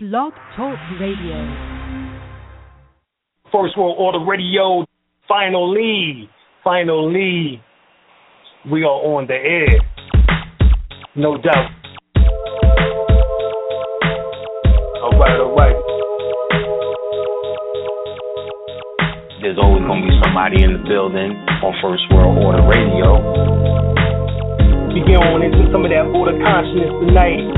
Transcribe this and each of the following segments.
Blog Talk Radio. First World Order Radio. Finally, finally, we are on the air. No doubt. All right, all right. There's always going to be somebody in the building on First World Order Radio. We get on into some of that order consciousness tonight.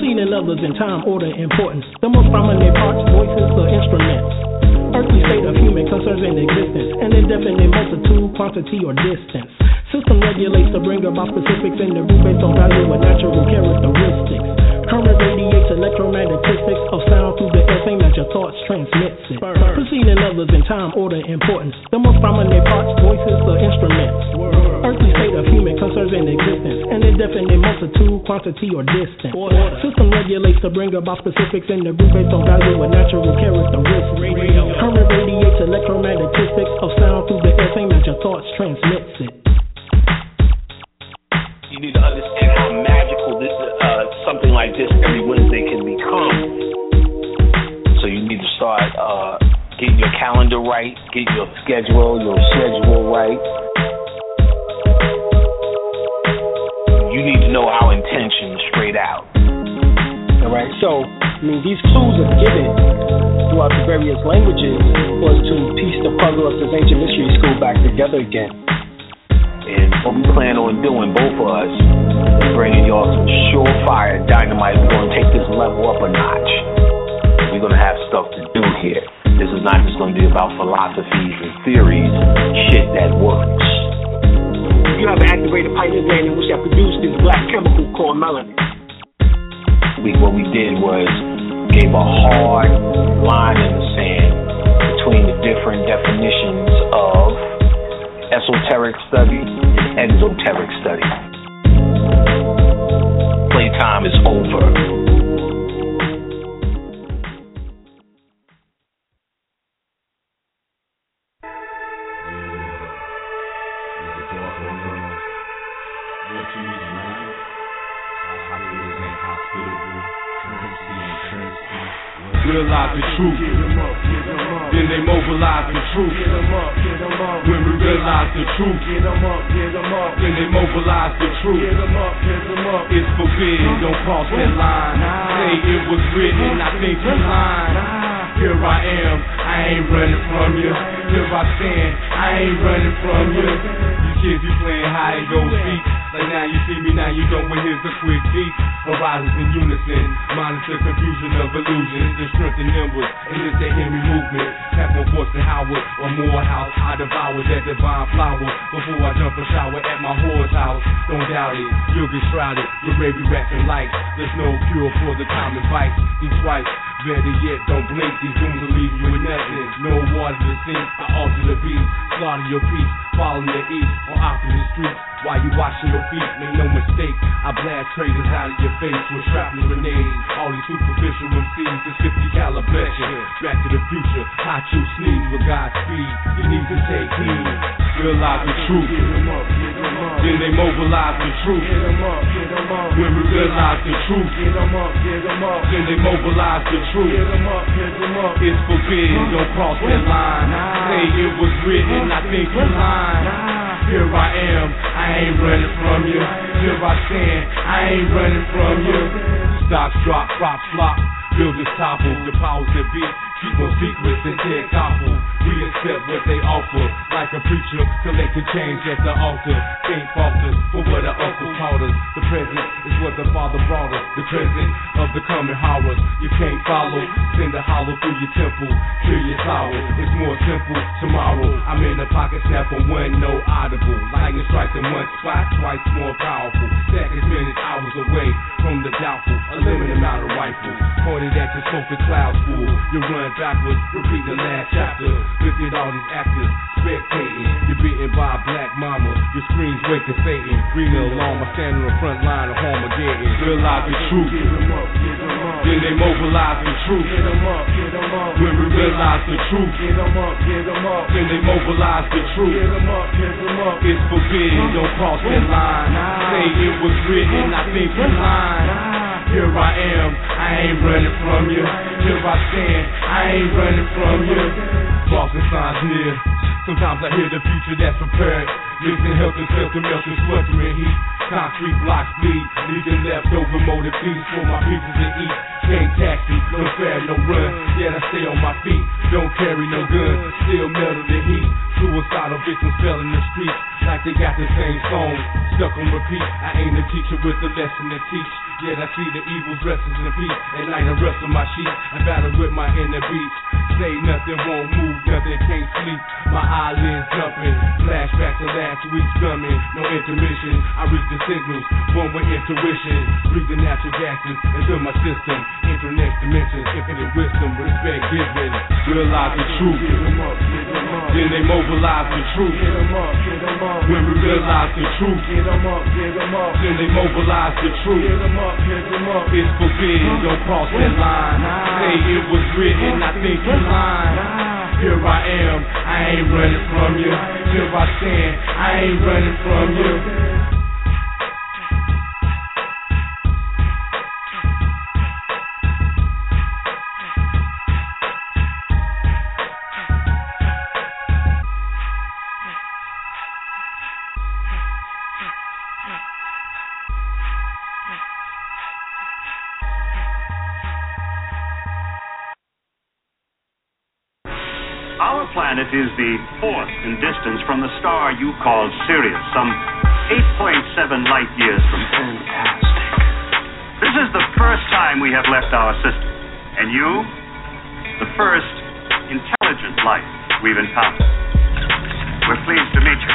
proceeding levels in time, order, importance. The most prominent parts, voices, or instruments. Earthly state of human concerns in existence, an indefinite multitude, quantity, or distance. System regulates to bring about specifics in the root based on value and natural characteristics. Current radiates electromagnetistics of sound through the air, same as your thoughts transmits it. Proceeding levels in time, order, importance. The most prominent parts, voices, or instruments earthly state of human concerns in existence, an indefinite multitude, quantity, or distance. System regulates to bring about specifics in the group based on value and natural characteristics. Current radiates electromagnetistics of sound through the air, same as your thoughts transmits it. You need to understand how magical this, uh, something like this every Wednesday can become. So you need to start uh, getting your calendar right, get your schedule, your schedule right you need to know our intention straight out. All right. So, I mean, these clues are given throughout the various languages was to piece the puzzle of this ancient mystery school back together again. And what we plan on doing, both of us, is bringing y'all some surefire dynamite. We're going to take this level up a notch. We're going to have stuff to do here. This is not just going to be about philosophies and theories, shit that works you have an activated gland in which that produced this black chemical called melanin. We, what we did was gave a hard line in the sand between the different definitions of esoteric study and exoteric study. Playtime is over. realize the truth. Then they mobilize the truth. When we realize the truth, then they mobilize the truth. It's forbidden, don't cross that line. Say it was written, I think you lying. Here I am, I ain't running from you. Here I stand, I ain't running from you. Kids, you playing hide and go seek. Like now you see me, now you don't, but here's a quick beat. Horizons in unison, monitor confusion of illusions. The strength in numbers, and it's the Henry movement. Tap on Force and Howard, or Morehouse. I devour that divine flower before I jump a shower at my whore's house. Don't doubt it, you'll get shrouded with baby and lights. There's no cure for the common vice. These twice, better yet, don't blink. These dooms will leave you with nothing. No water to sink, I alter the beat. Slaughter your peace, follow the east on opposite streets. While you washing your feet, make no mistake. I blast traitors out of your face with shrapnel grenades. All these superficial MCs, this 50 caliber blessing. Back to the future, hot you sneeze with Godspeed. You need to take heed, realize the truth. Then they mobilize the truth. When we realize the truth, then they mobilize the truth. It's forbidden, don't cross that line. Say it was written, I think you're lying. Here I am, I ain't running from you. Here I stand, I ain't running from you. Stocks drop, crops flop. Buildings topple, the powers that be keep secrets and tear couples. We accept what they offer, like a preacher, collecting change at the altar. Can't falter for what our uncle taught us. The present is what the Father brought us. The present of the coming horrors. You can't follow, send a hollow through your temple. Clear your sorrow, it's more simple. Tomorrow, I'm in the pocket, snap on one, no audible. Lightning strikes in one spot, twice more powerful. Seconds, minutes, hours away from the doubtful. A limited amount of rifles pointed at your smoking clouds full. You run backwards, repeat the last chapter. At all these actors spectating. You're beaten by a black mama. Your screams waking Satan. Green alarm, I stand on the front line of Armageddon. Realize the truth. Then they mobilize the truth. When we realize the truth. Then they mobilize the truth. It's forbidden, don't cross that line. Say it was written, I think you lying. Here I am, I ain't running from you. Here I stand, I ain't running from you. Crossing signs near. Sometimes I hear the future that's prepared. Mixing health and self to melt and sweltering heat. Concrete blocks bleed, leaving leftover motive feast for my people to eat. Can't taxi, no fare, no run. Yet I stay on my feet, don't carry no gun. Still metal the heat. Suicidal victims fell in the streets like they got the same song stuck on repeat. I ain't a teacher with a lesson to teach. Yet I see the evil dresses in peace. Night I wrestle my sheep and battle with my inner beast. Say nothing won't move, nothing can't sleep. My eyelids jumping, flashbacks of last week's coming. No intermission, I read the signals, one with intuition. Breathing natural gases into my system. Enter next dimensions, infinite wisdom, respect given. Realize the truth. Then they mobilize the truth. get When we realize the truth, then they mobilize the truth. Get them up, get them up. It's forbidden, don't cross that line. Say it was written, I think you lying. Here I am, I ain't running from you. Here I stand, I ain't running from you. Is the fourth in distance from the star you call Sirius, some 8.7 light years from Fantastic. This is the first time we have left our system. And you, the first intelligent life we've encountered. We're pleased to meet you.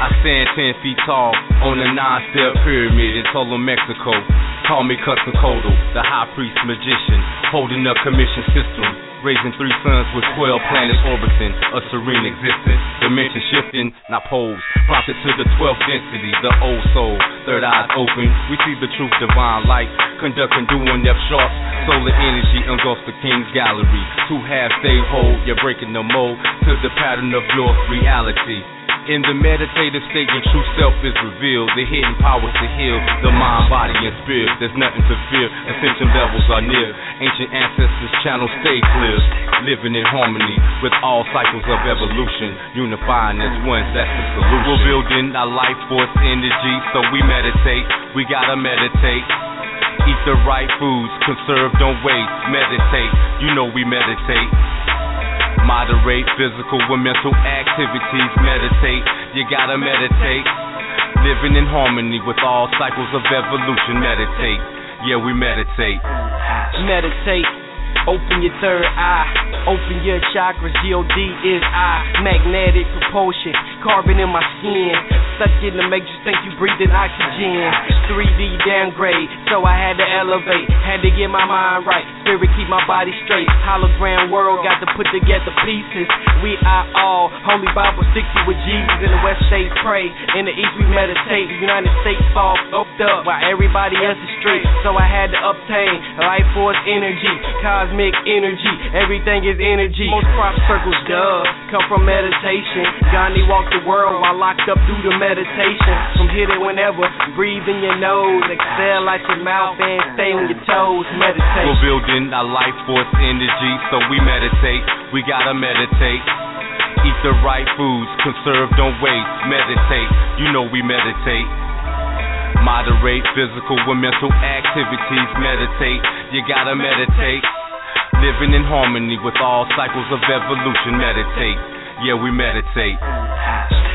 I stand ten feet tall on a nine-step pyramid in Tolo, Mexico. Call me Quetzalcoatl, the high priest magician, holding a commission system. Raising three sons with 12 planets orbiting a serene existence. Dimension shifting, not poles. Prompted to the 12th density, the old soul. Third eyes open, we see the truth, divine light. Conducting, doing F sharp. Solar energy engulfs the king's gallery. Two halves stay whole, you're breaking the mold to the pattern of your reality. In the meditative state, your true self is revealed. The hidden powers to heal the mind, body, and spirit. There's nothing to fear. Ascension levels are near. Ancient ancestors' channels stay clear. Living in harmony with all cycles of evolution. Unifying as one, that's the solution. We're building our life force energy, so we meditate. We gotta meditate. Eat the right foods, conserve, don't waste. Meditate, you know we meditate. Moderate physical and mental activities. Meditate, you gotta meditate. Living in harmony with all cycles of evolution. Meditate, yeah, we meditate. Meditate. Open your third eye. Open your chakras. G-O-D is I. Magnetic propulsion. Carbon in my skin. Stuck in the matrix. Think you breathing oxygen. 3D downgrade. So I had to elevate. Had to get my mind right. Spirit keep my body straight. Hologram world. Got to put together pieces. We are all. Holy Bible stick you with Jesus. In the West States pray. In the East we meditate. United States fall up. While everybody else is straight. So I had to obtain life force energy. Cosmic energy. Everything is energy. Most crop circles, duh, come from meditation. Gandhi walked the world while locked up due to meditation. From here to whenever, breathe in your nose, exhale out your mouth, and stay on your toes. Meditate. We're building our life force energy, so we meditate. We gotta meditate. Eat the right foods, conserve, don't waste. Meditate, you know we meditate. Moderate physical and mental activities. Meditate, you gotta meditate. Living in harmony with all cycles of evolution. Meditate, yeah, we meditate.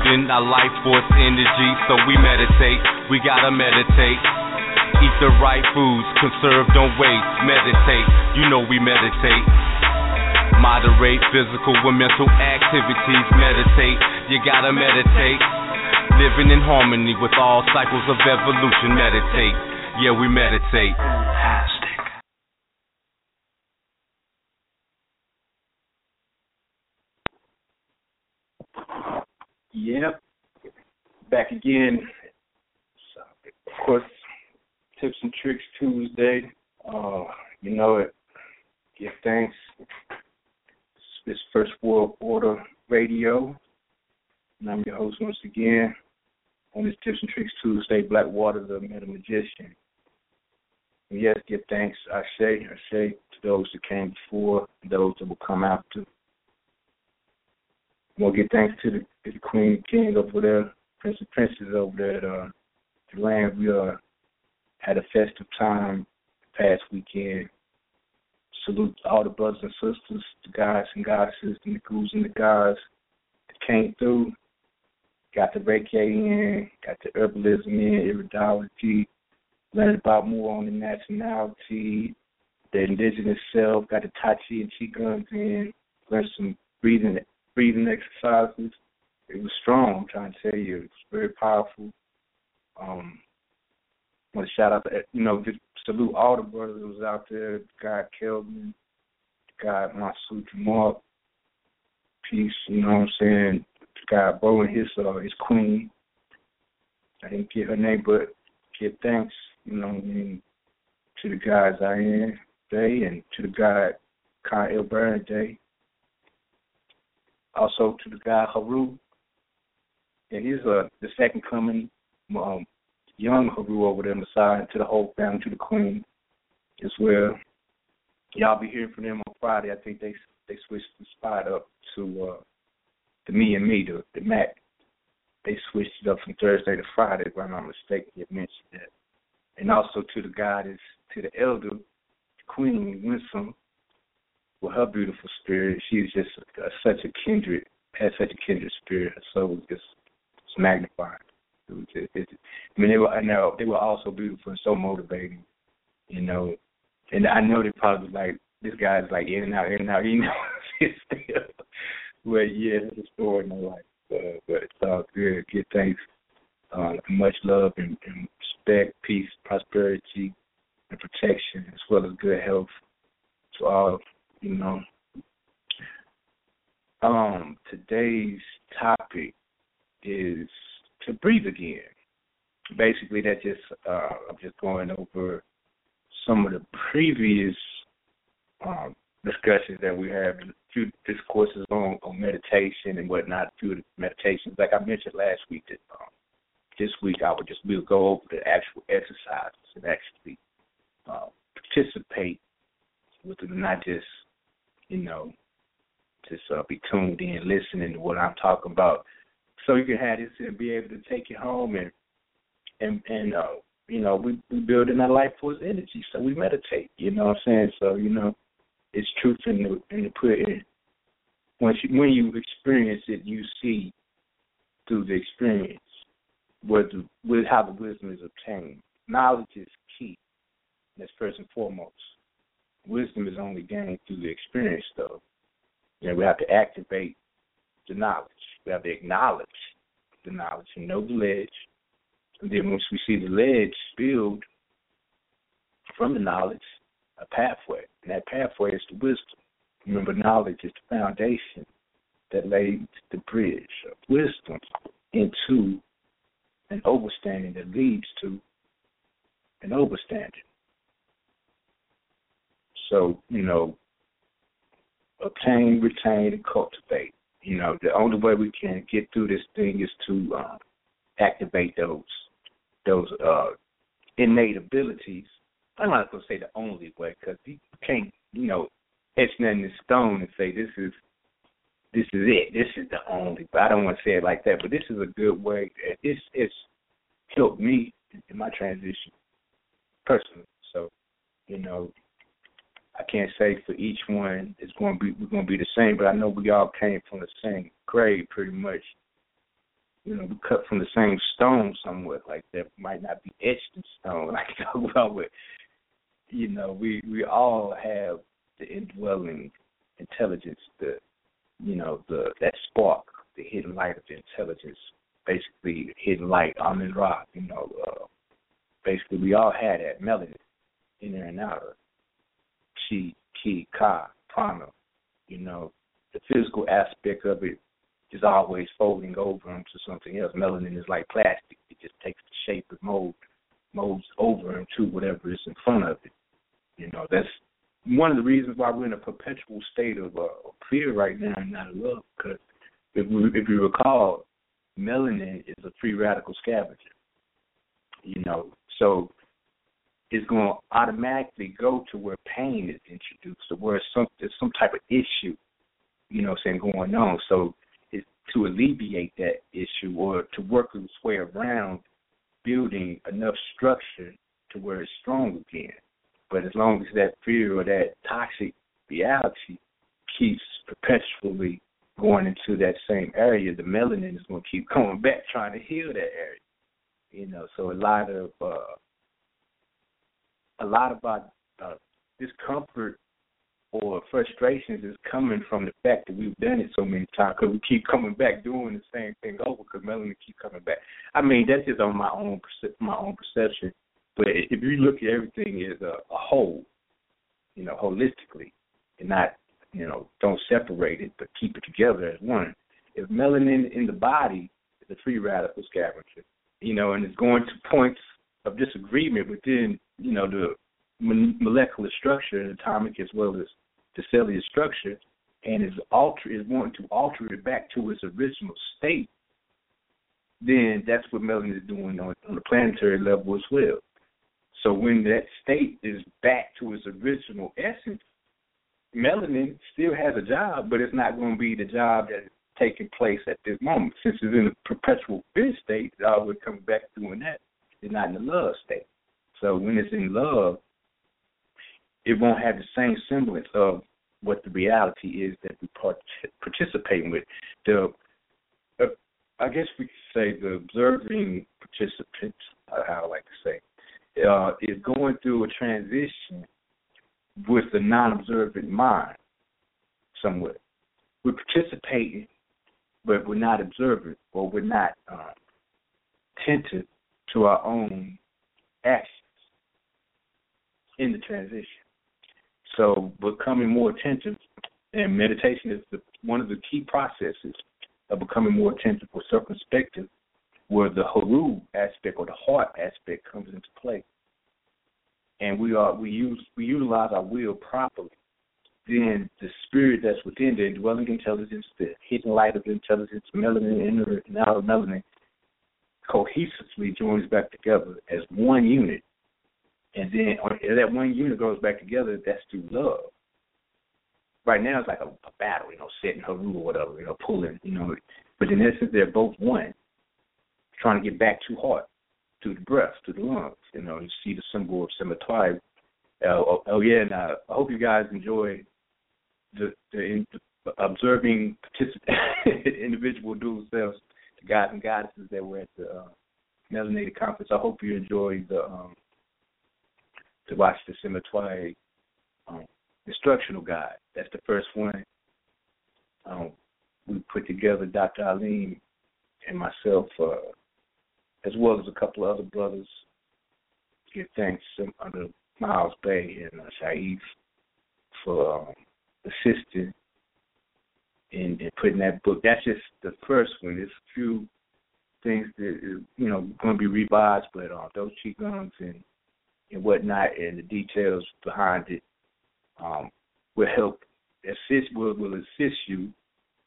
Building our life force energy, so we meditate. We gotta meditate. Eat the right foods, conserve, don't waste. Meditate, you know we meditate. Moderate physical and mental activities. Meditate, you gotta meditate. Living in harmony with all cycles of evolution. Meditate, yeah, we meditate. Yep. Back again. Of course, Tips and Tricks Tuesday. Uh, you know it. Give thanks. This First World Order Radio. And I'm your host once again on this Tips and Tricks Tuesday, Blak Water the Meta Magician. And yes, give thanks, I say, I say to those that came before, those that will come after. Want to give thanks to the, to the Queen and King over there, Prince and Princess over there at uh, the land. We uh, had a festive time past weekend. Salute all the brothers and sisters, the guys and goddesses, and the ghouls and the guys that came through. Got the Reiki in, got the herbalism in, iridology, learned about more on the nationality, the indigenous self, got the Tai Chi and Qigong in, learned some breathing breathing exercises. It was strong, I'm trying to tell you. It was very powerful. Um want to shout out to you know, just salute all the brothers that was out there, the guy Kelvin, guy Masu Jamal, peace, you know what I'm saying? Guy Bo and his uh his queen. I didn't get her name but give thanks, you know what I mean, to the guys I am Day and to the guy Kyle Byrne Day also to the guy Haru. And he's uh, the second coming, um, young Haru over there on the side, to the whole family, to the queen as well. Y'all be hearing from them on Friday. I think they they switched the spot up to uh the me and me, the the Mac. They switched it up from Thursday to Friday, if I'm not mistaken. You mentioned that. And also to the goddess, to the elder, Queen Winsome, with her beautiful spirit. She's just a, such a kindred, has such a kindred spirit. Her soul was just it's magnified. It was just, it, I mean, they were. I know they were also beautiful and so motivating. You know, and I know they probably like this guy's like in and out, in and out. You know, but yeah, it's a story in my life. Uh, but it's all good. Good thanks. Uh, much love and, and respect, peace, prosperity, and protection, as well as good health to all you know. Um, today's topic is to breathe again. Basically, that just uh, I'm just going over some of the previous um, discussions that we had, a few discourses on, on meditation and whatnot, a few meditations. Like I mentioned last week, that um, this week I would just we'll go over the actual exercises and actually uh, participate with them, not just you know, just uh, be tuned in, listening to what I'm talking about, so you can have this and be able to take it home and and and uh, you know we we building our life force energy, so we meditate. You know what I'm saying? So you know, it's truth in the in the put in. Once you, when you experience it, you see through the experience what the, with how the wisdom is obtained. Knowledge is key. That's first and foremost wisdom is only gained through the experience, though. You know, we have to activate the knowledge. We have to acknowledge the knowledge and know the ledge. And then once we see the ledge build from the knowledge, a pathway. And that pathway is the wisdom. Remember, knowledge is the foundation that lays the bridge of wisdom into an overstanding that leads to an overstanding. So, you know, obtain, retain, and cultivate. You know, the only way we can get through this thing is to um, activate those those uh, innate abilities. I'm not going to say the only way because you can't, you know, etch nothing in stone and say this is this is it. This is the only. But I don't want to say it like that. But this is a good way. It's it's helped me in my transition personally. So, you know, I can't say for each one it's going to be we're going to be the same. But I know we all came from the same grade, pretty much. You know, we cut from the same stone somewhat. Like that might not be etched in stone, like talk about, but you know, we we all have the indwelling intelligence, the you know, the that spark, the hidden light of the intelligence, basically hidden light, Amen Ra, you know, uh, basically we all had that melanin, inner and outer, chi, ki, ka, prana, you know, the physical aspect of it is always folding over into something else. Melanin is like plastic; it just takes the shape and mold, molds over into whatever is in front of it. You know, that's one of the reasons why we're in a perpetual state of uh, fear right now and not love. Because if if you recall, melanin is a free radical scavenger. You know, so it's going to automatically go to where pain is introduced, or where some there's some type of issue, you know, saying going on. So it's to alleviate that issue or to work its way around building enough structure to where it's strong again. But as long as that fear or that toxic reality keeps perpetually going into that same area, the melanin is going to keep coming back trying to heal that area. You know, so a lot of uh, a lot of our uh, discomfort or frustrations is coming from the fact that we've done it so many times because we keep coming back doing the same thing over because melanin keep coming back. I mean, that's just on my own my own perception but if you look at everything as a, a whole, you know, holistically, and not, you know, don't separate it, but keep it together as one. If melanin in the body is a free radical scavenger, you know, and it's going to points of disagreement within, you know, the molecular structure, and atomic as well as the cellular structure, and is alter is wanting to alter it back to its original state, then that's what melanin is doing on, on the planetary level as well. So when that state is back to its original essence, melanin still has a job, but it's not going to be the job that is taking place at this moment. Since it's in a perpetual fear state, it's always coming back doing that. It's not in the love state. So when it's in love, it won't have the same semblance of what the reality is that we part- participate with. The, uh, I guess we could say the observing participants, uh, how I like to say, uh, is going through a transition with the non-observant mind, somewhat. We're participating, but we're not observant, or we're not uh, attentive to our own actions in the transition. So, becoming more attentive, and meditation is the, one of the key processes of becoming more attentive or circumspective where the haru aspect or the heart aspect comes into play, and we are we use we utilize our will properly, then the spirit that's within the indwelling intelligence, the hidden light of intelligence, melanin, inner and outer melanin, cohesively joins back together as one unit, and then that one unit goes back together. That's through love. Right now, it's like a, a battle, you know, setting haru or whatever, you know, pulling, you know. But in essence, they're both one trying to get back to heart, to the breath, to the lungs. You know, you see the symbol of Sematwai. Uh, oh, oh, yeah, and uh, I hope you guys enjoy the, the, the observing participant individual dual selves, the guys and goddesses that were at the uh, Melanated Conference. I hope you enjoy the um, to watch the Sematwai um, instructional guide. That's the first one. Um, we put together Dr. Alim and myself uh, as well as a couple of other brothers. Give thanks under Miles Bay and uh, Shaif for um, assisting in, in putting that book. That's just the first one. There's a few things that you know going to be revised, but uh, those guns and and whatnot, and the details behind it um, will help assist will will assist you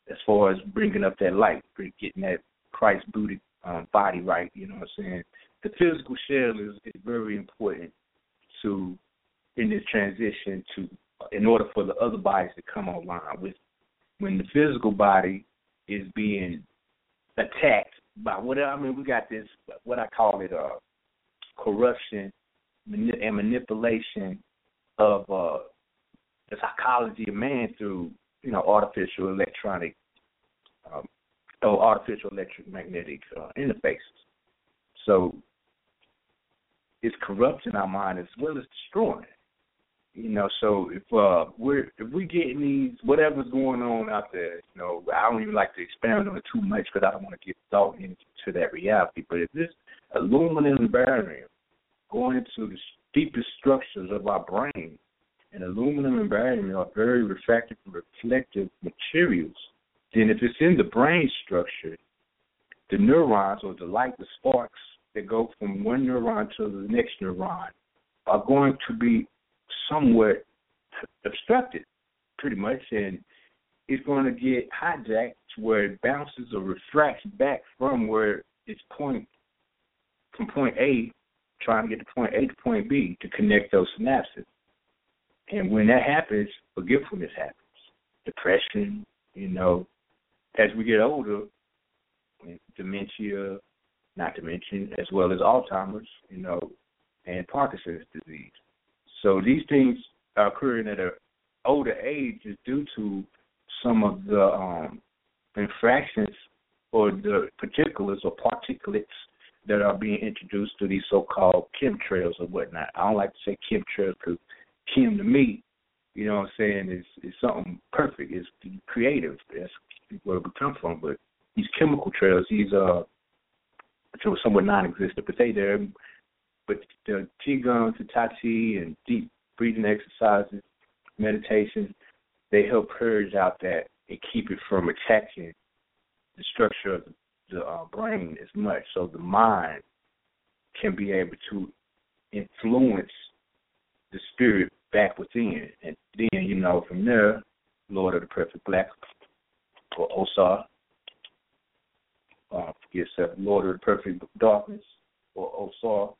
as far as bringing up that light, getting that Christ booted um, body right. You know what I'm saying? The physical shell is, is very important to in this transition to in order for the other bodies to come online with when the physical body is being attacked by what I mean we got this what I call it uh corruption and manipulation of uh the psychology of man through you know artificial electronic um, or artificial electromagnetic uh, interfaces. So it's corrupting our mind as well as destroying. It. You know, so if uh we're if we getting these whatever's going on out there, you know, I don't even like to expand on it too much because I don't want to get thought into that reality. But if this aluminum barium going into the deepest structures of our brain, and aluminum and barium are very refractive and reflective materials, then if it's in the brain structure, the neurons or the light, the sparks that go from one neuron to the next neuron are going to be somewhat obstructed, pretty much, and it's going to get hijacked to where it bounces or refracts back from where it's point from point A, trying to get to point A to point B to connect those synapses. And when that happens, forgetfulness happens. Depression, you know, as we get older, dementia, not to mention, as well as Alzheimer's, you know, and Parkinson's disease. So these things are occurring at an older age is due to some of the um, infractions or the particulars or particulates that are being introduced to these so-called chemtrails or whatnot. I don't like to say chemtrails because chem to me, you know what I'm saying, is is something perfect. It's creative. That's where we come from. But these chemical trails, these uh, somewhat non-existent, but they there. But the qigong, chi, and deep breathing exercises, meditation, they help purge out that and keep it from attacking the structure of the, the uh, brain as much. So the mind can be able to influence the spirit back within. And then, you know, from there, Lord of the Perfect Black, or Osar, uh, yourself, Lord of the Perfect Darkness, or Osar,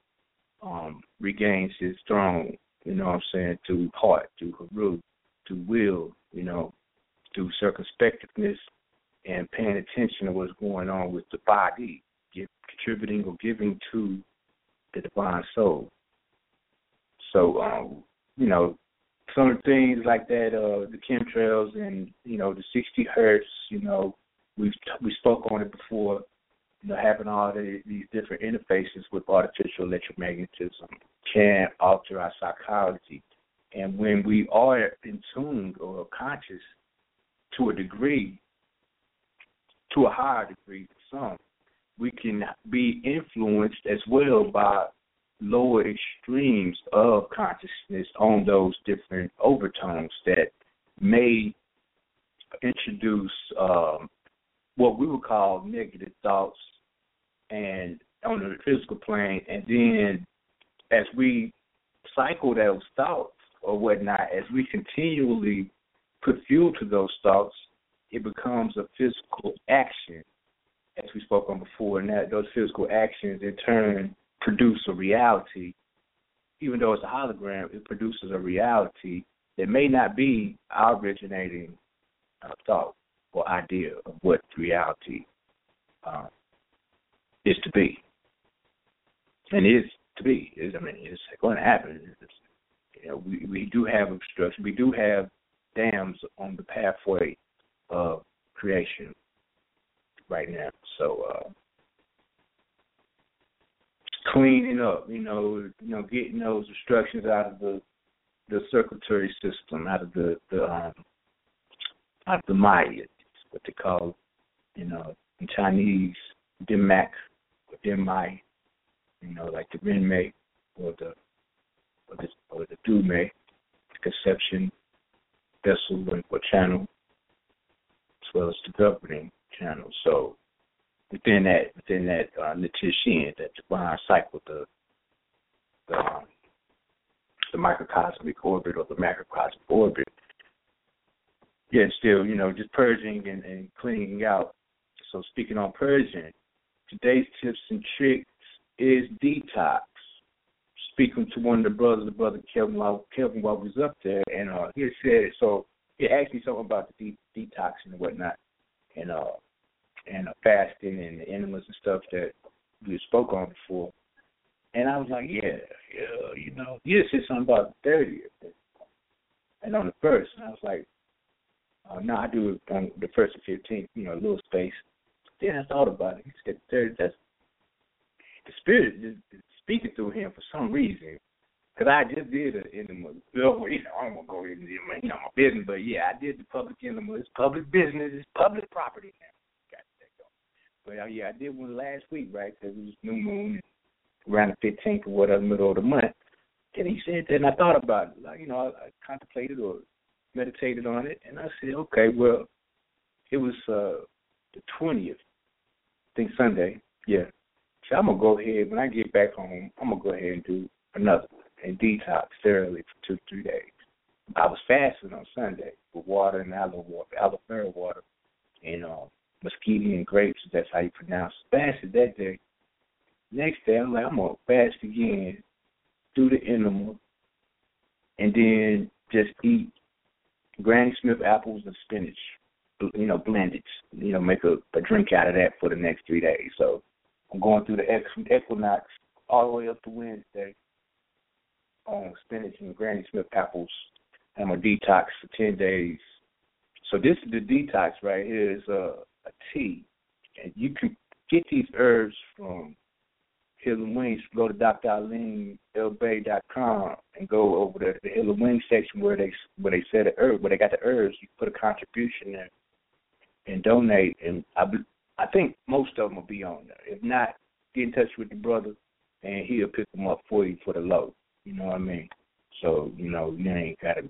um, regains his throne, you know what I'm saying, through heart, through Haru, through will, you know, through circumspectiveness and paying attention to what's going on with the body, give, contributing or giving to the divine soul. So, um, you know, some things like that, uh, the chemtrails and you know the 60 hertz. You know, we've we spoke on it before. You know, having all the, these different interfaces with artificial electromagnetism can alter our psychology. And when we are in tune or conscious to a degree, to a higher degree for some, we can be influenced as well by lower extremes of consciousness on those different overtones that may introduce um, what we would call negative thoughts and on the physical plane. And then as we cycle those thoughts or whatnot, as we continually put fuel to those thoughts, it becomes a physical action, as we spoke on before, and that those physical actions in turn produce a reality, even though it's a hologram, it produces a reality that may not be our originating uh, thought or idea of what reality uh, is to be. And is to be. Is I mean, it's going to happen. It's, you know, we we do have obstruction. We do have dams on the pathway of creation right now. So uh, cleaning up, you know, you know, getting those obstructions out of the the circulatory system, out of the the um, out of the Maya, what they call, you know, in Chinese, Dimak or Dimai, you know, like the Ren Mai or the or the or the Dume, the conception vessel or channel, well as the governing channel. So within that within that uh, Nitishin, that divine cycle, the the, um, the microcosmic orbit or the macrocosmic orbit, yeah, still, you know, just purging and, and cleaning out. So speaking on purging, today's tips and tricks is detox. Speaking to one of the brothers, the brother Kelvin, while Kelvin while was up there, and uh, he said so. He asked me something about the detoxing and whatnot, and uh, and uh, fasting and the enemas and stuff that we spoke on before. And I was like, yeah, yeah, you know, you said something about the 30th. And on the first, I was like, uh, no, I do it on the first and 15th, you know, a little space. Then I thought about it. He said, third, that's the spirit is speaking through him for some reason. Because I just did an enema. Well, you know, I don't want to go into you know, my business, but yeah, I did the public enema. It's public business. It's public property now. Got that going. But uh, yeah, I did one last week, right? Because it was new moon around the 15th or whatever, middle of the month. And he said that, and I thought about it. Like, you know, I, I contemplated or meditated on it, and I said, okay, well, it was uh the 20th, I think Sunday, yeah. So I'm gonna go ahead when I get back home. I'm gonna go ahead and do another one and detox thoroughly for two, three days. I was fasting on Sunday with water and aloe water, aloe vera water, and uh, mesquite grapes. That's how you pronounce it. Fasted that day. Next day, I'm like, I'm gonna fast again, do the enema, and then just eat Granny Smith apples and spinach, you know, blended. You know, make a, a drink out of that for the next three days. So I'm going through the equinox all the way up to Wednesday on spinach and Granny Smith apples. I'm a detox for ten days. So this is the detox right here is a, a tea, and you can get these herbs from Healing Wings, go to drarlenelbay.com and go over to the Healing Wings section where they where they said the herb, where they got the herbs. You put a contribution there and donate, and I I think most of them will be on there. If not, get in touch with the brother, and he'll pick them up for you for the low. You know what I mean? So you know you ain't got to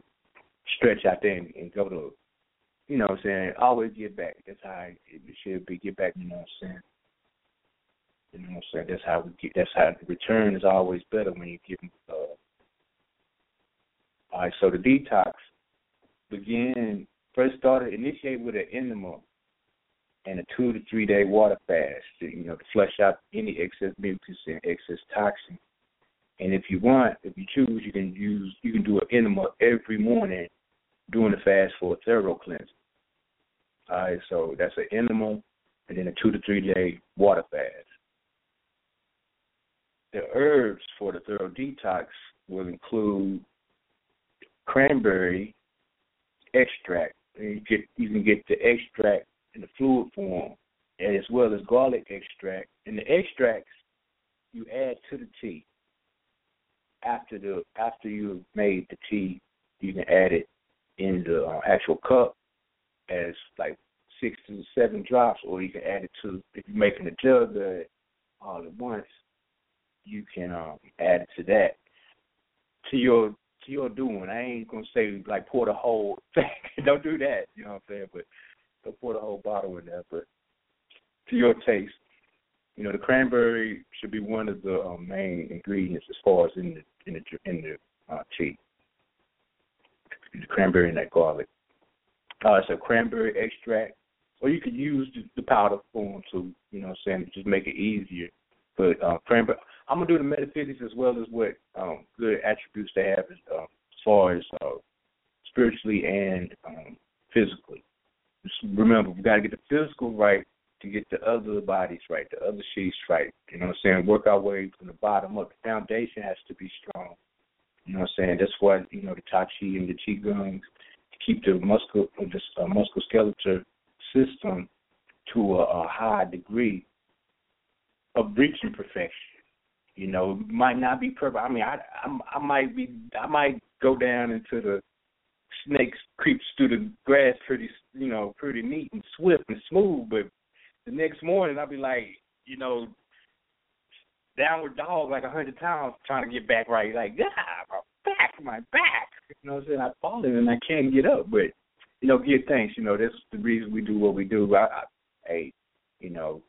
stretch out there and, and go to, you know what I'm saying. Always get back. That's how it should be. Get back. You know what I'm saying. You know what I'm saying? That's how we get. That's how the return is always better when you give. Uh, all right, so the detox begin first started initiate with an enema and a two to three day water fast. To, you know to flush out any excess mucus and excess toxin. And if you want, if you choose, you can use you can do an enema every morning during the fast for a thorough cleanse. All right, so that's an enema and then a two to three day water fast the herbs for the thorough detox will include cranberry extract. You get you can get the extract in the fluid form, as well as garlic extract. And the extracts you add to the tea. After the after you've made the tea, you can add it in the uh, actual cup as like six to seven drops, or you can add it to if you're making a jug of it all at once you can um, add it to that to your to your doing. I ain't gonna say like pour the whole thing. don't do that. You know what I'm saying? But don't pour the whole bottle in there. But to your taste, you know the cranberry should be one of the um, main ingredients as far as in the in the in the uh, tea. The cranberry and that garlic. Uh, it's a cranberry extract, or you could use the, the powder form to, you know, what I'm saying, just make it easier. But uh, cranberry, I'm gonna do the metaphysics as well as what um, good attributes they have as, uh, as far as uh, spiritually and um, physically. Just remember, we got to get the physical right to get the other bodies right, the other sheets right. You know what I'm saying? Work our way bottom up. The foundation has to be strong. You know what I'm saying? That's why you know the Tai Chi and the Qigong keep the muscle, the uh, musculoskeletal system to a, a high degree of reaching perfection. You know, might not be perfect. I mean, I, I I might be I might go down into the snakes creeps through the grass pretty you know pretty neat and swift and smooth, but the next morning I'll be like you know downward dog like a hundred times trying to get back right. Like yeah, my back, my back. You know what I'm saying? I've fallen and I can't get up, but you know, give thanks. You know, that's the reason we do what we do. I, I hey, you know,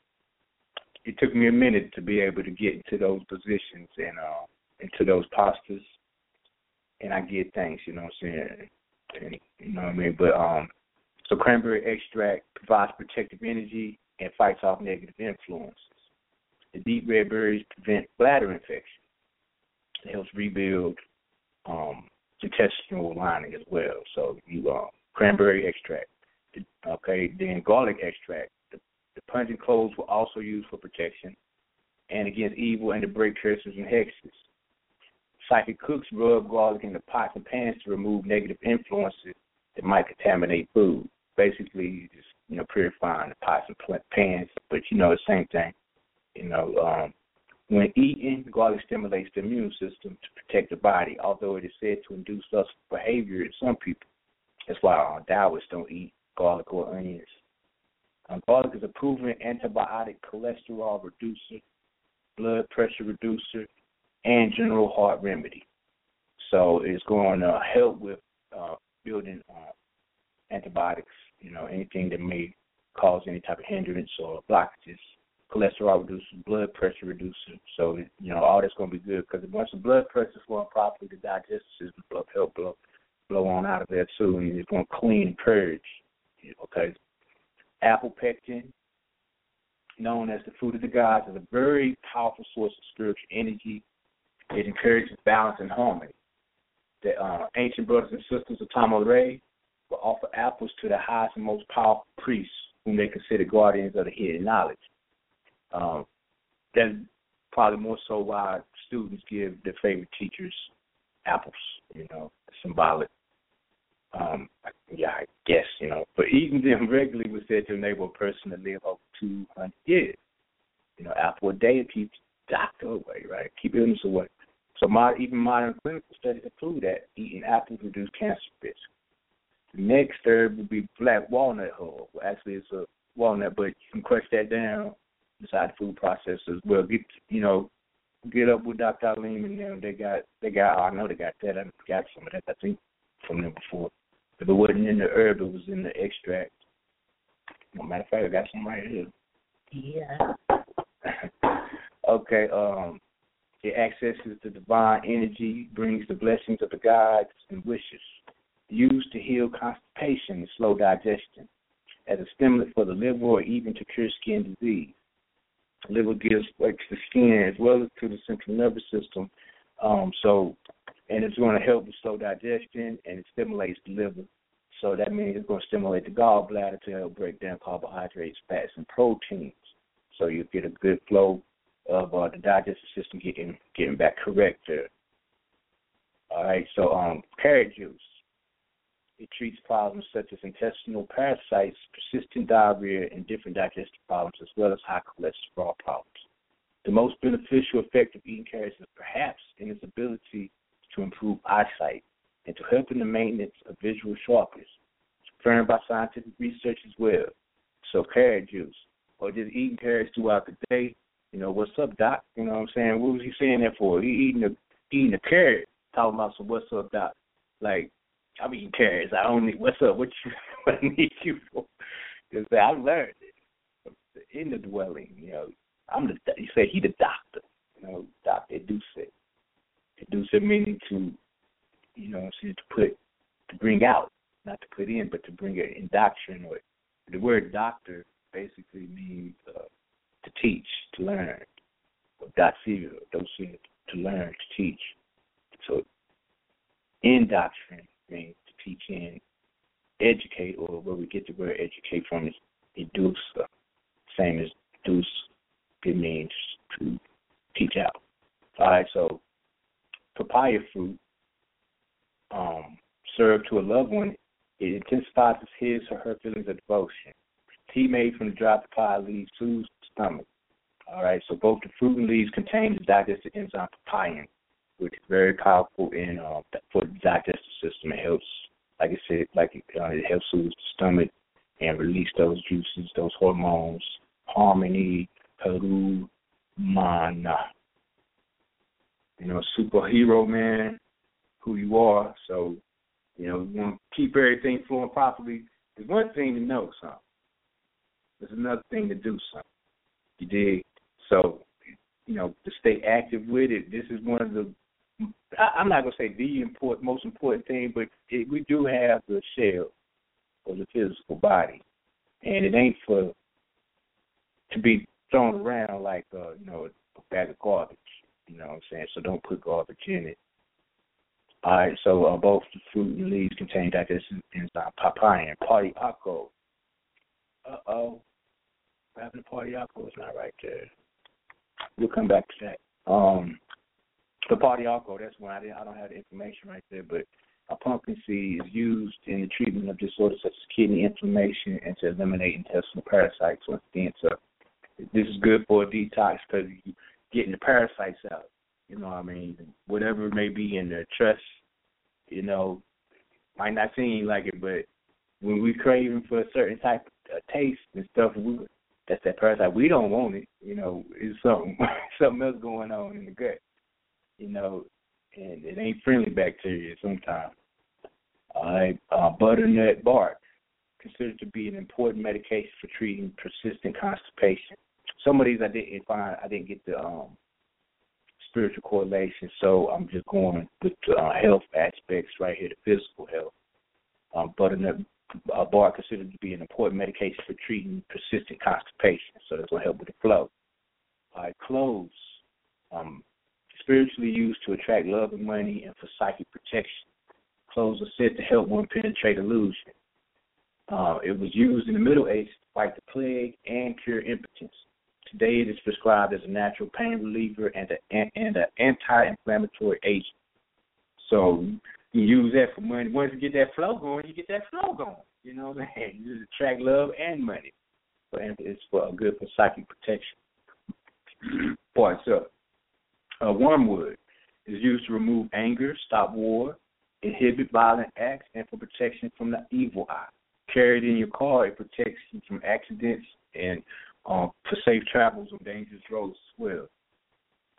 it took me a minute to be able to get into those positions and uh, into those postures, and I get thanks. You know what I'm saying? And, you know what I mean? But um, So cranberry extract provides protective energy and fights off negative influences. The deep red berries prevent bladder infection. It helps rebuild um, intestinal lining as well. So you uh, cranberry extract. Okay, then garlic extract. The, the pungent cloves were also used for protection and against evil and to break curses and hexes. Psychic cooks rub garlic in the pots and pans to remove negative influences that might contaminate food. Basically, you just you know purifying the pots and pans, but you know the same thing. You know, um, when eating, garlic stimulates the immune system to protect the body, although it is said to induce lustful behavior in some people. That's why uh, Taoists don't eat garlic or onions. Um, garlic is a proven antibiotic, cholesterol reducer, blood pressure reducer, and general heart remedy. So it's going to help with uh, building uh, antibiotics, you know, anything that may cause any type of hindrance or blockages cholesterol reducer, blood pressure reducer. So you know all that's going to be good because once the blood pressure is flowing properly, the digestive system will help blow blow on out of there too, and it's going to clean and purge. Okay, apple pectin, known as the fruit of the gods, is a very powerful source of spiritual energy. It encourages balance and harmony. The uh, ancient brothers and sisters of Tama-Re will offer apples to the highest and most powerful priests, whom they consider guardians of the hidden knowledge. Um, that's probably more so why students give their favorite teachers apples, you know, symbolic. Um, yeah, I guess, you know, but eating them regularly was said to enable a person to live over 200 years. You know, apple a day keeps doctor away, right? Keep illness away. So my, even modern clinical studies proved that eating apples reduce cancer risk. The next herb would be black walnut hull. Well, actually, it's a walnut, but you can crush that down inside food processors. Well, get you know, get up with Dr. Alim and them. They got they got. Oh, I know they got that. I got some of that. I think from them before. If it wasn't in the herb, it was in the extract. No matter of fact, I got some right here. Yeah. okay. Um, it accesses the divine energy, brings the blessings of the gods and wishes. Used to heal constipation and slow digestion, as a stimulant for the liver or even to cure skin disease liver gives like to the skin as well as to the central nervous system. Um, so, and it's going to help with slow digestion and it stimulates the liver. So that means it's going to stimulate the gallbladder to help break down carbohydrates, fats, and proteins. So you get a good flow of uh, the digestive system getting getting back correct there. All right. So um, carrot juice. It treats problems such as intestinal parasites, persistent diarrhea, and different digestive problems, as well as high cholesterol problems. The most beneficial effect of eating carrots is perhaps in its ability to improve eyesight and to help in the maintenance of visual sharpness. Confirmed by scientific research as well. So carrot juice, or just eating carrots throughout the day. You know, what's up, doc? You know what I'm saying? What was he saying that for? He eating a eating a carrot, talking about some what's up, doc. Like I mean, carrots. I only what's up? What you what I need you for? Because I learned it in the dwelling. You know, I'm the. He said he the doctor. You know, Doctor Duce. Duce meaning to, you know, to put to bring out, not to put in, but to bring it in doctrine. Or the word doctor basically means uh, to teach, to learn. Or docile, docile, to learn, to teach. So in doctrine means to teach and educate, or where we get the word educate from is educe, uh, same as deuce, it means to teach out. All right, so papaya fruit um, served to a loved one, it intensifies his or her feelings of devotion. Tea made from the dry papaya leaves soothes the stomach. All right, so both the fruit and leaves contain the digestive enzyme papain, which is very powerful in uh, for the digestive system. It helps, like I said, like it, uh, it helps soothe the stomach and release those juices, those hormones, harmony, peru, mana. You know, superhero man, who you are. So, you know, we want to keep everything flowing properly. It's one thing to know something. It's another thing to do something. You dig? So, you know, to stay active with it, this is one of the I, am not gonna say the important, most important thing, but it, we do have the shell. for the physical body, and it ain't for to be thrown around like uh, you know a bag of garbage. You know what I'm saying? So don't put garbage in it. All right, so uh, both the fruit and leaves contain digestive enzyme papaya and pau d'arco. Uh oh, having the pau d'arco is not right there. We'll come back to that. Um, the pau d'arco, that's when I didn't, I don't have the information right there, but a pumpkin seed is used in the treatment of disorders such as kidney inflammation and to eliminate intestinal parasites. Again, so this is good for a detox because you're getting the parasites out. You know what I mean? Whatever may be in the trust, you know, might not seem like it, but when we're craving for a certain type of taste and stuff, we that's that parasite. We don't want it. You know, it's something something else going on in the gut. You know, and it ain't friendly bacteria sometimes. All right, uh, butternut bark considered to be an important medication for treating persistent constipation. Some of these I didn't find. I didn't get the um, spiritual correlation, so I'm just going with the uh, health aspects right here, the physical health. Um, butternut uh, bark considered to be an important medication for treating persistent constipation, so that's to help with the flow. All right, cloves, um, spiritually used to attract love and money and for psychic protection. Cloves are said to help one penetrate illusion. Uh, it was used in the Middle Ages to fight the plague and cure impotence. Today, it is prescribed as a natural pain reliever and, a, and an anti-inflammatory agent. So you use that for money. Once you get that flow going, you get that flow going. You know what I'm saying? You just attract love and money. But it's for good for psychic protection. Boy, so uh, wormwood is used to remove anger, stop war, inhibit violent acts, and for protection from the evil eye. Carried in your car, it protects you from accidents and uh, for safe travels on dangerous roads as well.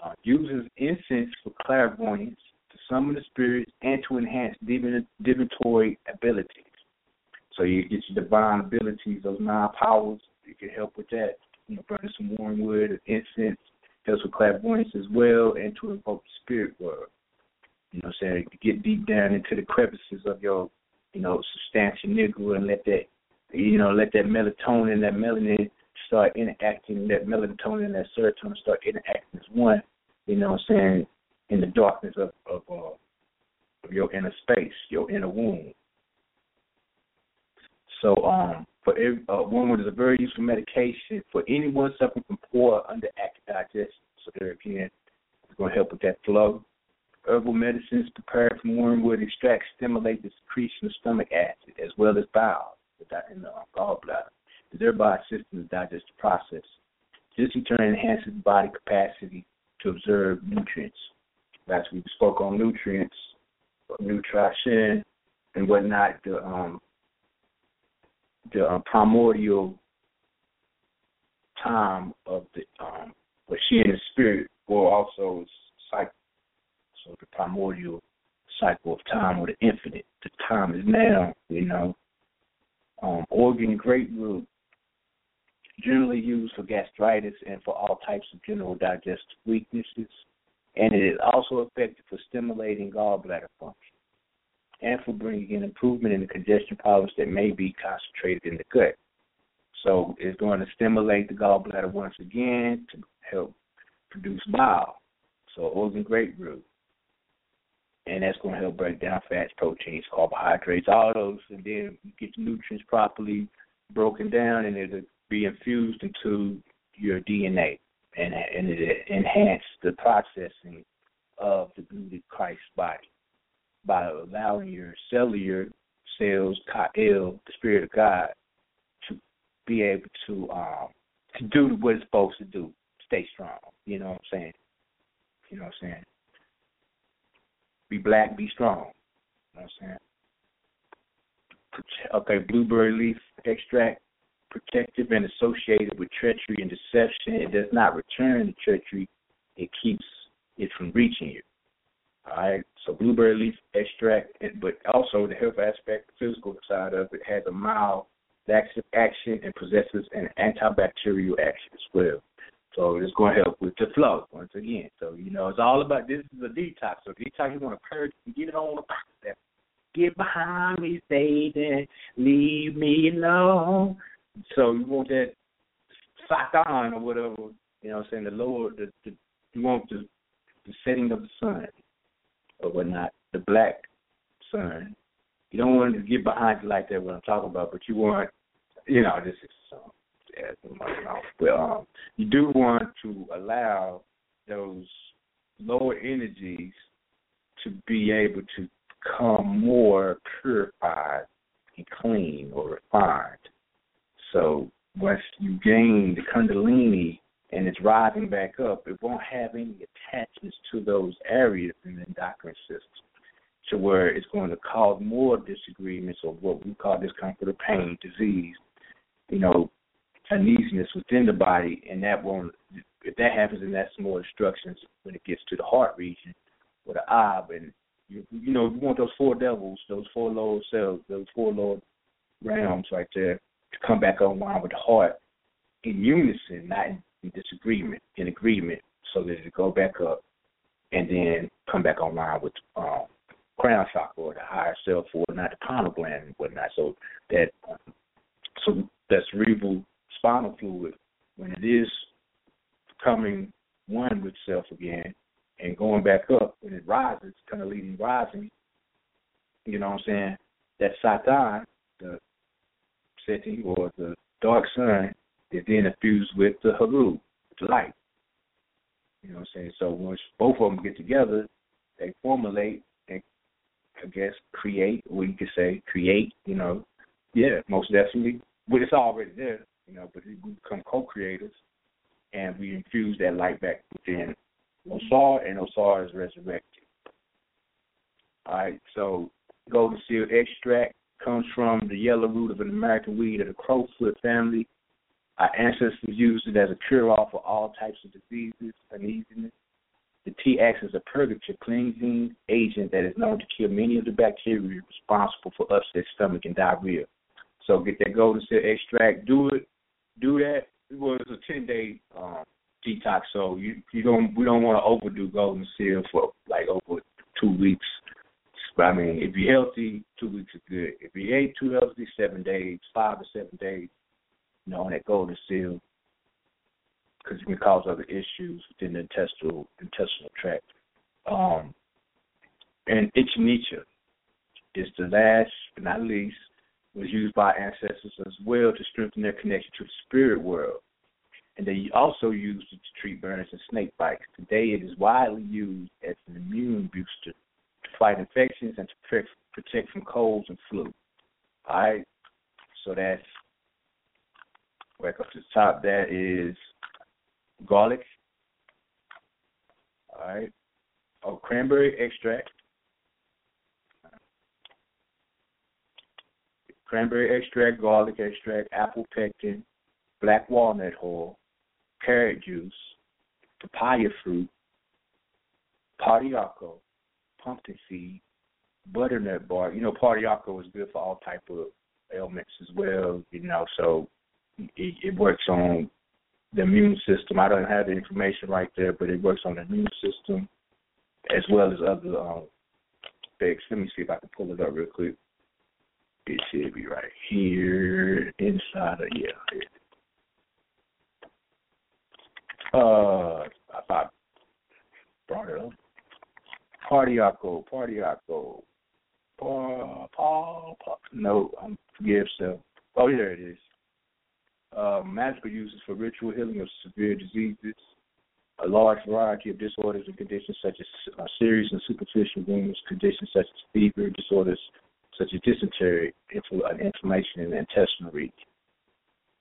Uh, uses incense for clairvoyance, to summon the spirits, and to enhance divinatory abilities. So you get your divine abilities, those nine powers. You can help with that. You know, burning some wormwood, incense, helps with clairvoyance as well, and to invoke the spirit world. You know, what I'm saying to get deep down into the crevices of your, you know, substantia nigra and let that, you know, let that melatonin, that melanin start interacting, that melatonin and that serotonin start interacting as one. You know, what I'm saying in the darkness of of, uh, of your inner space, your inner womb. So, um, for every, uh, is a very useful medication for anyone suffering from poor underactive digestion. So there again, it's going to help with that flow. Herbal medicines prepared from wormwood extract stimulate the secretion of stomach acid as well as bile in the gallbladder, thereby assisting the digestive process. This in turn enhances the body capacity to absorb nutrients. Last we spoke on nutrients, nutrition, and whatnot. The um, the uh, primordial time of the um but she in the spirit or also cycle. So the primordial cycle of time or the infinite. The time is now, you know. Um, Oregon grape root generally used for gastritis and for all types of general digestive weaknesses. And it is also effective for stimulating gallbladder function and for bringing improvement in the congestion problems that may be concentrated in the gut. So it's going to stimulate the gallbladder once again to help produce bile. So Oregon grape root. And that's going to help break down fats, proteins, carbohydrates, all those, and then get the nutrients properly broken down, and it'll be infused into your DNA, and and it enhance the processing of the gluted Christ body by allowing your cellular cells, Ka'el, the Spirit of God, to be able to um to do what it's supposed to do. Stay strong. You know what I'm saying? You know what I'm saying? Be black, be strong. You know what I'm saying? Okay, blueberry leaf extract, protective and associated with treachery and deception. It does not return the treachery. It keeps it from reaching you. Right. So blueberry leaf extract, but also the health aspect, physical side of it, has a mild laxative action and possesses an antibacterial action as well. So it's going to help with the flow once again. So you know, it's all about this is a detox. So detox, you want to purge get it on the that get behind me, Satan, leave me alone. So you want that Satan or whatever, you know I'm saying, the lower, the, the you want the, the setting of the sun or whatnot, the black sun. You don't want to get behind you like that, what I'm talking about, but you want, you know, this is, um, yeah, well, um, you do want to allow those lower energies to be able to become more purified and clean or refined. So once you gain the Kundalini and it's rising back up, it won't have any attachments to those areas in the endocrine system to where it's going to cause more disagreements or what we call discomfort or pain, disease, you know, uneasiness within the body, and that won't. If that happens, then that's more instructions when it gets to the heart region or the eye. And you, you know, you want those four devils, those four lower cells, those four lower realms right there to come back online with the heart in unison, not in, disagreement, in agreement, so that it go back up and then come back online with um, crown chakra or the higher self or not the pineal gland and whatnot. So that so that cerebral spinal fluid when it is coming one with self again and going back up when it rises, kind of leading rising, you know what I'm saying? That Satan, the setting or the dark sun, is then infused with the Haru, the light. You know what I'm saying? So once both of them get together, they formulate and I guess create, or you could say create, you know. Yeah, most definitely. But it's already there you know, but we become co-creators, and we infuse that light back within Osar, and Osar is resurrected. All right, so golden seal extract comes from the yellow root of an American weed of the crowfoot family. Our ancestors used it as a cure-all for all types of diseases, uneasiness. The tea acts as a purgative cleansing agent that is known to kill many of the bacteria responsible for upset stomach and diarrhea. So get that golden seal extract, do it do that. It was a ten day um, detox, so you you don't we don't want to overdo golden seal for like over two weeks. But I mean, if you're healthy, two weeks is good. If you ate too healthy, seven days, five to seven days, you know, on that golden seal, because it can cause other issues within the intestinal intestinal tract. Um, and Echinacea is the last but not least was used by ancestors as well to strengthen their connection to the spirit world. And they also used it to treat burners and snake bites. Today, it is widely used as an immune booster to fight infections and to protect from colds and flu. All right, so that's back up to the top. That is garlic. All right, oh cranberry extract. cranberry extract, garlic extract, apple pectin, black walnut hull, carrot juice, papaya fruit, pau d'arco, pumpkin seed, butternut bark. You know, pau d'arco is good for all type of ailments as well. You know, so it, it works on the immune system. I don't have the information right there, but it works on the immune system as well as other um, things. Let me see if I can pull it up real quick. It should be right here inside of yeah. Uh, I thought brought it up. Pau d'arco, Partiaco, Paul, Paul, Paul. No, I'm forgive so. Oh, here it is. Uh, magical uses for ritual healing of severe diseases, a large variety of disorders and conditions such as uh, serious and superficial wounds, conditions such as fever, disorders such as dysentery, inflammation in the intestinal region.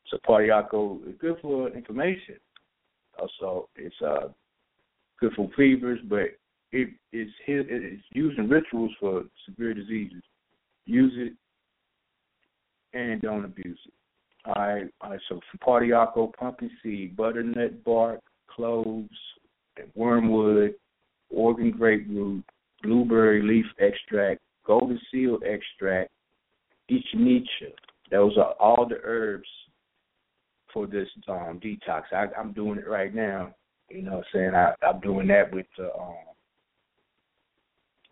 So Pau d'arco is good for inflammation. Also, it's uh, good for fevers, but it is it's used in rituals for severe diseases. Use it and don't abuse it. All right, all right. So for Pau d'arco, pumpkin seed, butternut bark, cloves, wormwood, Oregon grape root, blueberry leaf extract, golden seal extract, echinacea. Those are all the herbs for this um, detox. I, I'm doing it right now. You know, what I'm saying I, I'm doing that with the um,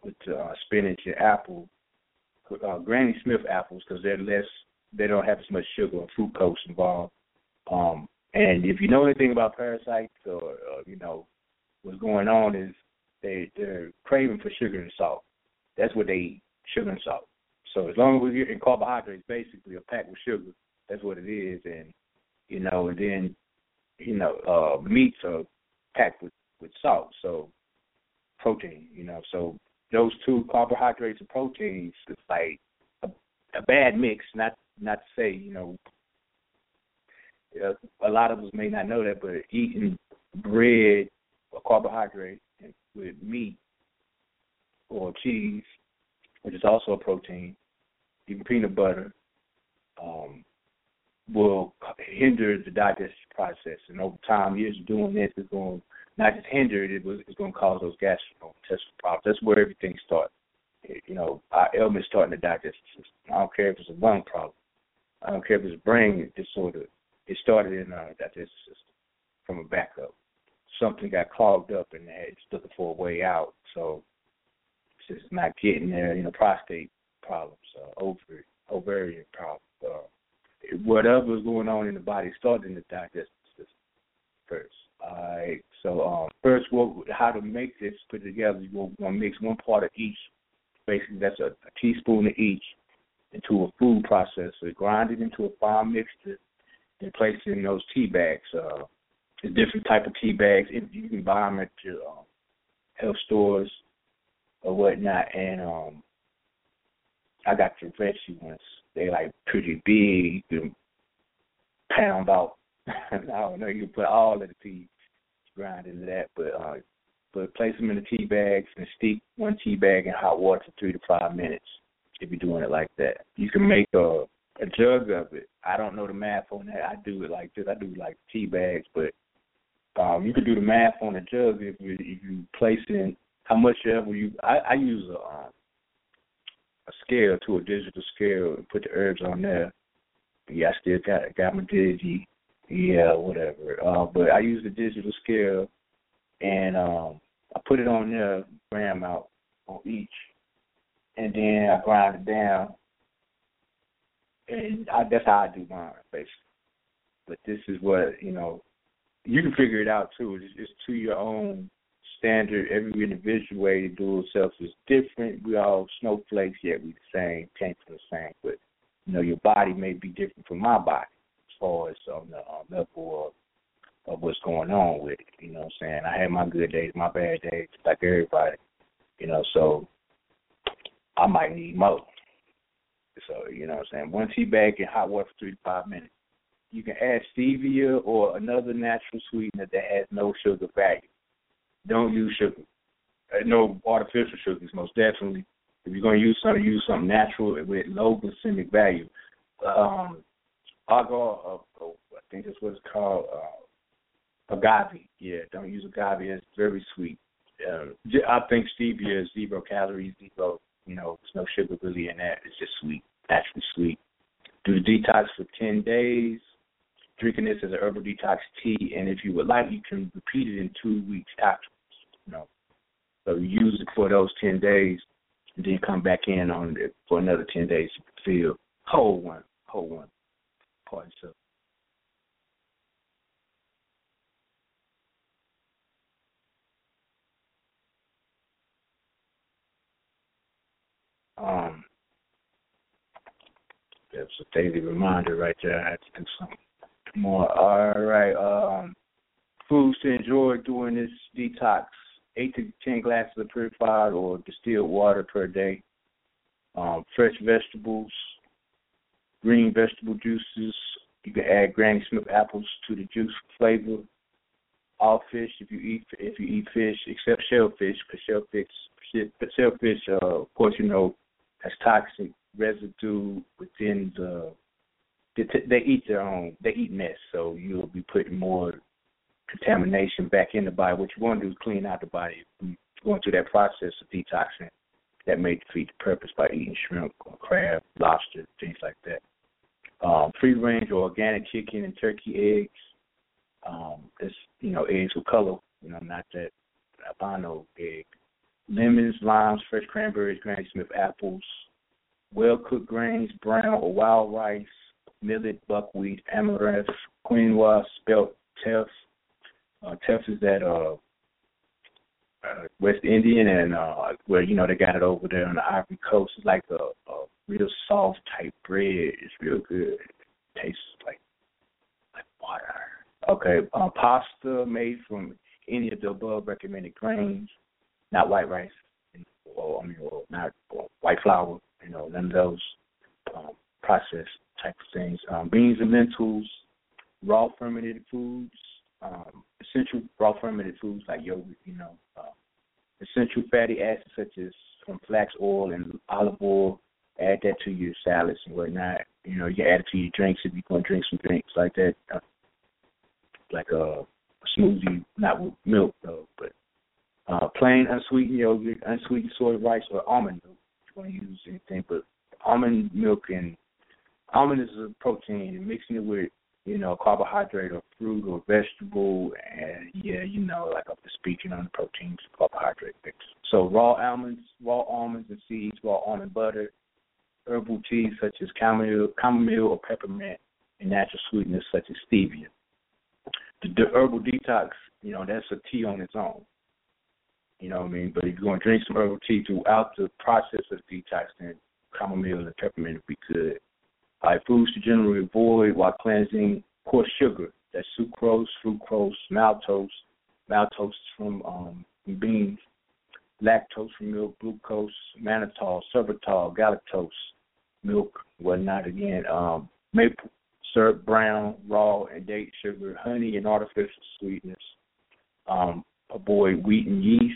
with the uh, spinach and apple uh, Granny Smith apples because they're less, they don't have as much sugar or fructose involved. Um, and if you know anything about parasites or, or you know what's going on is they they're craving for sugar and salt. That's what they eat, sugar and salt. So as long as we're getting carbohydrates, basically a pack with sugar, that's what it is. And you know, and then you know, uh, meats are packed with with salt, so protein. You know, so those two carbohydrates and proteins is like a, a bad mix. Not not to say you know, a lot of us may not know that, but eating bread or carbohydrate with meat or cheese, which is also a protein, even peanut butter, um, will hinder the digestive process. And over time, years of doing this is going not just hinder it, it's going to cause those gastrointestinal problems. That's where everything starts. You know, our ailments start in the digestive system. I don't care if it's a lung problem. I don't care if it's brain disorder. It started in our digestive system from a backup. Something got clogged up and it's looking for a way out. So it's just not getting there. You know, prostate problems, uh, ovary, ovarian problems, uh, whatever's going on in the body started in the digestive system first. All right. So um, first, what how to make this put together? You're gonna mix one part of each. Basically, that's a, a teaspoon of each into a food processor. Grind it into a fine mixture, and place it in those tea bags. Uh, different type of tea bags. You can buy them at your um, health stores or whatnot. And um, I got the Reggie ones. They like pretty big. You can pound out. I don't know. You can put all of the tea grind into that, but uh, but place them in the tea bags and steep one tea bag in hot water for three to five minutes. If you're doing it like that, you can make a a jug of it. I don't know the math on that. I do it like this. I do like tea bags, but um, you can do the math on the jug if you if you place in how much ever you. I, I use a um, a scale to a digital scale and put the herbs on there. Yeah, I still got got my digi. Yeah, whatever. Uh, but I use the digital scale, and um, I put it on there, gram out on each, and then I grind it down, and I, that's how I do mine, basically. But this is what you know. You can figure it out too. It's, it's to your own standard. Every individual way to do itself is different. We all snowflakes, yet we the same, came from the same. But you know, your body may be different from my body as far as on the level of of what's going on with it. You know what I'm saying? I had my good days, my bad days, like everybody. You know, so I might need more. So, you know what I'm saying? One tea bag in hot water for three to five minutes. You can add stevia or another natural sweetener that has no sugar value. Don't use sugar. Uh, no artificial sugars, most definitely. If you're going to use something, use something natural with low glycemic value. Um, agar, uh, oh, I think that's what it's called. Uh, agave. Yeah, don't use agave. It's very sweet. Uh, I think stevia is zero calories, zero. You know, there's no sugar really in that. It's just sweet, naturally sweet. Do the detox for ten days. Drinking this as an herbal detox tea, and if you would like, you can repeat it in two weeks after. You know, so use it for those ten days, and then come back in on it for another ten days to feel whole one, whole one. Pardon so. Um, that's a daily reminder right there. I had to do something more. All right. Um, foods to enjoy during this detox: eight to ten glasses of purified or distilled water per day. Um, fresh vegetables, green vegetable juices. You can add Granny Smith apples to the juice flavor. All fish, if you eat if you eat fish, except shellfish, because shellfish, shellfish, uh, of course, you know, has toxic residue within the. They, eat their own. They eat mess, so you'll be putting more contamination back in the body. What you want to do is clean out the body. Going through that process of detoxing that may defeat the purpose by eating shrimp or crab, lobster, things like that. Um, free range or organic chicken and turkey eggs. Um, it's you know eggs with color. You know, not that albino egg. Lemons, limes, fresh cranberries, Granny Smith apples, well cooked grains, brown or wild rice, millet, buckwheat, amaranth, quinoa, spelt teff. Uh, teff is that uh, uh, West Indian and uh, where you know they got it over there on the Ivory Coast. It's like a, a real soft type bread. It's real good. It tastes like like water. Okay, uh, pasta made from any of the above recommended grains, not white rice, or I mean, or not or white flour. You know, none of those um, processed type of things. Um, beans and lentils, raw fermented foods, um, essential raw fermented foods like yogurt. You know, uh, essential fatty acids such as from flax oil and olive oil. Add that to your salads and whatnot. You know, you add it to your drinks if you're going to drink some drinks like that, uh, like a smoothie, not with milk though, but uh, plain unsweetened yogurt, unsweetened soy rice, or almond milk. If you want to use anything, but almond milk and almond is a protein, and mixing it with you know carbohydrate or fruit or vegetable, and yeah, you know, like up to speaking on the proteins, carbohydrate mix. So raw almonds, raw almonds and seeds, raw almond butter, herbal teas such as chamomile, chamomile or peppermint, and natural sweeteners such as stevia. The, the herbal detox, you know, that's a tea on its own. You know what I mean? But if you're to drink some herbal tea throughout the process of detox, then chamomile and peppermint would be good. All right, foods to generally avoid while cleansing, coarse sugar. That's sucrose, fructose, maltose. Maltose is from um, beans. Lactose from milk, glucose, mannitol, sorbitol, galactose, milk, whatnot. Again, um, maple syrup, brown, raw, and date sugar, honey, and artificial sweetness. Um, avoid wheat and yeast,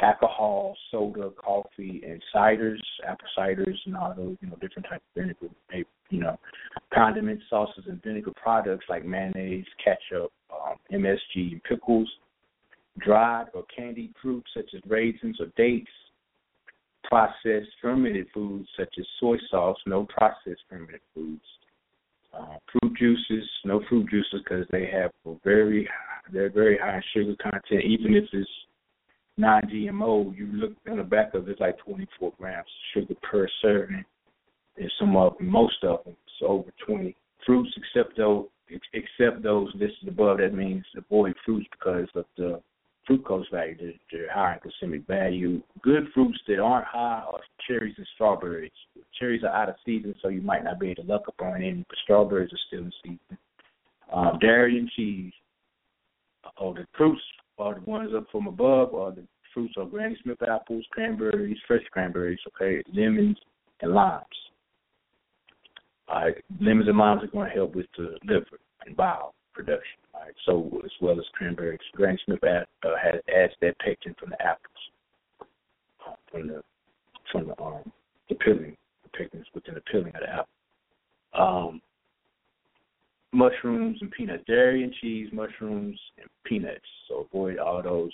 alcohol, soda, coffee, and ciders, apple ciders, and all those, you know, different types of vinegar, you know, condiments, sauces, and vinegar products like mayonnaise, ketchup, um, MSG, and pickles, dried or candied fruits such as raisins or dates, processed fermented foods such as soy sauce, no processed fermented foods, fruit juices, no fruit juices because they have a very they're very high sugar content. Even if it's non-GMO, you look on the back of it, it's like 24 grams of sugar per serving. And some of most of them, so over 20. Fruits, except those except those listed above, that means avoid fruits because of the fructose value. They're, they're high in glycemic value. Good fruits that aren't high are cherries and strawberries. Cherries are out of season, so you might not be able to luck up on any, but strawberries are still in season. Um, dairy and cheese. Oh, the fruits are the ones up from above, or the fruits are Granny Smith apples, cranberries, fresh cranberries, okay, lemons, and limes. All right, lemons and limes are going to help with the liver and bile production. Right, so as well as cranberries, Granny Smith add, uh, has adds that pectin from the apples, uh, from the from the um the peeling, the pectins within the peeling of the apple. Um, mushrooms and peanuts, dairy and cheese, mushrooms and peanuts. So avoid all those.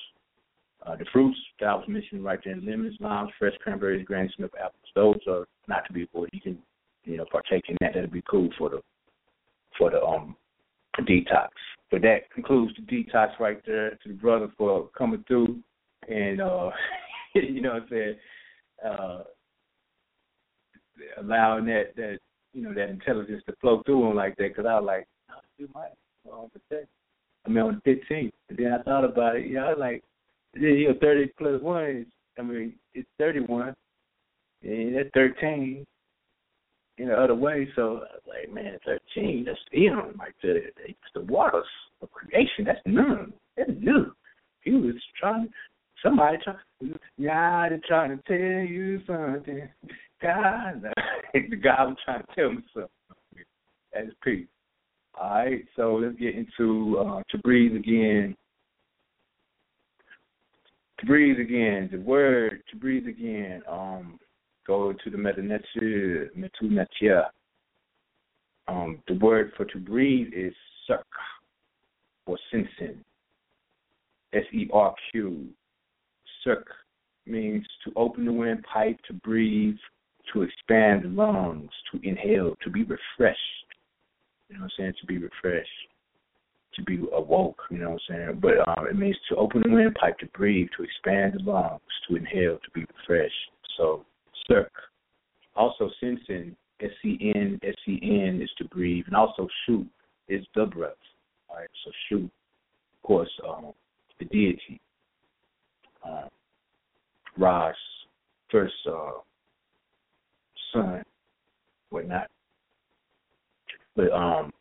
Uh, the fruits that I was mentioning right there, lemons, limes, fresh cranberries, Granny Smith apples. Those are not to be avoided. You can, you know, partake in that. That'd be cool for the for the um detox. But that concludes the detox right there. To the brother for coming through and uh you know what I'm saying, uh allowing that that you know that intelligence to flow through him like that. Because I was like, oh, do my on the I mean on the 15th, and then I thought about it. You know, I was like, you know, 30 plus one is, I mean, it's 31, and that's 13 in the other way. So like, man, 13, that's right there. It's the waters of creation. That's none. That's new. He was trying, somebody trying, God is trying to tell you something. God, the guy was trying to tell me something. That's peace. All right, so let's get into uh, to breathe again. To breathe again, the word to breathe again. Um, go to the metanetia, metunetia. Um, the word for to breathe is suck or sinsin. S E R Q. Suck means to open the windpipe, to breathe, to expand the lungs, to inhale, to be refreshed. You know what I'm saying? To be refreshed, to be awoke. You know what I'm saying? But um, it means to open the windpipe, to breathe, to expand the lungs, to inhale, to be refreshed. So, circ. also Sensen, S C N, S C N is to breathe, and also shoot is the breath. All right, so shoot, of course, um, the deity. Uh, Ra's first uh, son, whatnot. But um,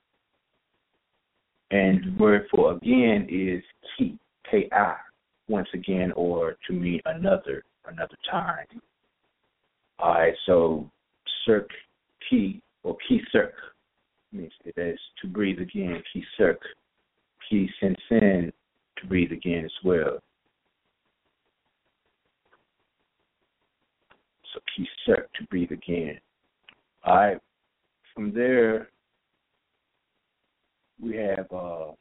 and word for again is ki, K I, once again, or to mean another, another time. All right, so circ ki or ki circ means it is to breathe again, ki circ, sin sin to breathe again as well. So ki circ to breathe again. All right, from there we have uh,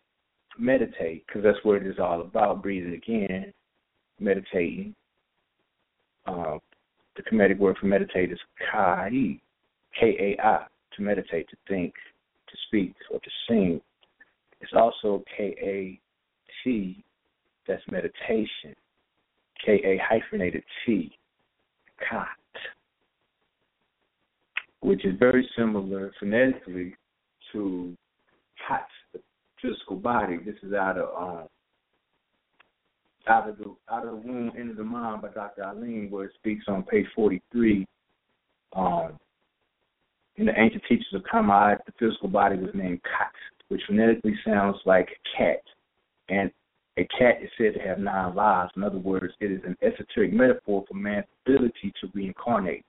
meditate because that's what it is all about. Breathing again, meditating. Uh, the Kemetic word for meditate is kai, K A I, to meditate, to think, to speak, or to sing. It's also K A T, that's meditation. K A hyphenated T, kat, which is very similar phonetically to hot, the physical body. This is out of um, out of the out of the womb into the mind by Dr. Eileen, where it speaks on page forty three. Um, in the ancient teachers of Kamad, the physical body was named Kat, which phonetically sounds like cat. And a cat is said to have nine lives. In other words, it is an esoteric metaphor for man's ability to reincarnate.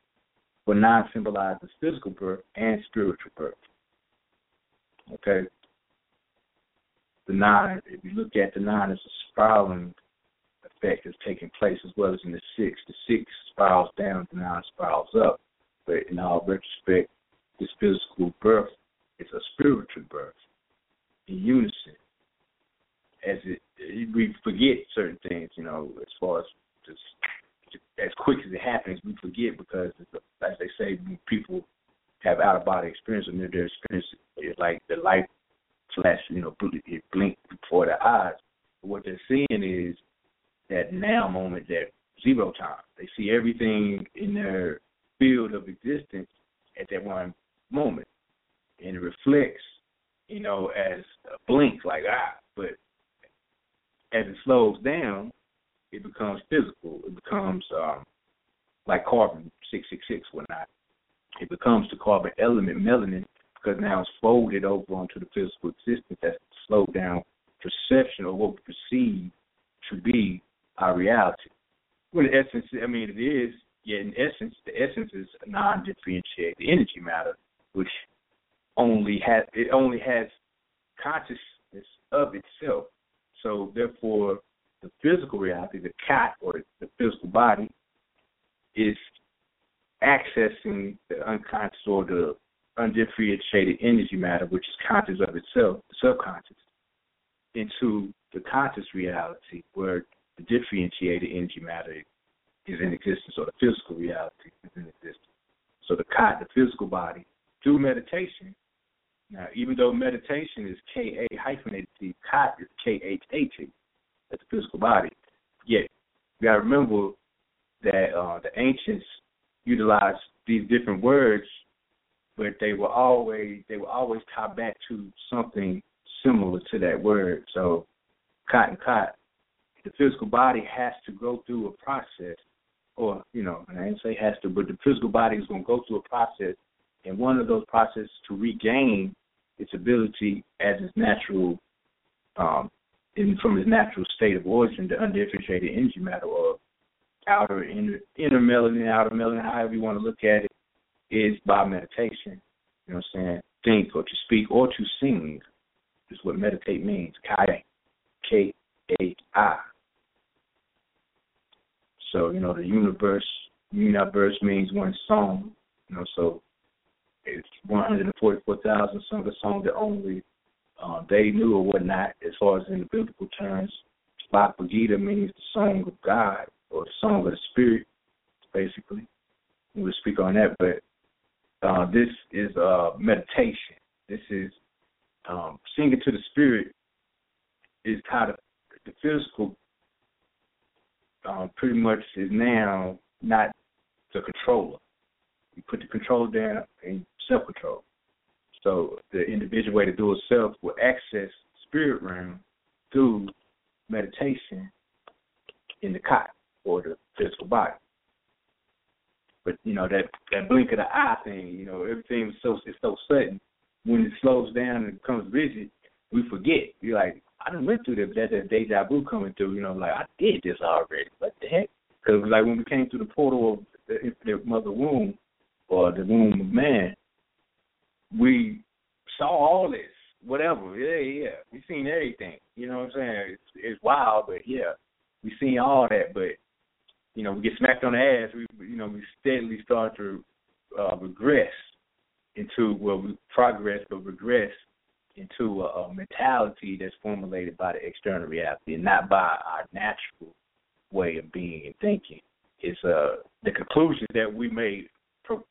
But nine symbolizes physical birth and spiritual birth. Okay? The nine, if you look at the nine, it's a spiraling effect that's taking place as well as in the six. The six spirals down, the nine spirals up. But in all retrospect, this physical birth is a spiritual birth in unison. As it, we forget certain things, you know, as far as just as quick as it happens, we forget because, as they say, people have out of body experience, and their experience is like the light flash, you know, it blink before their eyes. What they're seeing is that now moment, that zero time. They see everything in their field of existence at that one moment, and it reflects, you know, as a blink, like ah. But as it slows down, it becomes physical. It becomes um, like carbon six six six whatnot. It becomes the carbon element melanin because now it's folded over onto the physical existence that's slowed down perception of what we perceive to be our reality. Well, in essence, I mean, it is, yet in essence, the essence is non-differentiated energy matter, which only has it only has consciousness of itself. So therefore, the physical reality, the cat or the physical body, is accessing the unconscious or the undifferentiated energy matter, which is conscious of itself, the subconscious, into the conscious reality where the differentiated energy matter is in existence, or the physical reality is in existence. So the Kat, the physical body, through meditation. Now, even though meditation is K A hyphenated T, Kat is K H A T. That's the physical body. Yet, you got to remember that uh, the ancients utilized these different words, but they were always they were always tied back to something similar to that word. So, cot and cot, the physical body has to go through a process, or you know, and I didn't say has to, but the physical body is going to go through a process, and one of those processes to regain its ability as its natural, um, in, from its natural state of origin, the undifferentiated energy matter, or outer inner, inner melanin, outer melanin, however you want to look at it, is by meditation. You know what I'm saying? Think or to speak or to sing is what meditate means. K K A I. So, you know, the universe universe means one song. You know, so it's one hundred and forty four thousand sung a song that only uh, they knew or whatnot as far as in the biblical terms. Bhagavad Gita means the song of God or the song of the spirit, basically. We'll speak on that, but uh, this is uh, meditation. This is um, singing to the spirit is how the, the physical um, pretty much is now not the controller. You put the controller down and self control. So the individual way to do itself will access spirit realm through meditation in the cot or the physical body. But you know that that blink of the eye thing, you know, everything is so it's so sudden. When it slows down and becomes rigid, we forget. You're like, I done went through that. That's that deja vu coming through. You know, like I did this already. What the heck? Because like when we came through the portal of the, the mother womb or the womb of man, we saw all this. Whatever. Yeah, yeah. We seen everything. You know what I'm saying? It's, it's wild, but yeah, we seen all that. But you know, we get smacked on the ass. We you know we steadily start to uh, regress into well, we progress but regress into a, a mentality that's formulated by the external reality and not by our natural way of being and thinking. It's uh the conclusions that we may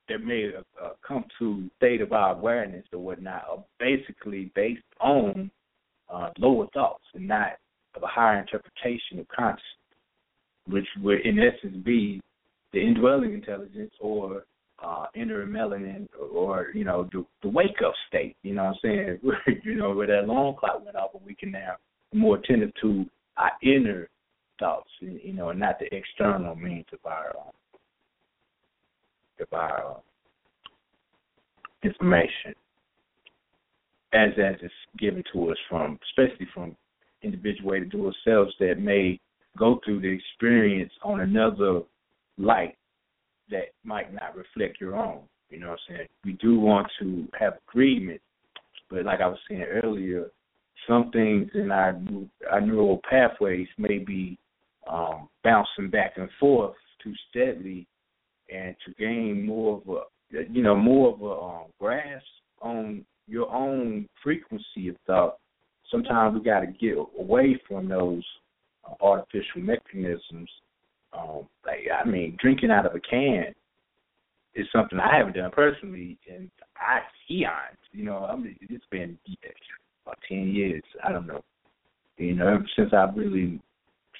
that may uh, come to state of our awareness or whatnot are basically based on uh, lower thoughts and not of a higher interpretation of consciousness, which would in essence be the indwelling intelligence or uh, inner melanin or, you know, the, the wake up state, you know what I'm saying? you know, where that long clock went off and we can now more attentive to our inner thoughts, you know, and not the external means of our um, of our uh, information as as it's given to us from especially from individual way to ourselves that may go through the experience on another light that might not reflect your own. You know what I'm saying? We do want to have agreement, but like I was saying earlier, some things in our our neural pathways may be um, bouncing back and forth too steadily, and to gain more of a you know more of a um, grasp on your own frequency of thought. Sometimes we got to get away from those uh, artificial mechanisms um, like I mean, drinking out of a can is something I haven't done personally in I eons. You know, I mean, it's been about ten years. I don't know. You know, ever since I really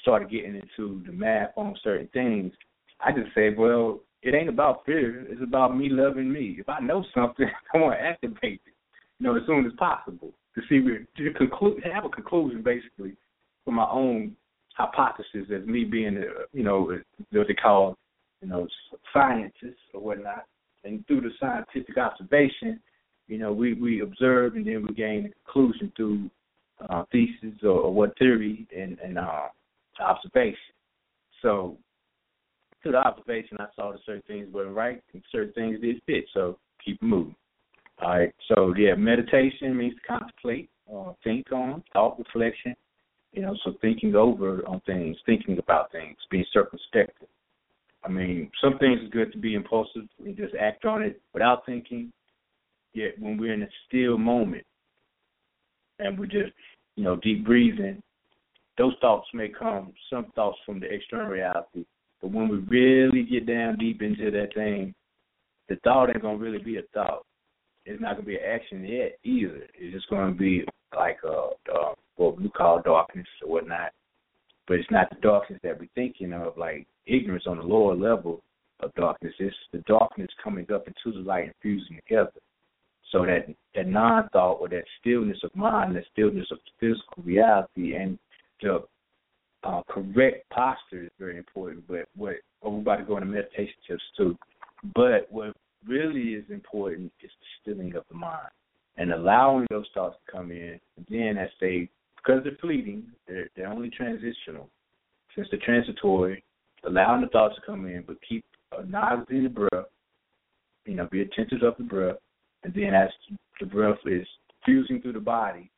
started getting into the math on certain things, I just say, well, it ain't about fear. It's about me loving me. If I know something, I want to activate it. You know, as soon as possible to see to conclude, have a conclusion basically for my own hypothesis as me being, you know, what they call, you know, scientists or whatnot. And through the scientific observation, you know, we we observe and then we gain a conclusion through uh, thesis or, or what theory and and uh, observation. So through the observation, I saw that certain things were right and certain things did fit. So keep moving. All right. So yeah, meditation means to contemplate, or uh, think on, thought reflection, you know, so thinking over on things, thinking about things, being circumspect. I mean, some things is good to be impulsive and just act on it without thinking. Yet when we're in a still moment and we're just, you know, deep breathing, those thoughts may come, some thoughts from the external reality. But when we really get down deep into that thing, the thought ain't gonna really be a thought. It's not gonna be an action yet either. It's just gonna be like a, a what we call darkness or whatnot. But it's not the darkness that we're thinking of, like ignorance on the lower level of darkness. It's the darkness coming up into the light and fusing together. So that that non thought or that stillness of mind, that stillness of physical reality and the uh, correct posture is very important. But what everybody going to go into meditation tips too. But what really is important is the stilling of the mind and allowing those thoughts to come in. Then as they because they're fleeting, they're they're only transitional. Since they're transitory, allowing the thoughts to come in, but keep a noise in the breath. You know, be attentive of the breath, and then as the breath is fusing through the body,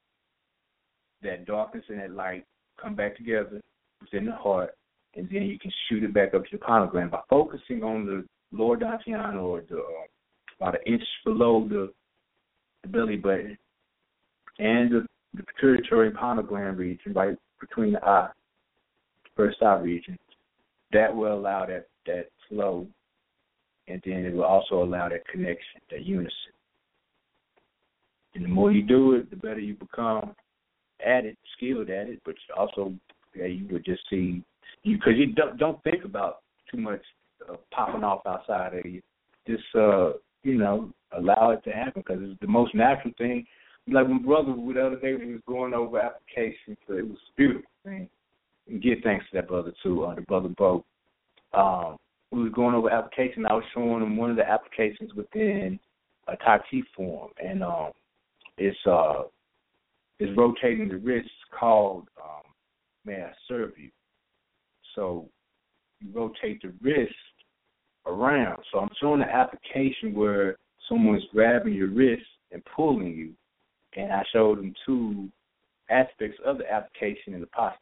that darkness and that light come back together within the heart, and then you can shoot it back up to the gland by focusing on the lower dantian or the uh, about an inch below the, the belly button, and the the pituitary pineal region, right between the eye, first eye region, that will allow that that flow, and then it will also allow that connection, that unison. And the more you do it, the better you become at it, skilled at it. But also, yeah, you would just see you because you don't don't think about too much uh, popping off outside of you. just uh, you know, allow it to happen because it's the most natural thing. Like my brother the other day we was going over applications, so it was beautiful thing. And give thanks to that brother too, uh, the brother Bo. Um, we was going over application. I was showing him one of the applications within a Tai Chi form, and um, it's uh, it's rotating the wrist called um, May I Serve You. So you rotate the wrist around. So I'm showing the application where someone's grabbing your wrist and pulling you, and I showed them two aspects of the application in the posture.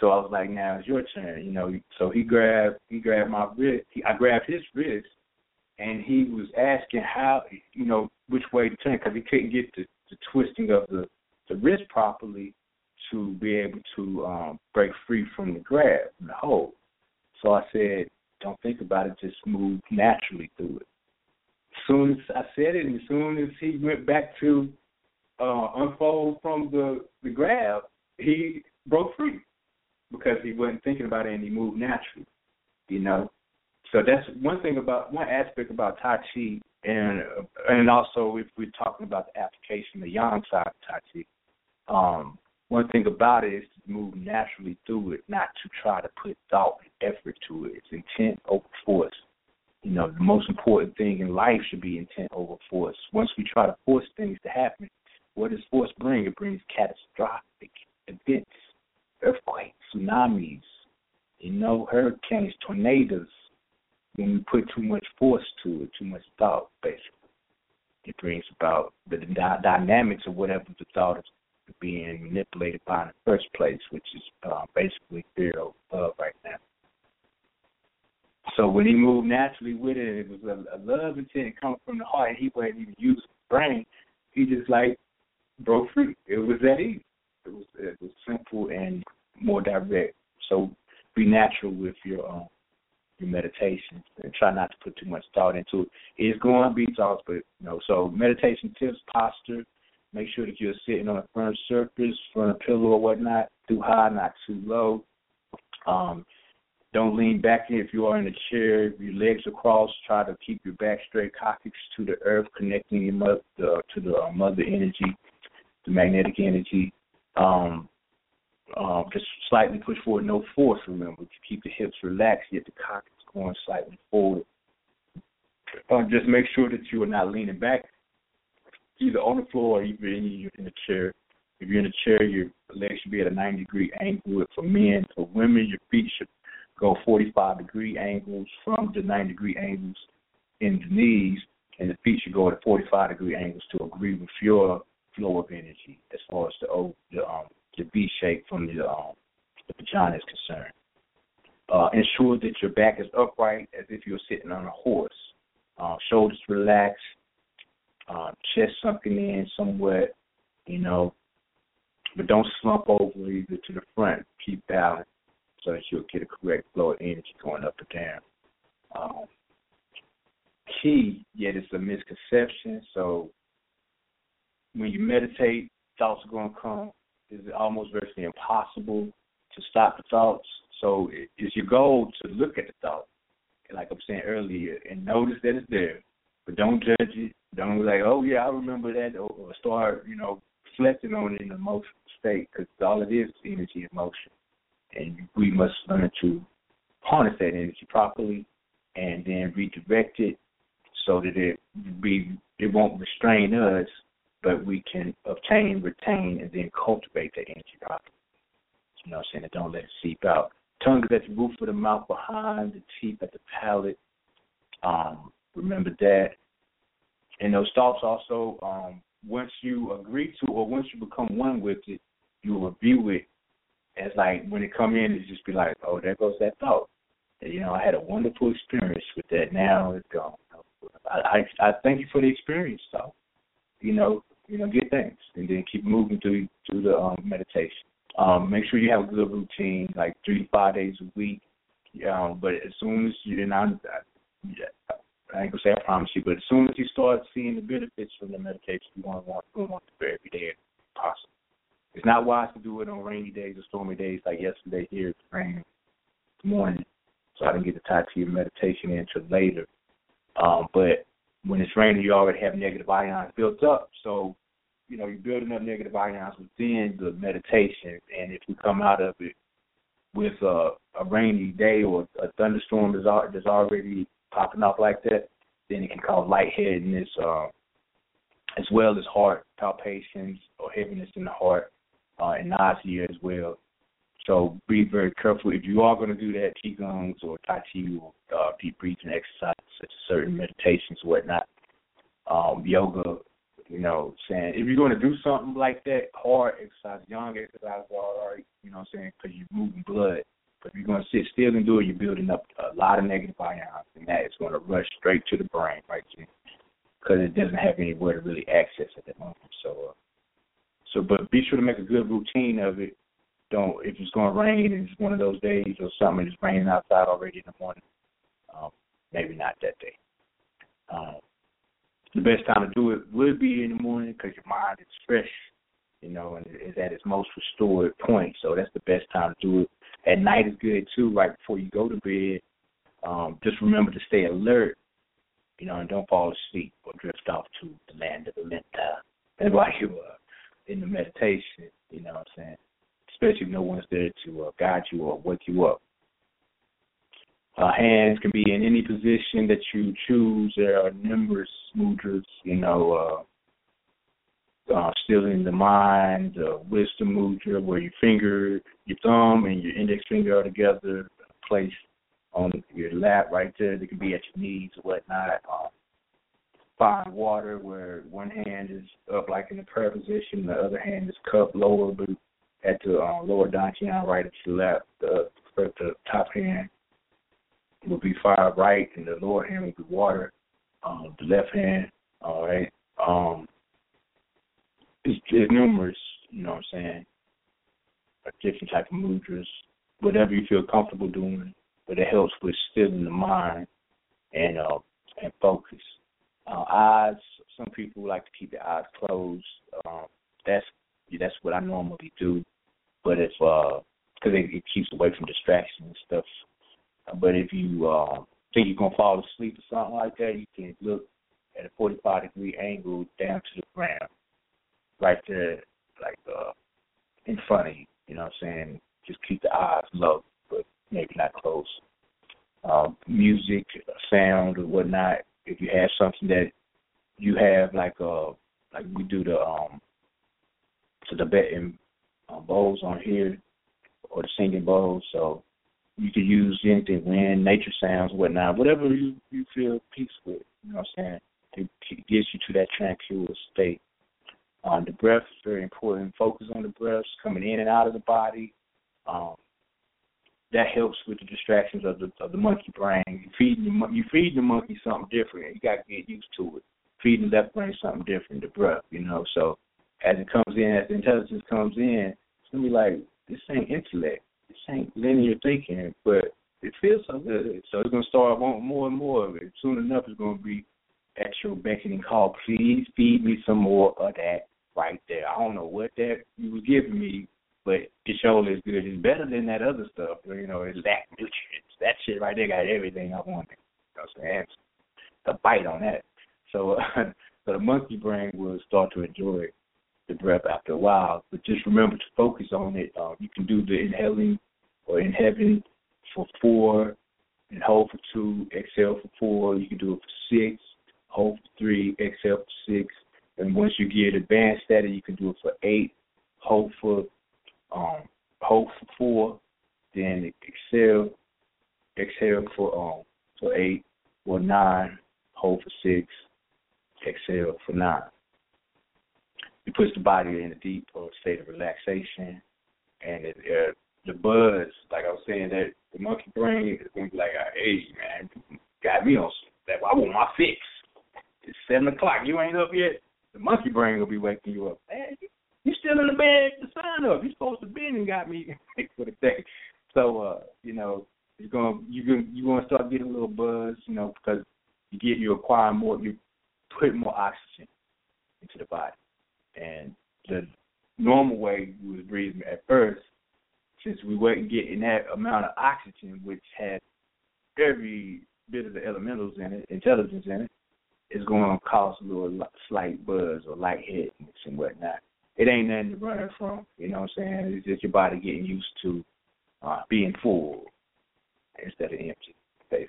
So I was like, now it's your turn, you know. So he grabbed he grabbed my wrist. He, I grabbed his wrist, and he was asking how, you know, which way to turn because he couldn't get the, the twisting of the the wrist properly to be able to um, break free from the grab and the hold. So I said, don't think about it, just move naturally through it. Soon as I said it, and as soon as he went back to uh, unfold from the the grab, he broke free because he wasn't thinking about it and he moved naturally. You know, so that's one thing about one aspect about Tai Chi, and and also if we're talking about the application, the yang side of Tai Chi. Um, one thing about it is to move naturally through it, not to try to put thought and effort to it. It's intent over force. You know, the most important thing in life should be intent over force. Once we try to force things to happen, what does force bring? It brings catastrophic events, earthquakes, tsunamis, you know, hurricanes, tornadoes. When we put too much force to it, too much thought, basically, it brings about the dynamics of whatever the thought is being manipulated by in the first place, which is uh, basically fear of love right now. So when he moved naturally with it, it was a, a love intent coming from the heart. And he wasn't even using his brain. He just like broke free. It was that easy. It was it was simple and more direct. So be natural with your um your meditation and try not to put too much thought into it. It's going to be thoughts, but you know, so meditation tips, posture, Make sure that you're sitting on a firm surface, front of pillow or whatnot, too high, not too low. Um, don't lean back if you are in a chair. Your legs are crossed. Try to keep your back straight, coccyx to the earth, connecting your mother to the uh, mother energy, the magnetic energy. Um, um, just slightly push forward, no force. Remember to keep the hips relaxed, yet the coccyx going slightly forward. Uh, just make sure that you are not leaning back either on the floor or even in, a chair. If you're in a chair, your legs should be at a 90 degree angle. For men, for women, your feet should go 45 degree angles from the 90 degree angles in the knees, and the feet should go at 45 degree angles to agree with your flow of energy as far as the O, the um the V shape from the um the vagina is concerned. Uh, ensure that your back is upright as if you're sitting on a horse. Uh, shoulders relaxed, uh, chest sunken in somewhat, you know, but don't slump over either to the front. Keep balance so that you'll get a correct flow of energy going up and down. Um, key, yet it's a misconception. So when you meditate, thoughts are going to come. It's almost virtually impossible to stop the thoughts. So it's your goal to look at the thought, like I'm saying earlier, and notice that it's there, but don't judge it. Don't be like, oh yeah, I remember that, or, start, you know, reflecting on it in an emotional state, because all it is is energy, emotion, and we must learn to harness that energy properly, and then redirect it so that it be it won't restrain us, but we can obtain, retain, and then cultivate that energy properly. You know what I'm saying? Don't let it seep out. Tongue is at the roof of the mouth, behind the teeth at the palate. Um, remember that. And those thoughts also, um, once you agree to or once you become one with it, you will review it as like when it come in, it just be like, oh, there goes that thought. And, you know, I had a wonderful experience with that. Now it's gone. I I, I thank you for the experience, though. You know, you know, get thanks, and then keep moving through through the um, meditation. Um, make sure you have a good routine, like three to five days a week. Um, but as soon as you and I, I I ain't gonna say I promise you, but as soon as you start seeing the benefits from the meditation, you want to want to want to do it every day if possible. It's not wise to do it on rainy days or stormy days like yesterday here. It's raining this morning, so I didn't get the Tai Chi meditation until later. Um, but when it's raining, you already have negative ions built up. So, you know, you're building up negative ions within the meditation. And if you come out of it with a, a rainy day or a thunderstorm that's, that's already popping off like that, then it can cause lightheadedness, uh, as well as heart palpitations or heaviness in the heart, uh, and nausea as well. So be very careful if you are going to do that qigong or tai chi or uh, deep breathing exercises, such as certain meditations, whatnot, um, yoga. You know, saying if you're going to do something like that, hard exercise, young exercise, all right. You know, what I'm saying because you're moving blood. But if you're going to sit still and do it, you're building up a lot of negative ions, and that is going to rush straight to the brain, right? Because it doesn't have anywhere to really access at that moment. So, uh, so, but be sure to make a good routine of it don't if it's going to rain it's one of those days or something it's raining outside already in the morning, um, maybe not that day. Um, the best time to do it would be in the morning because your mind is fresh, you know, and is at its most restored point. So that's the best time to do it. At night is good too, right before you go to bed. Um, just remember to stay alert, you know, and don't fall asleep or drift off to the land of the mental. And while you are in the meditation, you know what I'm saying? especially if no one's there to uh, guide you or wake you up. Uh, hands can be in any position that you choose. There are numerous mudras, you know, uh, uh, stilling the mind, uh, wisdom mudra, where your finger, your thumb, and your index finger are together, placed on your lap right there. They can be at your knees or whatnot. Uh, fine water, where one hand is up like in the prayer position, the other hand is cupped lower, but at the um, lower dantian, right at your left. The, the top hand will be fire right, and the lower hand will be water. Um, the left hand, all right. Um, it's, it's numerous, you know what I'm saying, different type of mudras, whatever you feel comfortable doing, but it helps with stilling the mind and uh, and focus. Uh, eyes, some people like to keep their eyes closed. Um, that's that's what I normally do. But if uh, because it, it keeps away from distraction and stuff. But if you uh, think you're gonna fall asleep or something like that, you can look at a 45 degree angle down to the ground, right there, like uh, in front of you. You know what I'm saying? Just keep the eyes low, but maybe not close. Um, music, sound, or whatnot. If you have something that you have, like uh, like we do the um, to the Tibetan uh, bowls on here or the singing bowls. So you could use anything, wind, nature sounds, whatnot, whatever you you feel peace with. You know what I'm saying? It, it gets you to that tranquil state. Um, the breath is very important. Focus on the breaths coming in and out of the body. Um, that helps with the distractions of the of the monkey brain. You feed the you feed the monkey something different. You got to get used to it. Feeding the left brain something different. The breath, you know. So as it comes in, as the intelligence comes in, it's gonna be like, this ain't intellect, this ain't linear thinking, but it feels so good. So it's gonna start wanting more and more of it. Soon enough, it's gonna be at your beckoning call. Please feed me some more of that right there. I don't know what that you was giving me, but surely is good. It's better than that other stuff. You know, it's that nutrients. That shit right there got everything I wanted. What I'm saying? The bite on that. So, so the monkey brain will start to enjoy the breath after a while. But just remember to focus on it. Um, you can do the inhaling or in heaven for four, and hold for two, exhale for four. You can do it for six, hold for three, exhale for six. And once you get advanced at it, you can do it for eight, hold for um, hold for four, then exhale, exhale for um for eight or nine, hold for six, exhale for nine it puts the body in a deep uh, state of relaxation, and it, uh, the buzz, like I was saying, that the monkey brain is going to be like, "Hey, man, got me on that. I want my fix. It's seven o'clock. You ain't up yet." The monkey brain will be waking you up. Man, you still in the bed to sign up. You supposed to be and got me for the day. So, uh, you know, you're gonna you gonna you gonna start getting a little buzz, you know, because you get you acquire more, you put more oxygen into the body. And the normal way we was breathing at first, since we wasn't getting that amount of oxygen, which had every bit of the elementals in it, intelligence in it's going to cause a little slight buzz or lightheadedness and whatnot. It ain't nothing to run from. You know what I'm saying? It's just your body getting used to uh, being full instead of empty. Basically.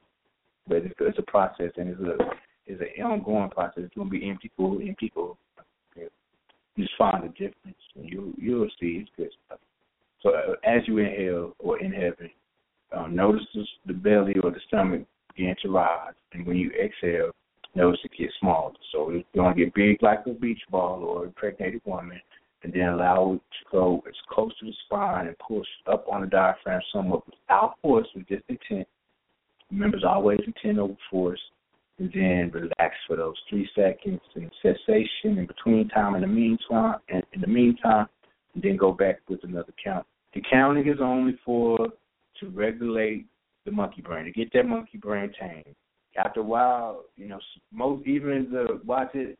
But it's, it's a process and it's a it's an ongoing process. It's gonna be empty full, empty full. You just find the difference, and you you'll see it's good stuff. So uh, as you inhale or inhale, um, notice the belly or the stomach begin to rise, and when you exhale, notice it gets smaller. So it's going to get big like a beach ball or a impregnated woman, and then allow it to go as close to the spine and push up on the diaphragm somewhat without force, with just intent. Remember, it's always intent over force. And then relax for those three seconds and cessation in between time in the meantime and in the meantime, and then go back with another count. The counting is only for to regulate the monkey brain, to get that monkey brain tamed. After a while, you know, most even the watch it,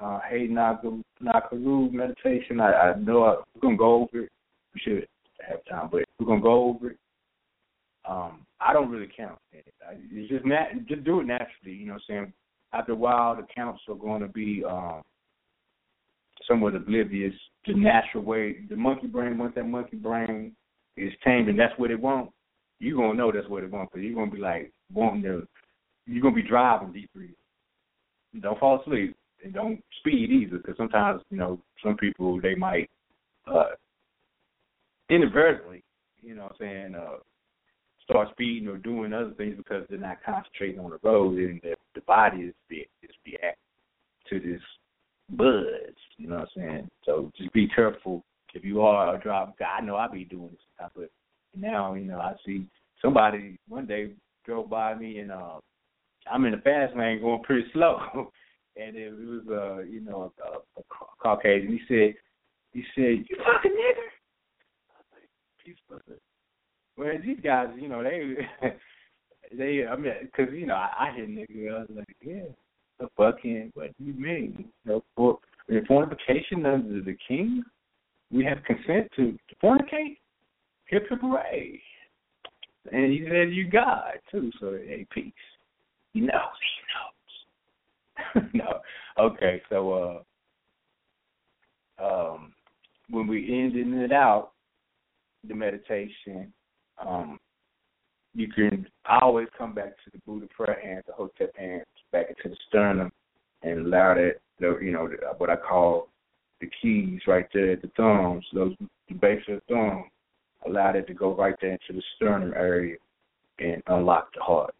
uh, Hey Nakaru meditation. I, I know I, we're gonna go over it. We should have time, but we're gonna go over it. Um, I don't really count. It's just nat- just do it naturally. You know what I'm saying? After a while, the counts are going to be um, somewhat oblivious the natural way. The monkey brain, once that monkey brain is tamed and that's what it wants, you're gonna know that's what it wants because you're gonna be like wanting to. You're gonna be driving deep breathing. Don't fall asleep and don't speed either because sometimes you know some people they might uh inadvertently, you know, what I'm saying, uh, start speeding or doing other things because they're not concentrating on the road and the, the body is be is react to this buzz. You know what I'm saying? So just be careful if you are a driver. I know I be doing this stuff, but now you know I see somebody one day drove by me and uh, I'm in the fast lane going pretty slow, and it was uh you know a, a, a Caucasian. He said he said you fucking nigger. I was like, well, these guys, you know, they, they, I mean, because you know, I, I hit nigga, I was like, yeah, the fucking, what do you mean? You know, for fornication under the king, we have consent to, to fornicate, hip hip hooray. And he said, you God too, so hey, peace. He knows, he knows. no, okay, so uh, um, when we ended it out, the meditation um, you can always come back to the Buddha prayer hands, the Hotep hands, back into the sternum, and allow that, you know, what I call the keys right there at the thumbs, those the base of the thumb, allow that to go right there into the sternum area and unlock the heart.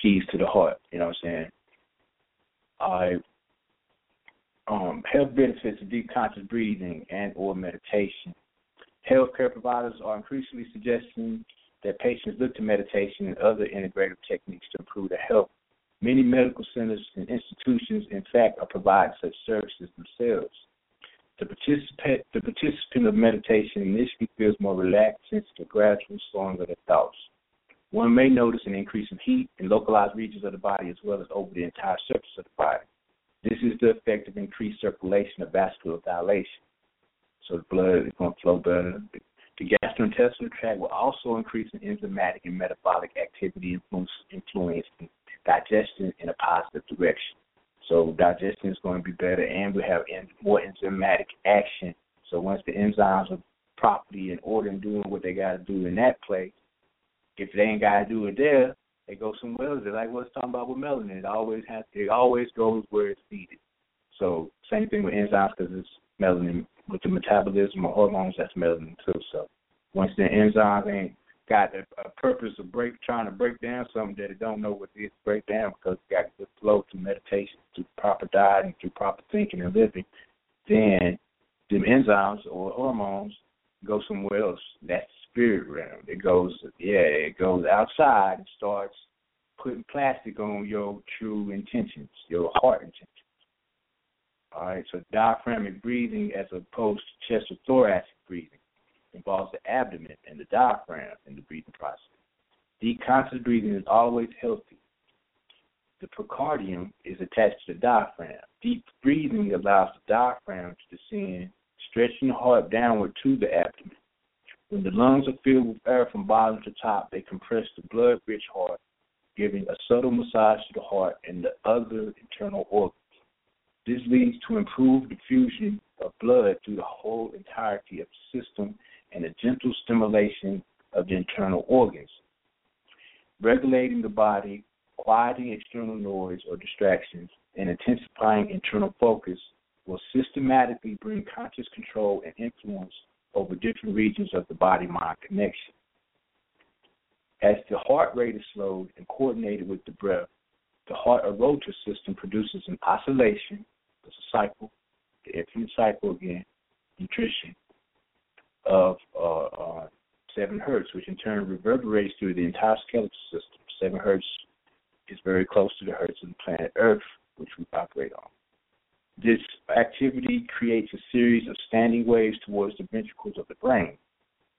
Keys to the heart, you know what I'm saying? I um, health benefits of deep conscious breathing and or meditation Healthcare providers are increasingly suggesting that patients look to meditation and other integrative techniques to improve their health. Many medical centers and institutions, in fact, are providing such services themselves. The participant, the participant of meditation initially feels more relaxed, the gradual slowing of their thoughts. One may notice an increase in heat in localized regions of the body as well as over the entire surface of the body. This is the effect of increased circulation of vascular dilation so the blood is going to flow better. The gastrointestinal tract will also increase in enzymatic and metabolic activity, and influence, influencing digestion in a positive direction. So digestion is going to be better, and we have more enzymatic action. So once the enzymes are properly in order and doing what they got to do in that place, if they ain't got to do it there, they go somewhere else. They're like what's talking about with melanin. It always has. It always goes where it's needed. So same thing with enzymes because it's melanin with the metabolism of hormones, that's melanin too. So once the enzymes ain't got a, a purpose of break trying to break down something that it don't know what it is break down because it got to flow through meditation, through proper diet and through proper thinking and living, then them enzymes or hormones go somewhere else. That's spirit realm. It goes yeah, it goes outside and starts putting plastic on your true intentions, your heart intentions. All right, so diaphragmic breathing as opposed to chest or thoracic breathing involves the abdomen and the diaphragm in the breathing process. Deep conscious breathing is always healthy. The pericardium is attached to the diaphragm. Deep breathing allows the diaphragm to descend, stretching the heart downward to the abdomen. When the lungs are filled with air from bottom to top, they compress the blood rich heart giving a subtle massage to the heart and the other internal organs. This leads to improved diffusion of blood through the whole entirety of the system and a gentle stimulation of the internal organs. Regulating the body, quieting external noise or distractions, and intensifying internal focus will systematically bring conscious control and influence over different regions of the body mind connection. As the heart rate is slowed and coordinated with the breath, the heart aorta system produces an oscillation, it's a cycle, the infinite cycle again, nutrition, of uh, uh, 7 hertz, which in turn reverberates through the entire skeletal system. 7 hertz is very close to the hertz of the planet Earth, which we operate on. This activity creates a series of standing waves towards the ventricles of the brain.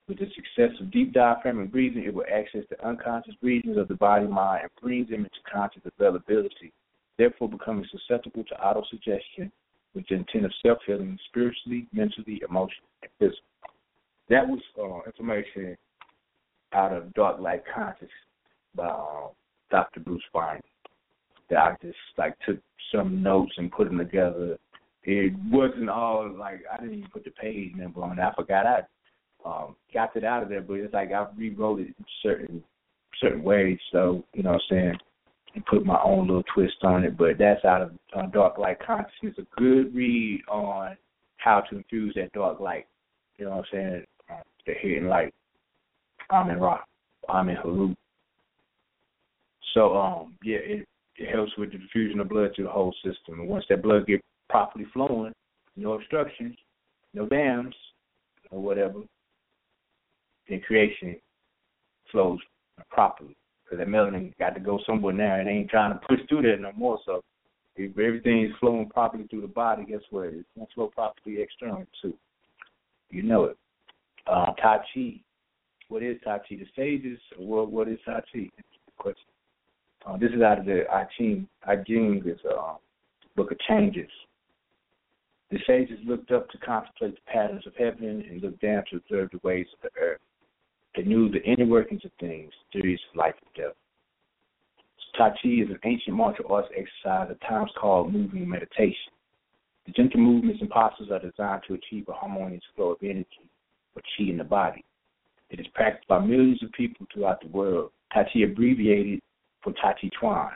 With the success of deep diaphragmatic breathing, it will access the unconscious regions of the body mind and brings them into conscious availability, therefore becoming susceptible to autosuggestion with the intent of self healing spiritually, mentally, emotionally, and physically. That was uh, information out of Dark Light Conscious by uh, Dr. Bruce Bynum. That I just like took some notes and put them together. It wasn't all like I didn't even put the page number on. I forgot I um, got it out of there, but it's like I rewrote it in certain certain ways. So you know what I'm saying, and put my own little twist on it. But that's out of uh, Dark Light Consciousness. A good read on how to infuse that dark light. You know what I'm saying? Uh, the hidden light. I'm in rock. I'm in Haru. So um yeah, it it helps with the diffusion of blood to the whole system. And once that blood gets properly flowing, no obstructions, no dams, or whatever, then creation flows properly. Because that melanin got to go somewhere now. It ain't trying to push through there no more. So if everything is flowing properly through the body, guess what? It's going to flow properly externally too. You know it. Uh, tai Chi. What is Tai Chi? The sages, what, what is Tai Chi? Question. Uh, this is out of the I Ching. I Ching is uh, book of changes. The sages looked up to contemplate the patterns of heaven and looked down to observe the ways of the earth. They knew the inner workings of things, theories of life and death. Tai Chi is an ancient martial arts exercise at times called moving meditation. The gentle movements and postures are designed to achieve a harmonious flow of energy or chi in the body. It is practiced by millions of people throughout the world. Tai Chi abbreviated for Tai Chi Chuan,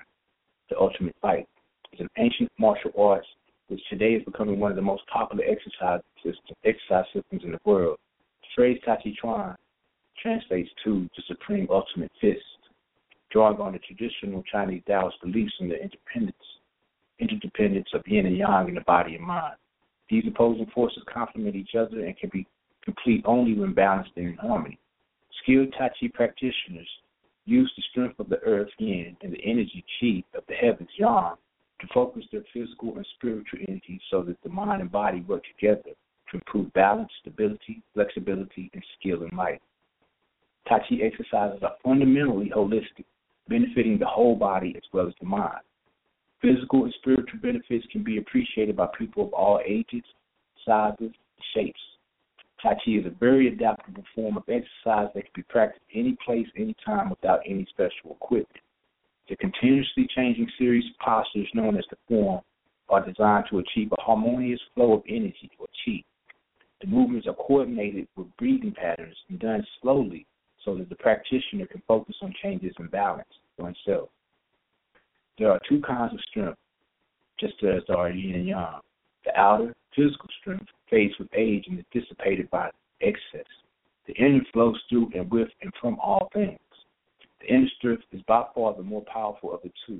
the ultimate fight. It's an ancient martial arts which today is becoming one of the most popular exercise, system, exercise systems in the world. The phrase Tai Chi Chuan translates to the supreme ultimate fist, drawing on the traditional Chinese Taoist beliefs in the independence, interdependence of yin and yang in the body and mind. These opposing forces complement each other and can be complete only when balanced and in harmony. Skilled Tai Chi practitioners use the strength of the earth yin and the energy chi of the heavens yang to focus their physical and spiritual energy so that the mind and body work together to improve balance, stability, flexibility, and skill in life. Tai Chi exercises are fundamentally holistic, benefiting the whole body as well as the mind. Physical and spiritual benefits can be appreciated by people of all ages, sizes, shapes. Tai Chi is a very adaptable form of exercise that can be practiced any place, any time without any special equipment. The continuously changing series of postures known as the form are designed to achieve a harmonious flow of energy or chi. The movements are coordinated with breathing patterns and done slowly so that the practitioner can focus on changes in balance for himself. There are two kinds of strength, just as there are yin and yang. The outer, physical strength fades with age and is dissipated by excess. The inner flows through and with and from all things. The inner strength is by far the more powerful of the two,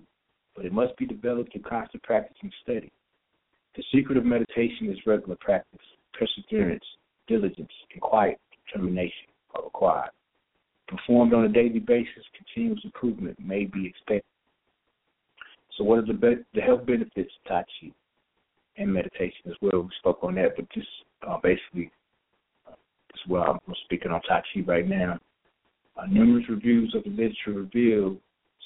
but it must be developed through constant practice and study. The secret of meditation is regular practice. Perseverance, diligence, and quiet determination are required. Performed on a daily basis, continuous improvement may be expected. So, what are the, be- the health benefits of Tai Chi and meditation as well? We spoke on that, but just uh, basically, uh, as well, I'm speaking on Tai Chi right now. Uh, numerous reviews of the literature reveal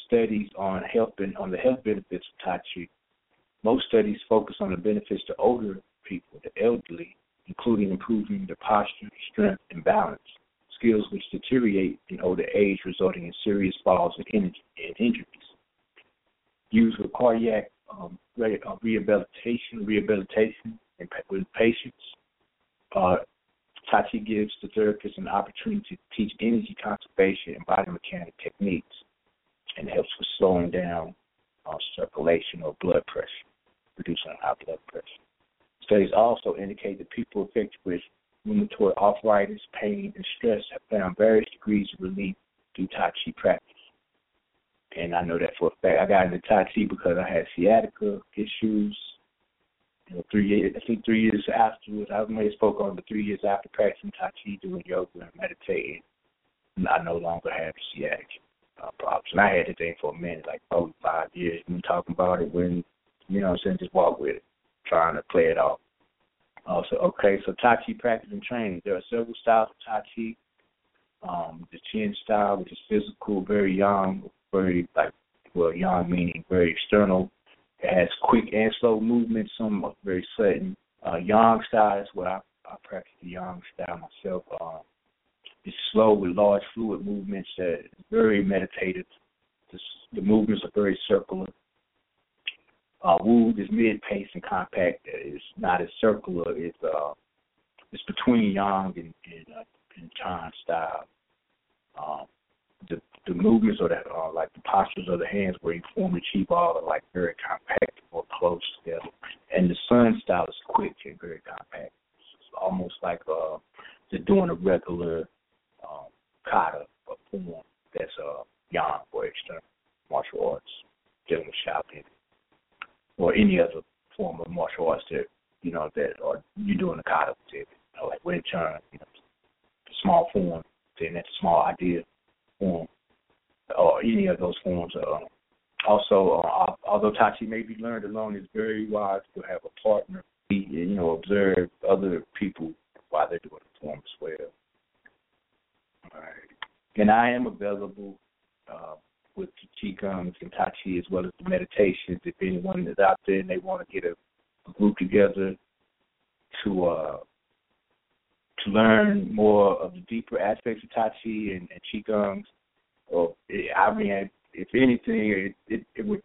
studies on health on the health benefits of Tai Chi. Most studies focus on the benefits to older people, the elderly, including improving their posture, strength, and balance skills which deteriorate in older age, resulting in serious falls and, and injuries. Used with cardiac um, re- uh, rehabilitation, rehabilitation in, with patients. Uh, Tai gives the therapist an opportunity to teach energy conservation and body mechanic techniques and helps with slowing down uh, circulation or blood pressure, reducing high blood pressure. Studies also indicate that people affected with rheumatoid arthritis, pain, and stress have found various degrees of relief through Tai Chi practice. And I know that for a fact. I got into Tai Chi because I had sciatica issues. You know, three years, I think three years afterwards, I may have spoke on the three years after practicing Tai Chi, doing yoga and meditating, I no longer have sciatica uh, problems. And I had the thing for a minute, like oh, five years. Been talking about it when, you know what I'm saying, just walk with it, trying to play it off. Also, okay, so Tai Chi practice and training. There are several styles of Tai Chi. Um, the Chen style, which is physical, very young, very like well, young meaning very external. It has quick and slow movements. Some are very sudden. Uh, yang style is what I, I practice the yang style myself. Um, it's slow with large fluid movements that is very meditative. The, the movements are very circular. Uh, Wu is mid-paced and compact. It's not as circular. It's uh, it's between Yang and and, uh, and Chen style. Um, the the movements or the uh, like the postures of the hands where you form the chi ball are like very compact or close together. And the sun style is quick and very compact. It's almost like uh they're doing a regular um kata or form that's uh yang or external martial arts, dealing with. Or any other form of martial arts that you know, that or you're doing a kata with it. You know, like Wing Chun, you know, small form, then that's a small idea form or any of those forms. Uh, also, uh, although Tai Chi may be learned alone, it's very wise to have a partner. You know, observe other people while they're doing the form as well. All right. And I am available uh, with Qigong and Tai Chi as well as the meditations. If anyone is out there and they want to get a, a group together to uh, to learn more of the deeper aspects of Tai Chi and, and Qigongs, or I mean, if anything, it, it it would.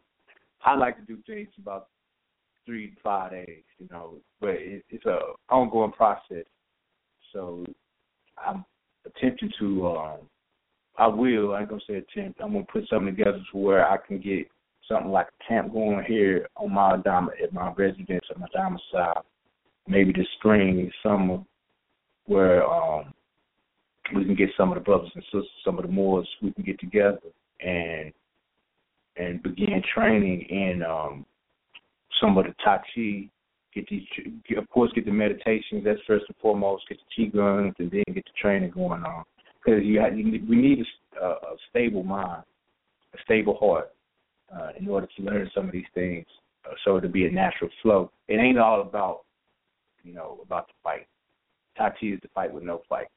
I like to do things about three to five days, you know, but it, it's a ongoing process. So I'm attempting to. um I will. I ain't gonna say attempt. I'm gonna put something together to where I can get something like a camp going here on my at my residence at my domicile. Maybe this spring, summer, where um we can get some of the brothers and sisters, some of the Moors, we can get together and and begin training in um, some of the Tai Chi. Get these, of course, get the meditations. That's first and foremost. Get the Qigong, and then get the training going on. Because you, have, you we need a, a, a stable mind, a stable heart, uh, in order to learn some of these things. Uh, so to be a natural flow. It ain't all about, you know, about the fight. Tai Chi is the fight with no fight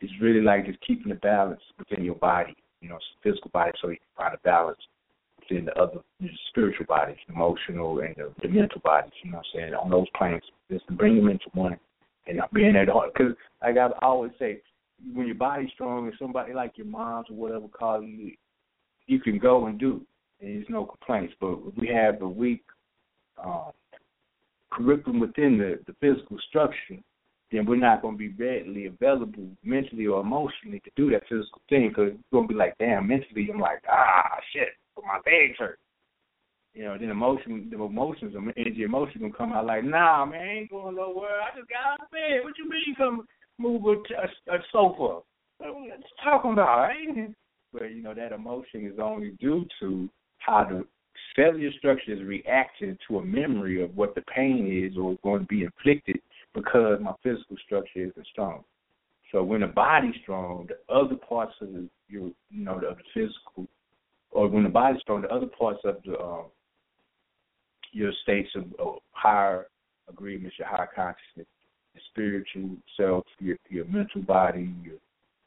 it's really like just keeping the balance within your body, you know, physical body, so you can find a balance within the other know, spiritual bodies, emotional and the, the mental bodies. You know what I'm saying? On those planes, just to bring them into one and not being at heart. Because like I always say, when your body's strong and somebody like your mom's or whatever call you, you can go and do, and there's no complaints. But we have a weak um, curriculum within the the physical structure then we're not going to be readily available mentally or emotionally to do that physical thing because we're going to be like, damn, mentally, I'm like, ah, shit, my legs hurt. You know, then emotion, the emotions, the energy, emotion gonna come out like, nah, man, I ain't going nowhere. I just got out of bed. What you mean, come move a, a, sofa? What you talking about? Ain't But you know, that emotion is only due to how the cellular structure is reacting to a memory of what the pain is or going to be inflicted because my physical structure isn't strong. So when the body's strong, the other parts of the you know the, the physical, or when the body's strong, the other parts of the um, your states of, of higher agreements, your higher consciousness, your spiritual self, your your mental body, your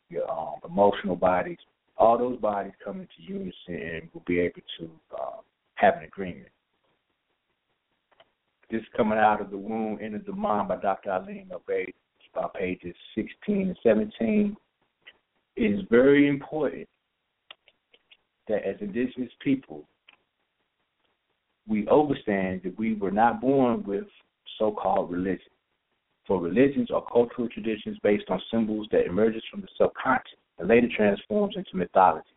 your um, emotional bodies, all those bodies come into unison and will be able to uh, have an agreement. This coming out of the womb into the mind by Dr. Eileen Obey. About pages 16 and 17. it is very important that as indigenous people, we understand that we were not born with so called religion. For religions are cultural traditions based on symbols that emerges from the subconscious and later transforms into mythology,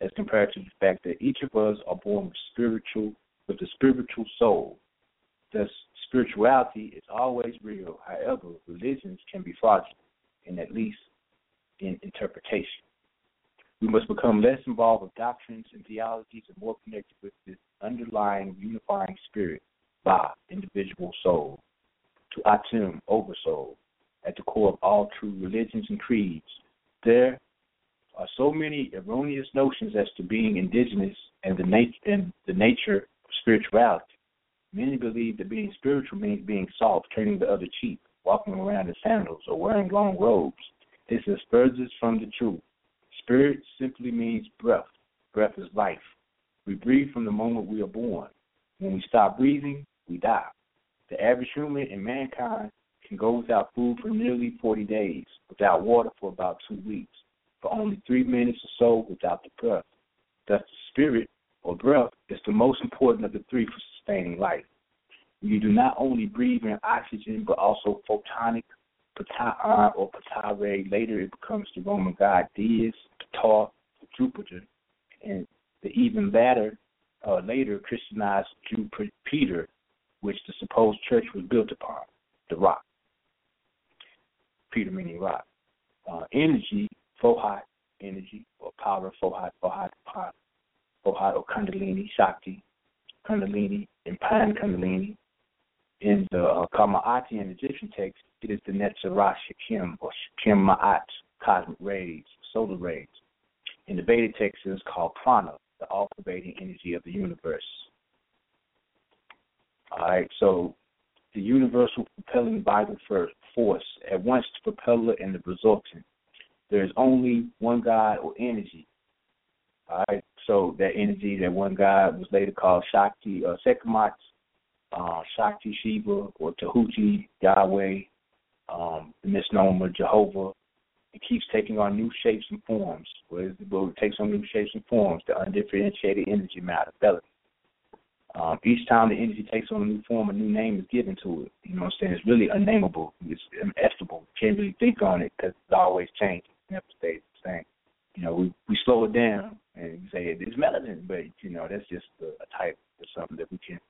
as compared to the fact that each of us are born with spiritual with a spiritual soul. Thus spirituality is always real. However, religions can be fraudulent, and at least in interpretation. We must become less involved with doctrines and theologies and more connected with this underlying unifying spirit, Ba, individual soul, to Atum, oversoul, at the core of all true religions and creeds. There are so many erroneous notions as to being indigenous and the, nat- and the nature of spirituality. Many believe that being spiritual means being soft, turning the other cheek, walking around in sandals, or wearing long robes. This is furthest from the truth. Spirit simply means breath. Breath is life. We breathe from the moment we are born. When we stop breathing, we die. The average human in mankind can go without food for nearly 40 days, without water for about two weeks, for only three minutes or so without the breath. Thus, the spirit or breath is the most important of the three for sustaining life. You do not only breathe in oxygen, but also photonic, Ptah or Ptah Later, it becomes the Roman god Dies, Ptah, Jupiter, and the even latter, uh, later Christianized Jew Peter, which the supposed church was built upon, the rock. Peter meaning rock. Uh, energy, Fohat, energy, or power, Fohat, Fohat, Fohat, Fohat, or Kundalini, Shakti, Kundalini, and Pan Kundalini. In the uh, Kama'ati in Egyptian text, it is the Netzarah Shekim, or Shekim Ma'at, cosmic rays, solar rays. In the Vedic text, it is called prana, the all pervading energy of the universe. All right, so the universal propelling vital force at once the propeller and the resultant. There is only one God or energy. All right, so that energy, that one God was later called Shakti, uh, Sekhmet, uh, Shakti Shiva, or Tahuti, Yahweh, um, the misnomer Jehovah, it keeps taking on new shapes and forms. Where it takes on new shapes and forms, the undifferentiated energy matter, belly. Um, each time the energy takes on a new form, a new name is given to it. You know what I'm saying? It's really unnameable. It's inestimable. You can't really think on it because it's always changing. It never stays the same. You know, we we slow it down and say it's melanin, but you know that's just a, a type of something that we can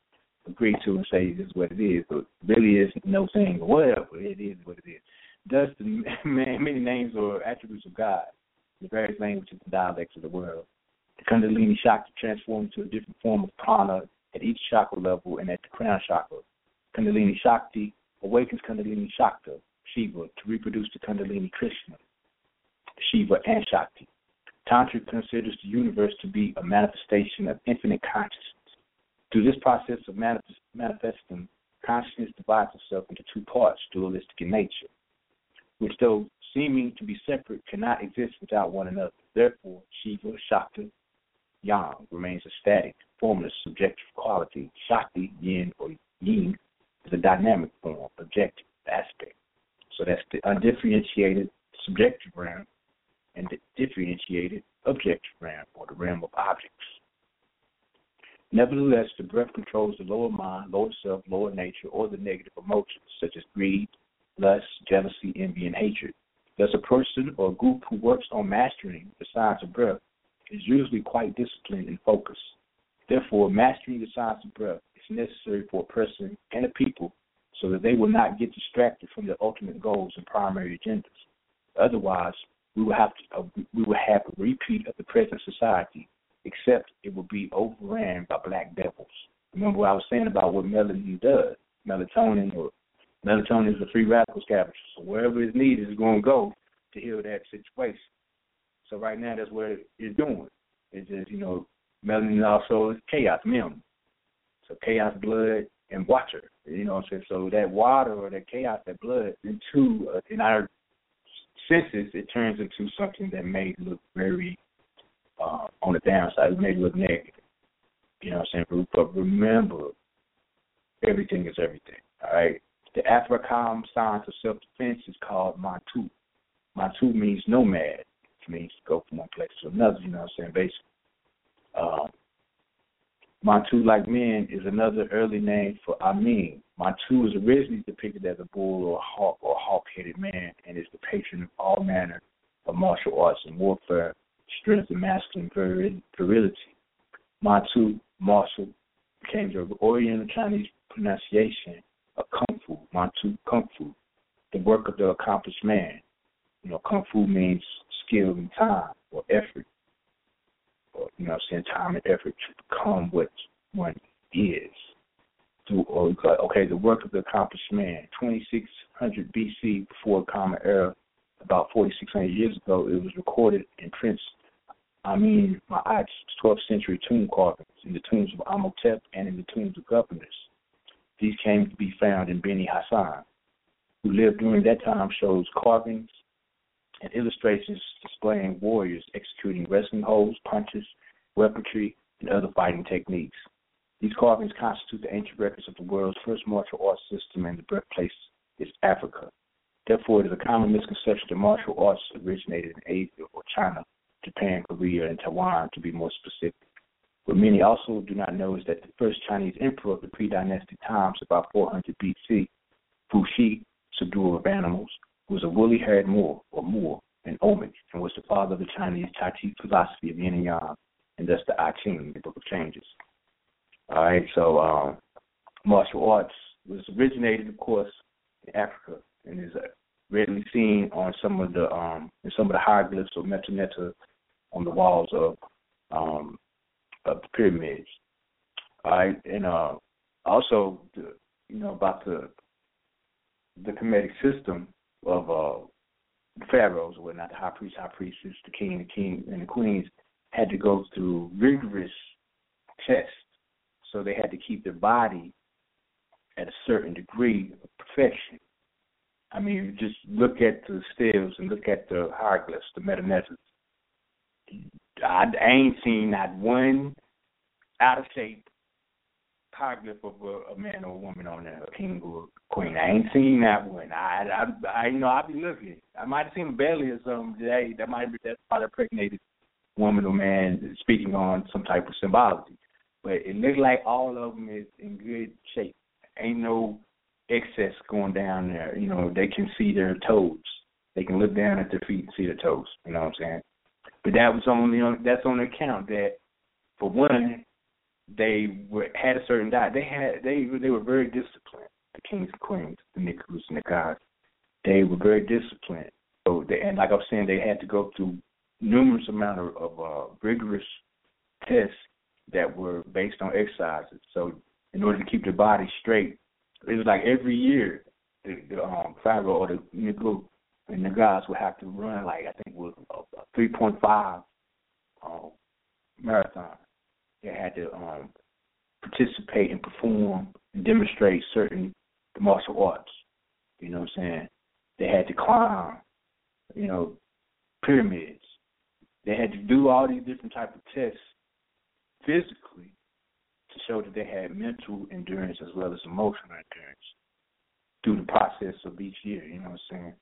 agree to and say is what it is. But really is no thing whatever. It is what it is. Thus, the many names or attributes of God, the various languages and dialects of the world. The Kundalini Shakti transforms into a different form of prana at each chakra level and at the crown chakra. Kundalini Shakti awakens Kundalini Shakta, Shiva, to reproduce the Kundalini Krishna, Shiva, and Shakti. Tantra considers the universe to be a manifestation of infinite consciousness. Through this process of manifest, manifesting, consciousness divides itself into two parts, dualistic in nature which though seeming to be separate cannot exist without one another. Therefore, Shiva, Shakti, Yang remains a static, formless, subjective quality. Shakti, Yin, or Yin is a dynamic form, objective aspect. So that's the undifferentiated subjective realm and the differentiated objective realm, or the realm of objects. Nevertheless, the breath controls the lower mind, lower self, lower nature, or the negative emotions such as greed, lust, jealousy, envy, and hatred. Thus, a person or a group who works on mastering the science of breath is usually quite disciplined and focused. Therefore, mastering the science of breath is necessary for a person and a people so that they will not get distracted from their ultimate goals and primary agendas. Otherwise, we will have to, uh, we will have a repeat of the present society, except it will be overran by black devils. Remember what I was saying about what melatonin does? Melatonin or Melatonin is a free radical scavenger. So wherever it's needed, it's going to go to heal that situation. So right now, that's what it's doing. It's just, you know, melanin also is chaos, mem. So chaos, blood, and water. You know what I'm saying? So that water or that chaos, that blood, into uh, in our senses, it turns into something that may look very uh, on the downside. It may look negative. You know what I'm saying? But remember, everything is everything. All right. The AFRICOM science of self defense is called Matu. Matu means nomad. means to go from one place to another. You know what I'm saying? Basically, um, Montu, like men, is another early name for Amin. Montu was originally depicted as a bull or a hawk or a hawk-headed man, and is the patron of all manner of martial arts and warfare, strength and masculine virility. Montu, martial, became the Oriental Chinese pronunciation of Kung Fu, Manchu Kung Fu, the work of the accomplished man. You know, Kung Fu means skill and time or effort, or, you know, saying time and effort to become what one is. Through, or okay, the work of the accomplished man. 2600 BC, before Common Era, about 4,600 years ago, it was recorded in Prince I mean, my 12th century tomb carvings in the tombs of Amenhotep and in the tombs of governors. These came to be found in Beni Hassan, who lived during that time, shows carvings and illustrations displaying warriors executing wrestling holds, punches, weaponry, and other fighting techniques. These carvings constitute the ancient records of the world's first martial arts system, and the birthplace is Africa. Therefore, it is a common misconception that martial arts originated in Asia or China Japan, Korea, and Taiwan, to be more specific. What many also do not know is that the first Chinese emperor of the pre-dynastic times, about 400 BC, Fu Xi, subduer of animals, was a woolly-haired Moor, or Moor, an omen, and was the father of the Chinese Chi philosophy of yin and yang, and thus the I Ching, the Book of Changes. All right, so um, martial arts was originated, of course, in Africa, and is readily seen on some of the um, in some of the hieroglyphs or Medu Neter on the walls of um, of the pyramids. All right, and uh, also the, you know about the the Kemetic system of uh, pharaohs or whatnot, the high priest, high priestess, the king, the king, and the queens had to go through rigorous tests. So they had to keep their body at a certain degree of perfection. I mean, just look at the stelae and look at the hieroglyphs, the I, I ain't seen not one out of shape hieroglyph of a, a man or a woman on there, a king or a queen. I ain't seen that one. I, I, I you know, I be looking. I might have seen a belly or something today. That might be that's probably a pregnated woman or man speaking on some type of symbology. But it looks like all of them is in good shape. Ain't no excess going down there. You know, they can see their toes. They can look down at their feet and see their toes. You know what I'm saying? But that was only on that's on account that for one, they were had a certain diet. They had they they were very disciplined. The kings and queens, the Nicholas and the gods, they were very disciplined. So they and like I was saying, they had to go through numerous amount of, of uh, rigorous tests that were based on exercises. So in order to keep their body straight, it was like every year the, the um Pharaoh or the Nicholas and the guys would have to run like I think it was a, a three point five um, marathon. They had to um, participate and perform and demonstrate certain martial arts. You know what I'm saying? They had to climb, you know, pyramids. They had to do all these different type of tests physically to show that they had mental endurance as well as emotional endurance through the process of each year. You know what I'm saying?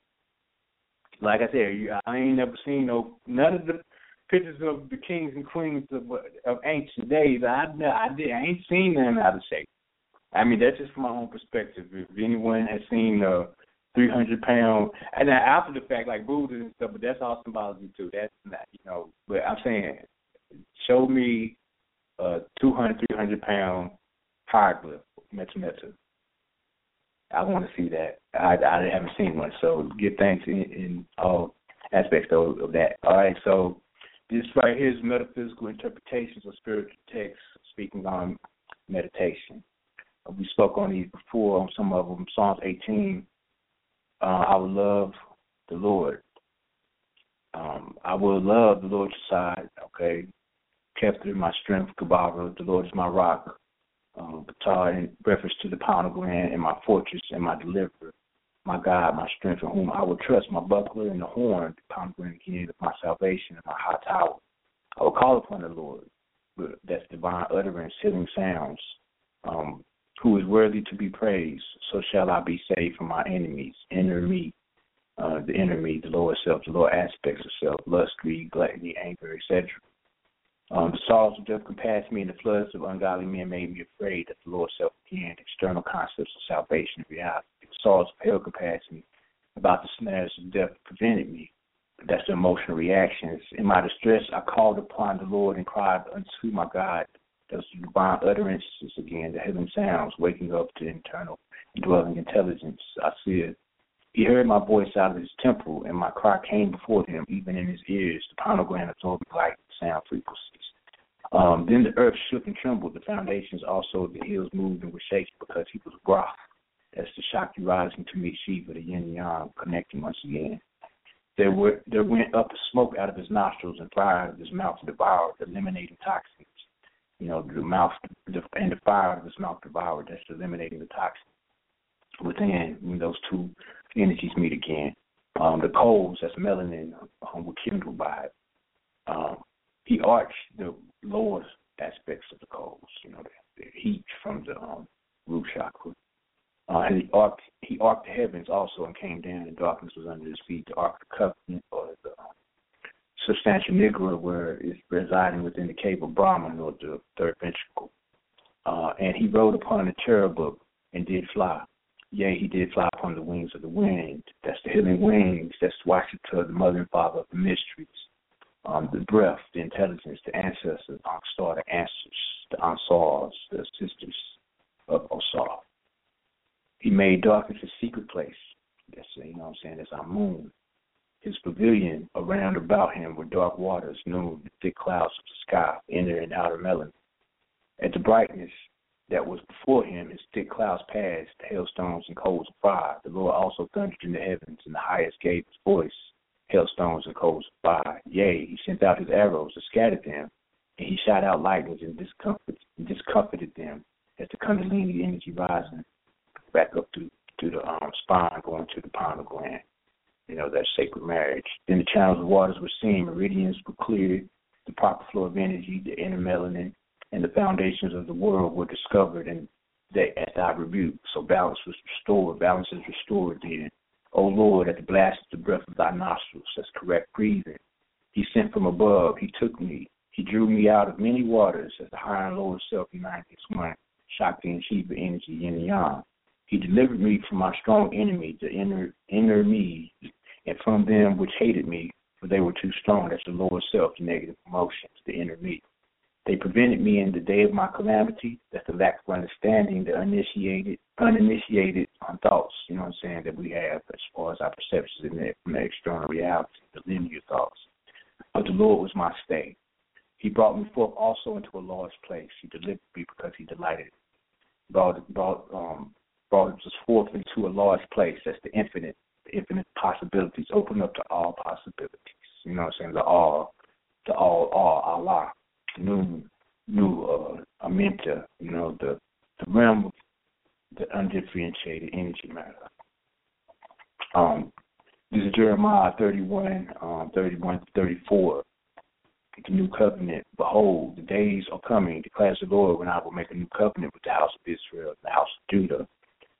like I said, I ain't never seen no none of the pictures of the kings and queens of of ancient days. I I did I ain't seen them out of shape. I mean that's just from my own perspective. If anyone has seen three hundred pound and then after the fact like Buddha and stuff, but that's all symbology too. That's not you know. But I'm saying, show me a two hundred, three hundred pound hieroglyph, Medu Neter. I want to see that. I, I haven't seen one, so give thanks in, in all aspects of, of that. All right, so this right here is metaphysical interpretations of spiritual texts, speaking on meditation. Uh, we spoke on these before on some of them. Psalms 18. Uh, I will love the Lord. Um, I will love the Lord's side. Okay, kept in my strength, Kabbalah. The Lord is my rock um, in reference to the pomegranate and my fortress and my deliverer, my God, my strength, in whom I will trust, my buckler and the horn, the pomegranate again of my salvation and my high tower. I will call upon the Lord. With that's divine utterance, healing sounds. Um, who is worthy to be praised, so shall I be saved from my enemies. Enter me uh, the inner me, the lower self, the lower aspects of self, lust, greed, gluttony, anger, etc. Um, the sorrows of death compassed me, and the floods of ungodly men made me afraid that the lower self again, external concepts of salvation and reality. Of hell compassed me, about the snares of death prevented me. That's the emotional reactions. In my distress, I called upon the Lord and cried unto my God. Those divine utterances again, the heaven sounds, waking up to internal dwelling intelligence. I said, He heard my voice out of his temple, and my cry came before him, even in his ears. The gland absorbed light sound frequencies. Um, then the earth shook and trembled. The foundations also the hills moved and were shaken because he was wroth. That's the Shakti rising to meet Shiva, the yin yang, connecting once again. There were there went up smoke out of his nostrils and fire out of his mouth devoured, eliminating toxins you know, the mouth the, and the fire of his mouth devoured. That's eliminating the toxins within. When those two energies meet again, um, the coals that's melanin um, were kindled by it. Um, he arched the lower aspects of the coals, you know, the, the heat from the um, root chakra. Uh, and he arced, he arced the heavens also and came down, and darkness was under his feet. The ark of the covenant, or the um, substantia nigra where it's residing within the cave of Brahman or the third ventricle. Uh, and he rode upon the cherubim and did fly. Yea, he did fly upon the wings of the wind. That's the healing wings. That's Washita, the mother and father of the mysteries. Um, the breath, the intelligence, the ancestors, the Angstar, the answers, the Ansars, the sisters of Osar. He made darkness a secret place. That's you know what I'm saying. That's our moon. His pavilion around about him were dark waters, noon, thick clouds of the sky, inner and outer melon. At the brightness that was before him, his thick clouds passed, hailstones and coals of fire. The Lord also thundered in the heavens, and the highest gave his voice, hailstones and coals of fire. Yea, he sent out his arrows and scattered them, and he shot out lightnings and discomforted, discomfited them as the Kundalini energy rising back up through, through the um, spine, going to the pineal gland you know, that sacred marriage. Then the channels of waters were seen, meridians were cleared, the proper flow of energy, the inner melanin, and the foundations of the world were discovered and they at thy rebuke. So balance was restored, balance is restored then. O Lord, at the blast of the breath of thy nostrils, that's correct breathing. He sent from above, he took me, he drew me out of many waters as the higher and lower self united as one, Shakti and Shiva energy, yin and yang. He delivered me from my strong enemy, the inner me, and from them which hated me, for they were too strong. That's the lower self, the negative emotions, the inner me. They prevented me in the day of my calamity. That's the lack of understanding, the uninitiated, uninitiated on thoughts. You know what I'm saying that we have as far as our perceptions in the, the external reality, the linear thoughts. But the Lord was my stay. He brought me forth also into a large place. He delivered me because He delighted. Brought brought um, brought us forth into a large place. That's the infinite, the infinite possibilities. Open up to all possibilities. You know what I'm saying? The all, the all, all, Allah, new, new, uh, Amenta. You know the the realm of the undifferentiated energy matter. Um, this is Jeremiah 31, um, 31 34. The new covenant. Behold, the days are coming, declares the Lord, when I will make a new covenant with the house of Israel, and the house of Judah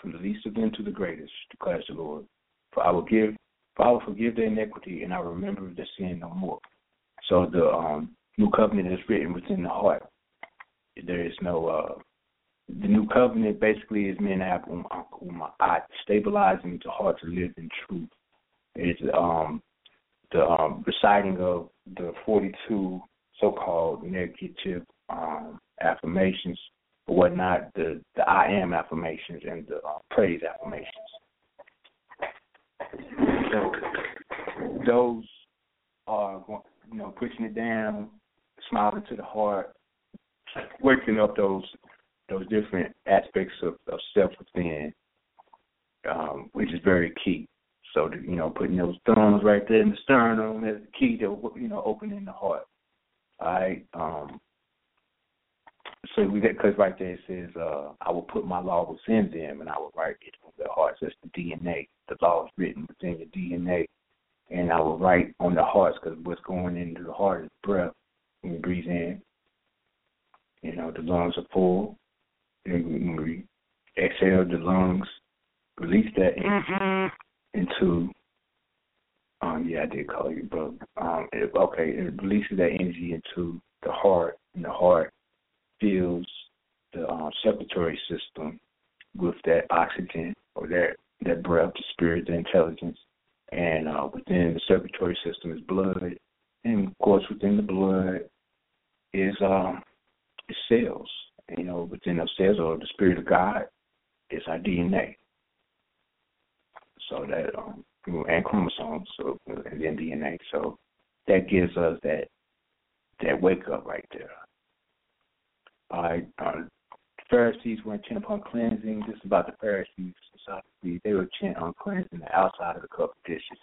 from the least of them to the greatest, declares the Lord. For I will give, for I will forgive their iniquity, and I will remember their sin no more. So the um, new covenant is written within the heart. There is no. Uh, the new covenant basically is meant to have um, um, stabilizing the heart to live in truth. It's um, the um, reciting of the 42 so-called negative um, affirmations or whatnot, the the I am affirmations and the uh, praise affirmations. So those are you know pushing it down, smiling to the heart, waking up those those different aspects of, of self within, um, which is very key. So, you know, putting those thumbs right there in the sternum is the key to, you know, opening the heart. All right. Um, so we get because right there it says, uh, "I will put my law within them, and I will write it on their hearts." That's the DNA. The law is written within your DNA, and I will write on the hearts because what's going into the heart is breath. When we breathe in, you know, the lungs are full. And when we exhale, the lungs release that mm-hmm. into. Um, yeah, I did call you, but um, it, okay, it releases that energy into the heart, and the heart fills the um, circulatory system with that oxygen or that that breath, the spirit, the intelligence, and uh, within the circulatory system is blood, and of course within the blood is um is cells. You know, within those cells or the spirit of God is our DNA. So that um and chromosomes, so and then DNA. So that gives us that that wake up right there. Uh, uh, Pharisees were intent upon cleansing. This is about the Pharisees specifically. They were intent on cleansing the outside of the cup of dishes.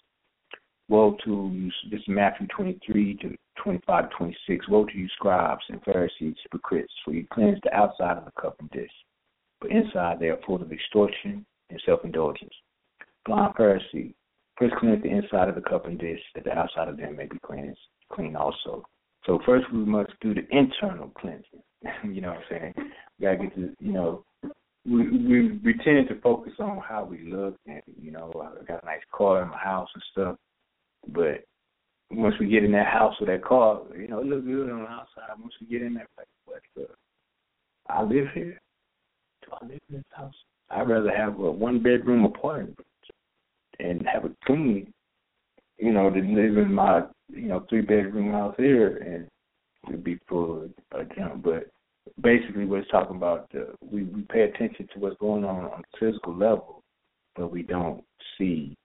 Woe to you, this is Matthew 23 to 25 to 26. Woe to you, scribes and Pharisees, hypocrites, for you cleanse the outside of the cup and dish. But inside they are full of extortion and self indulgence. Blind Pharisee, first cleanse the inside of the cup and dish, that the outside of them may be cleansed, clean also. So first we must do the internal cleansing. you know what I'm saying? We gotta get to you know we we we tend to focus on how we look and you know I got a nice car in my house and stuff, but once we get in that house or that car, you know, it looks good on the outside. Once we get in there, like, what the? I live here. Do I live in this house? I'd rather have a one bedroom apartment and have a clean, you know, than live in my, you know, three bedroom house here and it'd be full of. But basically, it's talking about, uh, we we pay attention to what's going on on the physical level, but we don't see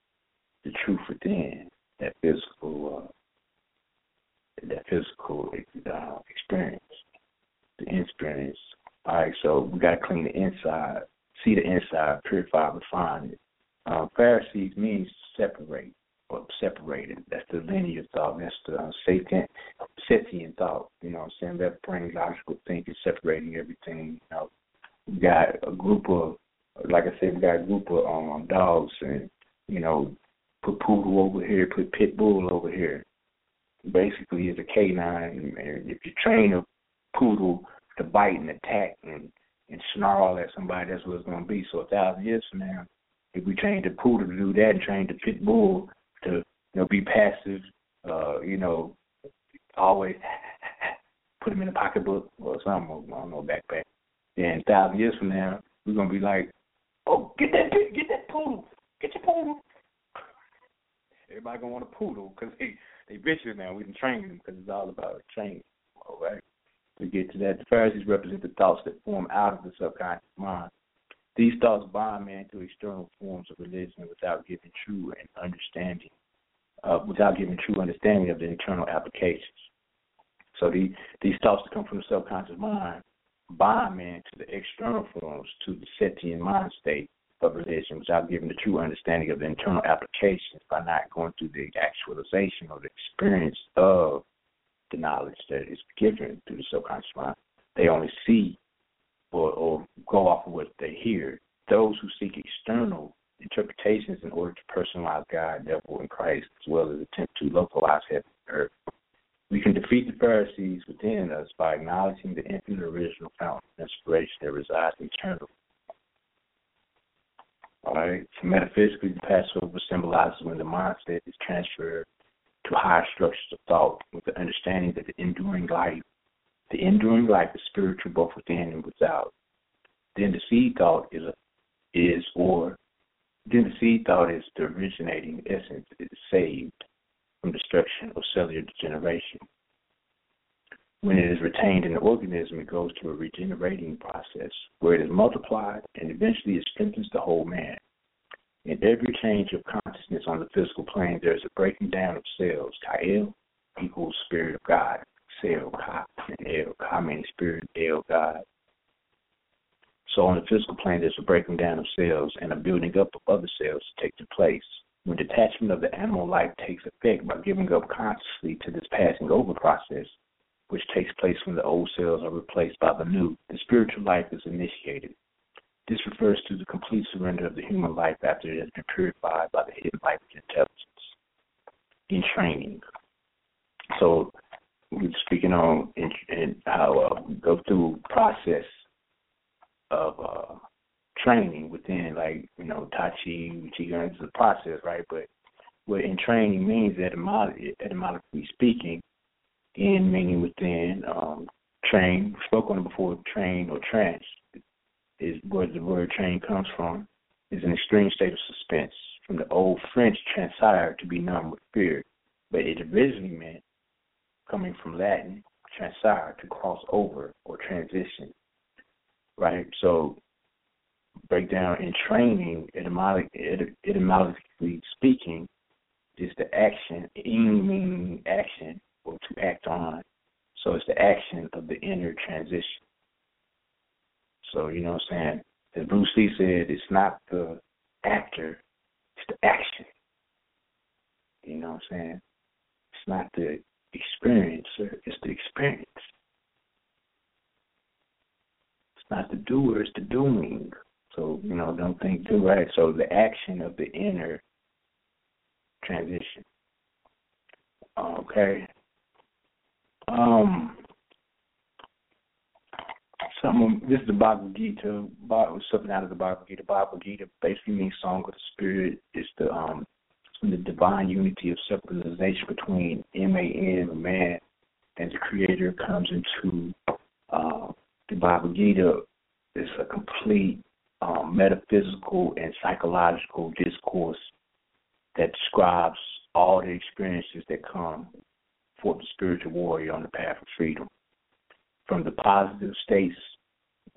the truth within that physical uh, that physical uh, experience, the experience. All right, so we got to clean the inside, see the inside, purify, refine it. Uh, Pharisees means separate separated. That's the linear thought. That's the uh, Satan, Setian thought. You know what I'm saying? That brain logical thinking, separating everything. You know, we got a group of, like I said, we got a group of um, dogs and, you know, put poodle over here, put pit bull over here. Basically, it's a canine. And if you train a poodle to bite and attack and and snarl at somebody, that's what it's going to be. So a thousand years from now, if we train the poodle to do that and train the pit bull you know be passive, uh, you know, always put him in a pocketbook or something, I don't know, backpack. Then thousand years from now, we're gonna be like, oh, get that get that poodle, get your poodle. Everybody gonna want a poodle because they they vicious now. We can train them because it's all about training. All right. We get to that. The Pharisees represent the thoughts that form out of the subconscious mind. These thoughts bind man to external forms of religion without giving true and understanding, uh, without giving true understanding of the internal applications. So the, these thoughts that come from the subconscious mind bind man to the external forms, to the Setian mind state, of religion without giving the true understanding of the internal applications by not going through the actualization or the experience of the knowledge that is given through the subconscious mind. They only see or, or go off of what they hear. Those who seek external interpretations in order to personalize God, devil, and Christ, as well as attempt to localize heaven and earth. We can defeat the Pharisees within us by acknowledging the infinite original fountain of inspiration that resides internally all right. So metaphysically, the Passover symbolizes when the mindset is transferred to higher structures of thought with the understanding that the enduring life, the enduring life is spiritual both within and without. Then the seed thought is a, is or then the seed thought is the originating essence is saved from destruction or cellular degeneration. When it is retained in the organism, it goes through a regenerating process where it is multiplied and eventually it strengthens the whole man. In every change of consciousness on the physical plane, there is a breaking down of cells. Kael equals spirit of God. Cell, Ka, and El. Ka means spirit, El, God. So on the physical plane, there's a breaking down of cells and a building up of other cells to take place. When detachment of the animal life takes effect by giving up consciously to this passing over process, which takes place when the old cells are replaced by the new, the spiritual life is initiated. This refers to the complete surrender of the human life after it has been purified by the hidden life of intelligence. In training. So we're speaking on in how uh, go through process of uh, training within, like you know, Tai Chi, Qigong is a process, right? But what in training means, etymologically, etymologically speaking, in meaning within, um, train, spoke on it before, train or trance is where the word train comes from, is an extreme state of suspense. From the old French transire to be numb with fear, but it originally meant coming from Latin, transire, to cross over or transition. Right? So breakdown in training, etymologically speaking, is the action, in meaning action, or to act on. So it's the action of the inner transition. So, you know what I'm saying? As Bruce Lee said, it's not the actor, it's the action. You know what I'm saying? It's not the experience, it's the experience. Not the doer, it's the doing. So, you know, don't think too right. So the action of the inner transition. Okay. Um some this is the Bhagavad Gita, something out of the Bhagavad Gita. Bhagavad Gita basically means song of the spirit. It's the um the divine unity of separation between M-A-N, a man, and the creator comes into uh, the Bhagavad Gita. is a complete um, metaphysical and psychological discourse that describes all the experiences that come for the spiritual warrior on the path of freedom. From the positive states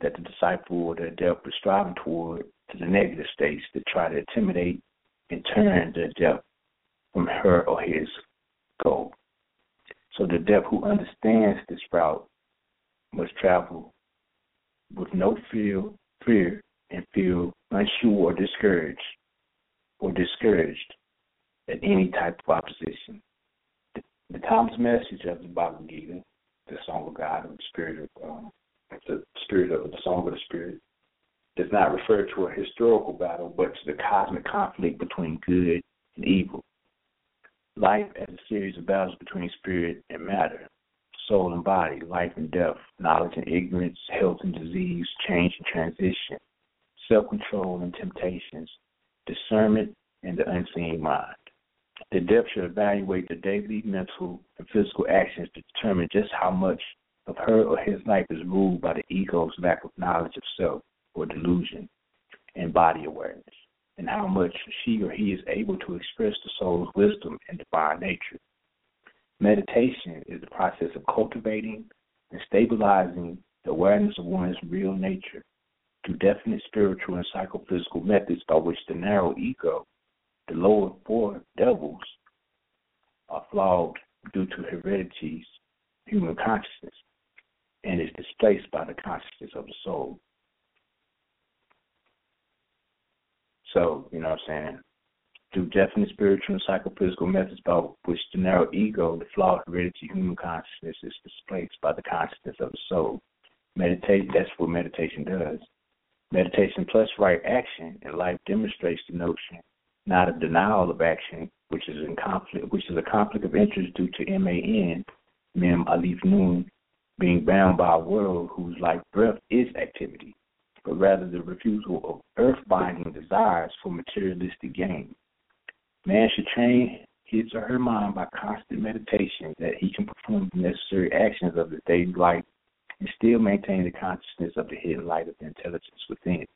that the disciple or the adept is striving toward to the negative states that try to intimidate and turn the adept from her or his goal. So the adept who understands this route must travel with no fear, fear and feel unsure or discouraged or discouraged at any type of opposition. The, the timeless message of the Bhagavad Gita, the Song of God, and the Spirit of um, the Spirit of the Song of the Spirit, does not refer to a historical battle, but to the cosmic conflict between good and evil. Life as a series of battles between spirit and matter, soul and body, life and death, knowledge and ignorance, health and disease, change and transition, self control and temptations, discernment, and the unseen mind. The adept should evaluate the daily mental and physical actions to determine just how much of her or his life is ruled by the ego's lack of knowledge of self or delusion and body awareness, and how much she or he is able to express the soul's wisdom and divine nature. Meditation is the process of cultivating and stabilizing the awareness of one's real nature through definite spiritual and psychophysical methods by which the narrow ego, the lower four devils, are flawed due to heredities, human consciousness, and is displaced by the consciousness of the soul. So, you know what I'm saying? Through definite spiritual and psychophysical methods by which the narrow ego, the flawed heredity of human consciousness, is displaced by the consciousness of the soul. Meditate that's what meditation does. Meditation plus right action in life demonstrates the notion, not a denial of action, which is in conflict, which is a conflict of interest due to M-A-N, Mem Alif Nun, being bound by a world whose life breath is activity, but rather the refusal of earth-binding desires for materialistic gain. Man should train his or her mind by constant meditation that he can perform the necessary actions of the daily life and still maintain the consciousness of the hidden light of the intelligence within.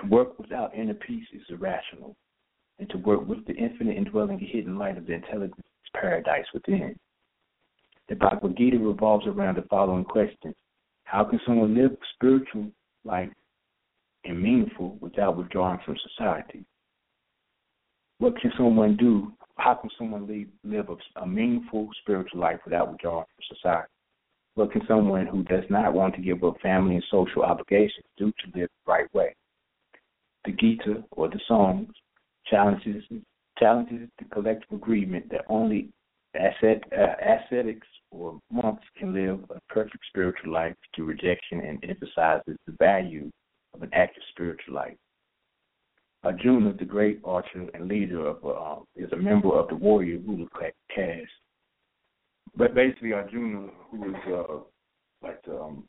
To work without inner peace is irrational, and to work with the infinite indwelling hidden light of the intelligence is paradise within. The Bhagavad Gita revolves around the following questions. How can someone live spiritual life and meaningful without withdrawing from society? What can someone do? How can someone live, live a, a meaningful spiritual life without withdrawing from society? What can someone who does not want to give up family and social obligations do to live the right way? The Gita, or the Songs, challenges challenges the collective agreement that only asset, uh, ascetics or monks can live a perfect spiritual life through rejection and emphasizes the value of an active spiritual life. Arjuna, the great archer and leader of, uh, is a member of the warrior ruler caste. But basically, Arjuna, who is uh, like um,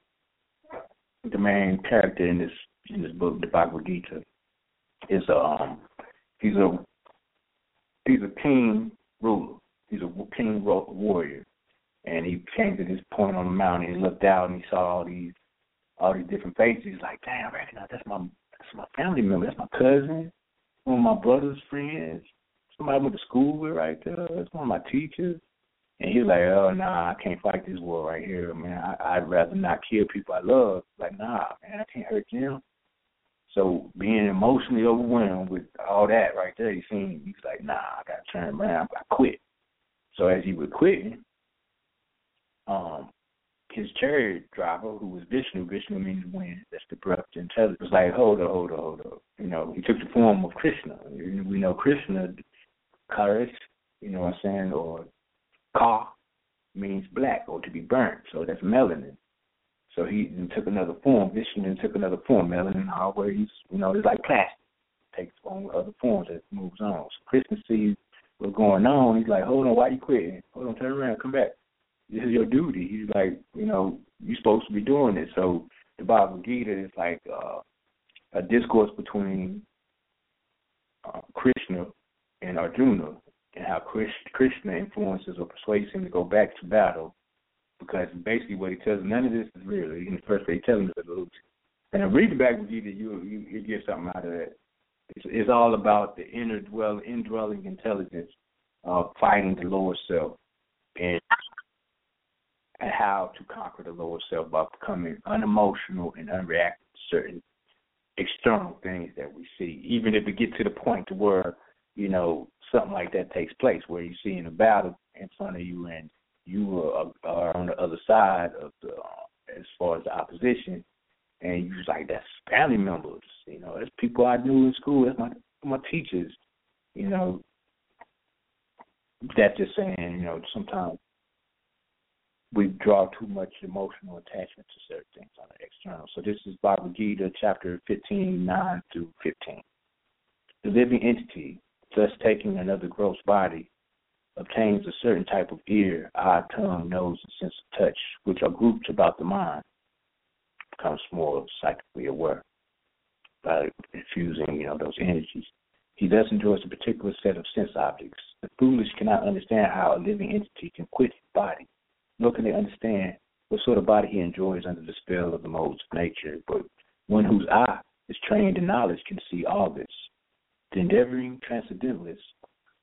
the main character in this in this book, the Bhagavad Gita, is um, he's a he's a king ruler. He's a king warrior, and he came to this point on the mountain. He looked out and he saw all these all these different faces. He's like, "Damn, I recognize that's my that's my family member. That's my cousin, one of my brother's friends. Somebody I went to school with right there. That's one of my teachers." And he's like, "Oh, nah, I can't fight this war right here, man. I, I'd rather not kill people I love. Like, nah, man, I can't hurt them." So being emotionally overwhelmed with all that right there, he seen he's like, nah, I gotta turn around, I quit. So as he was quitting, um, his chariot driver, who was Vishnu, Vishnu means wind, that's the breath of intelligence, was like, hold up, hold up, hold up. You know, he took the form of Krishna. We know Krishna, Karesh, you know what I'm saying, or Ka means black or to be burnt, so that's melanin. So he took another form. Vishnu took another form. Melanin hardware, he's you know, it's like plastic. Takes on other forms as it moves on. So Krishna sees what's going on. He's like, Hold on, why you quitting? Hold on, turn around, come back. This is your duty. He's like, you know, you're supposed to be doing this. So the Bhagavad Gita is like uh, a discourse between uh, Krishna and Arjuna and how Krishna influences or persuades him to go back to battle because basically what he tells him, none of this is real. In the first place, he tells him it's illusion. And reading back with you that you you, you get something out of that. It's, it's all about the inner dwell, indwelling intelligence of fighting the lower self and how to conquer the lower self by becoming unemotional and unreactive to certain external things that we see. Even if it gets to the point to where, you know, something like that takes place where you see in a battle in front of you and you are, are on the other side of the uh, as far as the opposition, and you was like that's family members, you know, that's people I knew in school, that's my my teachers, you know. That's just saying, you know, sometimes we draw too much emotional attachment to certain things on the external. So this is Bhagavad Gita, chapter 15, 9 through 15. The living entity, thus taking another gross body, obtains a certain type of ear, eye, tongue, nose, and sense of touch, which are grouped about the mind, becomes more psychically aware by infusing, you know, those energies. He thus enjoys a particular set of sense objects. The foolish cannot understand how a living entity can quit his body, nor can they understand what sort of body he enjoys under the spell of the modes of nature. But one whose eye is trained in knowledge can see all this. The endeavoring transcendentalists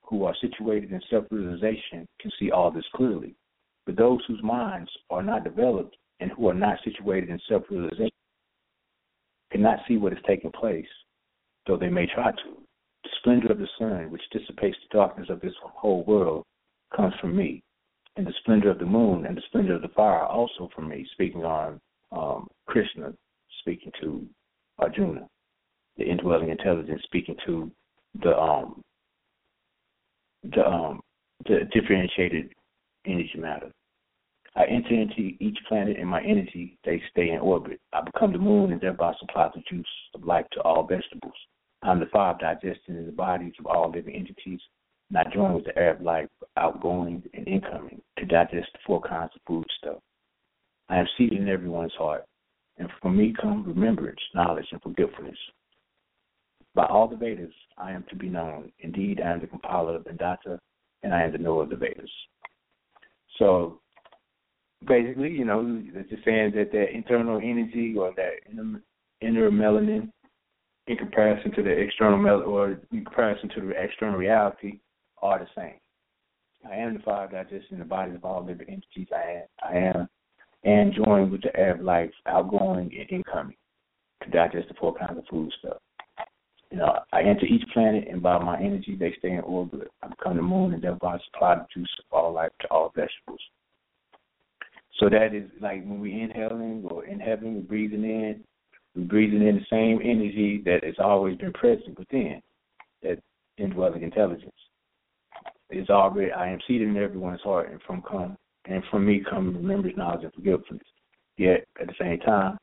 who are situated in self realization can see all this clearly. But those whose minds are not developed and who are not situated in self realization cannot see what is taking place, though they may try to. The splendor of the sun, which dissipates the darkness of this whole world, comes from me. And the splendor of the moon and the splendor of the fire also for me, speaking on um, Krishna, speaking to Arjuna, the indwelling intelligence, speaking to the um, the um the differentiated energy matter. I enter into each planet and my energy, they stay in orbit. I become the moon and thereby supply the juice of life to all vegetables. I'm the fire digesting in the bodies of all living entities, and joined with the of life, outgoing and incoming, to digest the four kinds of food stuff. I am seated in everyone's heart, and from me come remembrance, knowledge, and forgetfulness. By all the Vedas, I am to be known. Indeed, I am the compiler of the Vedanta, and I am the knower of the Vedas. So, basically, you know, just saying that that internal energy or that inner, inner melanin, in comparison to the external mel or in comparison to the external reality, are the same. I am the fire digestion the bodies of all living entities. I am, I am, and joined with the air of life, outgoing and incoming, to digest the four kinds of food stuff. You know, I enter each planet, and by my energy, they stay in orbit. I become the moon, and thereby supply the juice of all life to all vegetables. So that is like when we're inhaling or in heaven, we're breathing in, we're breathing in the same energy that has always been present within, that indwelling intelligence. Is already I am seated in everyone's heart, and from come and from me come remembrance, knowledge, and forgiveness. Yet at the same time,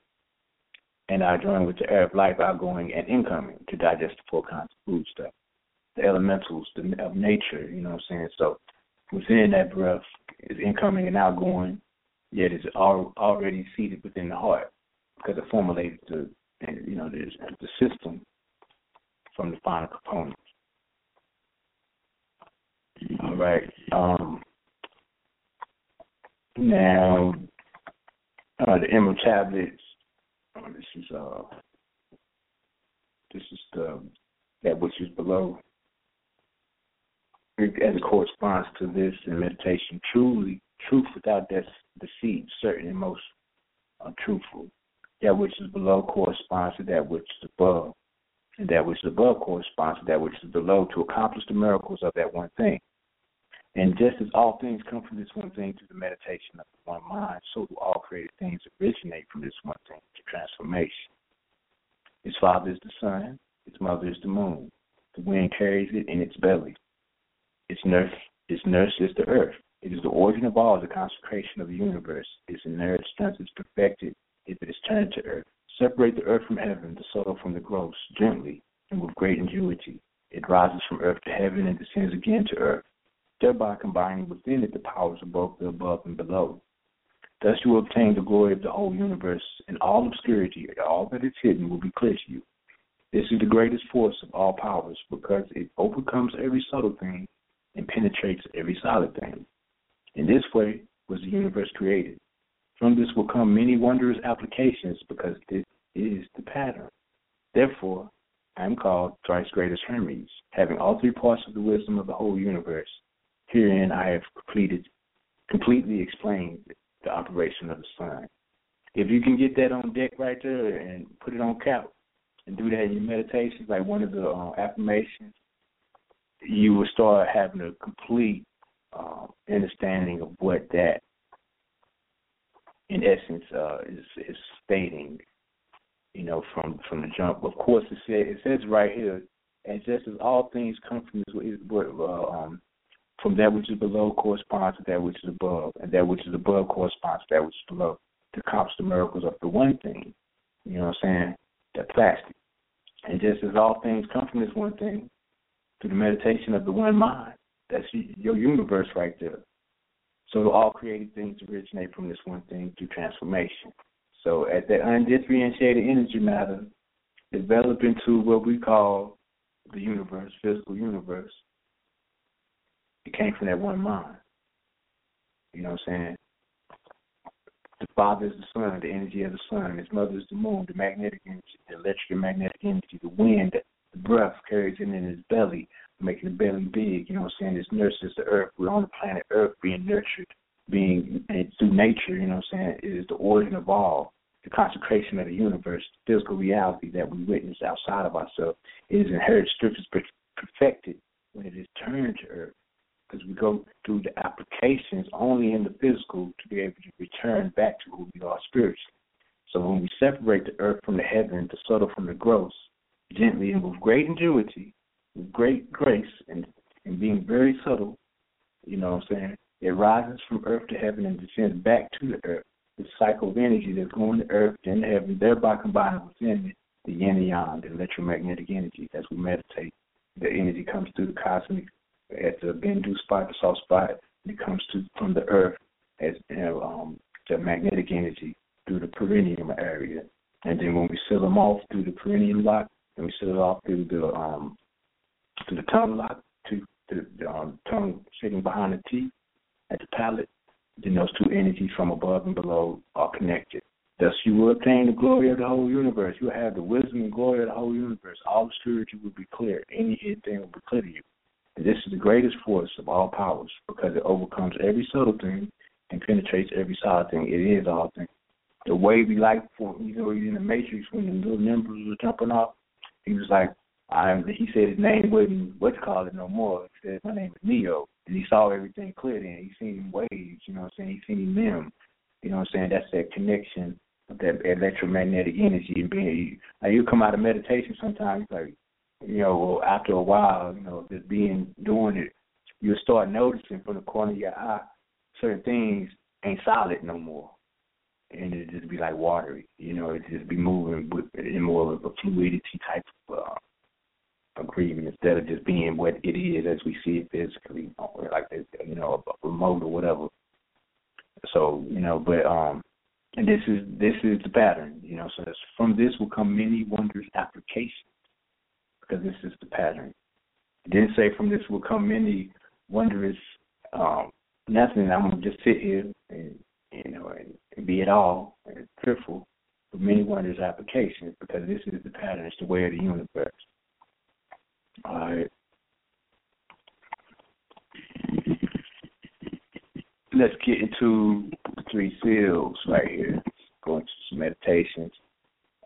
and I join with the air of life outgoing and incoming to digest the four kinds of food stuff, the elementals the, of nature. You know what I'm saying? So within that breath is incoming and outgoing, yet it's al- already seated within the heart because it formulated the you know the, the system from the final components. All right. Um, now, uh, the emerald tablets. Oh, this is uh, this is the that which is below. As it corresponds to this in meditation, truly, truth without deceit, certain and most uh, truthful. That which is below corresponds to that which is above, and that which is above corresponds to that which is below to accomplish the miracles of that one thing. And just as all things come from this one thing through the meditation of the one mind, so do all created things originate from this one thing to transformation. His father is the sun, its mother is the moon. The wind carries it in its belly. Its nurse, its nurse is the earth. It is the origin of all the consecration of the universe. Its inherent strength is perfected if it is turned to earth. Separate the earth from heaven, the subtle from the gross, gently and with great ingenuity. It rises from earth to heaven and descends again to earth thereby combining within it the powers of both the above and below. Thus you will obtain the glory of the whole universe, and all obscurity, all that is hidden, will be clear to you. This is the greatest force of all powers, because it overcomes every subtle thing and penetrates every solid thing. In this way was the universe created. From this will come many wondrous applications, because this is the pattern. Therefore, I am called thrice greatest Hermes, having all three parts of the wisdom of the whole universe Herein I have completed, completely explained the operation of the sun. If you can get that on deck right there and put it on cap and do that in your meditations, like one of the uh, affirmations, you will start having a complete uh, understanding of what that, in essence, uh, is is stating. You know, from from the jump. Of course, it says it says right here, and just as all things come from this, um, from that which is below corresponds to that which is above, and that which is above corresponds to that which is below. The accomplish the miracles of the one thing, you know what I'm saying? That plastic. And just as all things come from this one thing, through the meditation of the one mind, that's your universe right there. So all created things originate from this one thing through transformation. So as that undifferentiated energy matter develop into what we call the universe, physical universe, it came from that one mind. You know what I'm saying? The father is the sun, the energy of the sun. His mother is the moon, the magnetic energy, the electric and magnetic energy, the wind, the breath carries it in his belly, making the belly big. You know what I'm saying? This nurses the earth. We're on the planet Earth being nurtured, being and through nature, you know what I'm saying, it is the origin of all. The consecration of the universe, the physical reality that we witness outside of ourselves, it is inherited, strict, perfected when it is turned to earth because we go through the applications only in the physical to be able to return back to who we are spiritually. So when we separate the earth from the heaven, the subtle from the gross, gently and with great ingenuity, great grace, and, and being very subtle, you know what I'm saying? It rises from earth to heaven and descends back to the earth. The cycle of energy that's going to earth and heaven, thereby combining within it the yin and yang, the electromagnetic energy as we meditate. The energy comes through the cosmic at the Bendu spot, the soft spot, it comes to from the earth as you know, um, the magnetic energy through the perineum area. And then when we seal them off through the perineum lock, and we seal it off through the um through the tongue lock to the um, tongue sitting behind the teeth at the palate, then those two energies from above and below are connected. Thus you will obtain the glory of the whole universe. You will have the wisdom and glory of the whole universe. All the obscurity will be clear. Any hidden thing will be clear to you. And this is the greatest force of all powers because it overcomes every subtle thing and penetrates every solid thing. It is all things. The way we like for you know in the Matrix when the little members were jumping off, he was like, I'm he said his name wasn't what you call it no more. He said, My name is Neo and he saw everything clear then. He seen waves, you know what I'm saying? He seen them. You know what I'm saying? That's that connection of that electromagnetic energy and being like you come out of meditation sometimes like you know, after a while, you know, just being doing it you'll start noticing from the corner of your eye certain things ain't solid no more. And it just be like watery, you know, it just be moving with in more of a fluidity type of uh, agreement instead of just being what it is as we see it physically, like you know, a remote or whatever. So you know, but um, and this is this is the pattern, you know. So from this will come many wondrous applications, because this is the pattern. It didn't say from this will come many wondrous um, nothing. I'm gonna just sit here and you know and, and be it all and fearful for many wondrous applications because this is the pattern. It's the way of the universe. All right. Let's get into the three seals right here. Going to some meditations.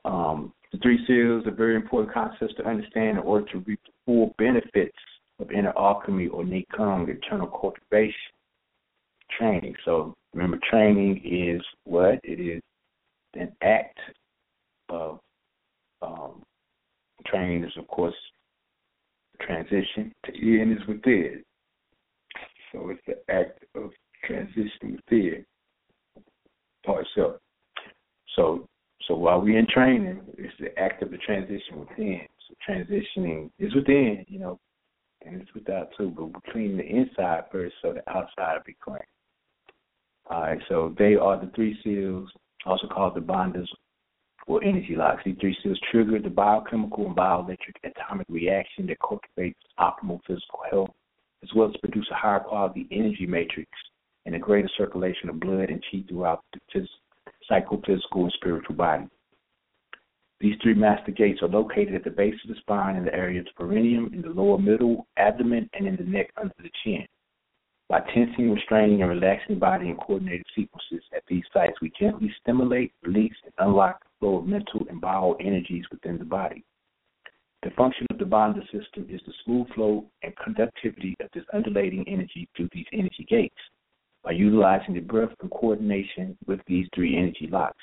Um, the three seals are very important concepts to understand in order to reap the full benefits of inner alchemy or Nei Kung, eternal cultivation training. So remember, training is what? It is an act of um, training is, of course, transition to in is within. So it's the act of transition within. Or so. So so while we're in training, it's the act of the transition within. So transitioning is within, you know, and it's without too, but between the inside first so the outside will be clean. All right, so they are the three seals, also called the bandhas or energy locks. These three seals trigger the biochemical and bioelectric atomic reaction that cultivates optimal physical health, as well as produce a higher quality energy matrix and a greater circulation of blood and chi throughout the psychophysical and spiritual body. These three master gates are located at the base of the spine in the area of the perineum, in the lower middle abdomen, and in the neck under the chin. By tensing, restraining, and relaxing body in coordinated sequences at these sites, we gently stimulate, release, and unlock the flow of mental and bio energies within the body. The function of the Bandha system is the smooth flow and conductivity of this undulating energy through these energy gates by utilizing the breath in coordination with these three energy locks.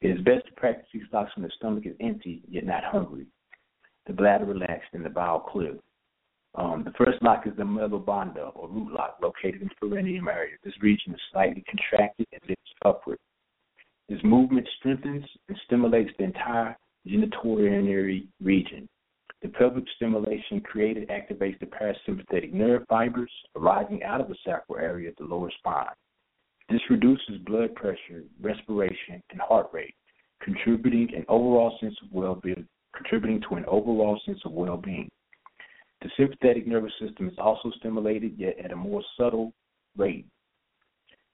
It is best to practice these locks when the stomach is empty yet not hungry, the bladder relaxed, and the bowel clear. Um, the first lock is the Mulabandha or root lock located in the perineum area. This region is slightly contracted and lifts upward. This movement strengthens and stimulates the entire genitourinary region. The pelvic stimulation created activates the parasympathetic nerve fibers arising out of the sacral area of the lower spine. This reduces blood pressure, respiration, and heart rate, contributing an overall sense of well-being, contributing to an overall sense of well-being. The sympathetic nervous system is also stimulated, yet at a more subtle rate.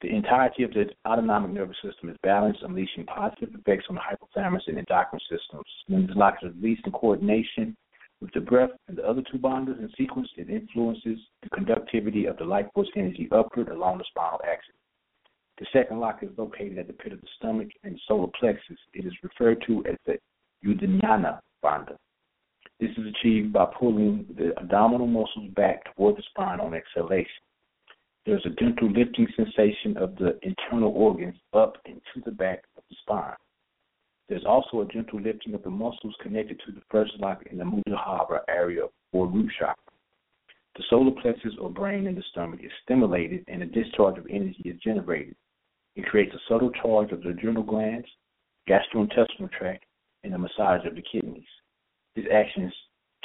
The entirety of the autonomic nervous system is balanced, unleashing positive effects on the hypothalamus and endocrine systems. When this lock is released in coordination with the breath and the other two bandhas in sequence, it influences the conductivity of the life force energy upward along the spinal axis. The second lock is located at the pit of the stomach and solar plexus. It is referred to as the Uddiyana bandha. This is achieved by pulling the abdominal muscles back toward the spine on exhalation. There's a gentle lifting sensation of the internal organs up and to the back of the spine. There's also a gentle lifting of the muscles connected to the first lock in the Muladhara area or root chakra. The solar plexus or brain in the stomach is stimulated and a discharge of energy is generated. It creates a subtle charge of the adrenal glands, gastrointestinal tract, and a massage of the kidneys. This action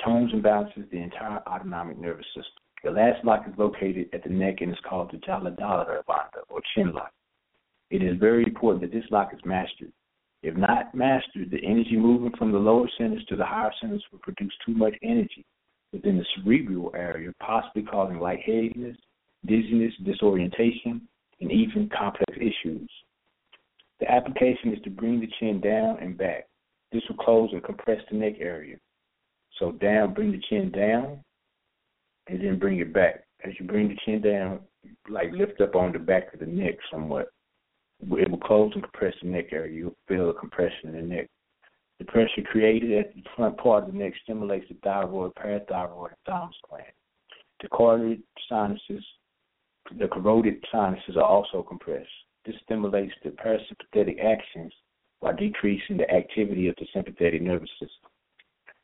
tones and balances the entire autonomic nervous system. The last lock is located at the neck and is called the Jalandhara Bandha or chin lock. It is very important that this lock is mastered. If not mastered, the energy moving from the lower centers to the higher centers will produce too much energy within the cerebral area, possibly causing lightheadedness, dizziness, disorientation, and even complex issues. The application is to bring the chin down and back. This will close and compress the neck area. So down, bring the chin down, and then bring it back. As you bring the chin down, like lift up on the back of the neck somewhat. It will close and compress the neck area. You'll feel a compression in the neck. The pressure created at the front part of the neck stimulates the thyroid, parathyroid, and thymus gland. The carotid sinuses, the corroded sinuses are also compressed. This stimulates the parasympathetic actions while decreasing the activity of the sympathetic nervous system.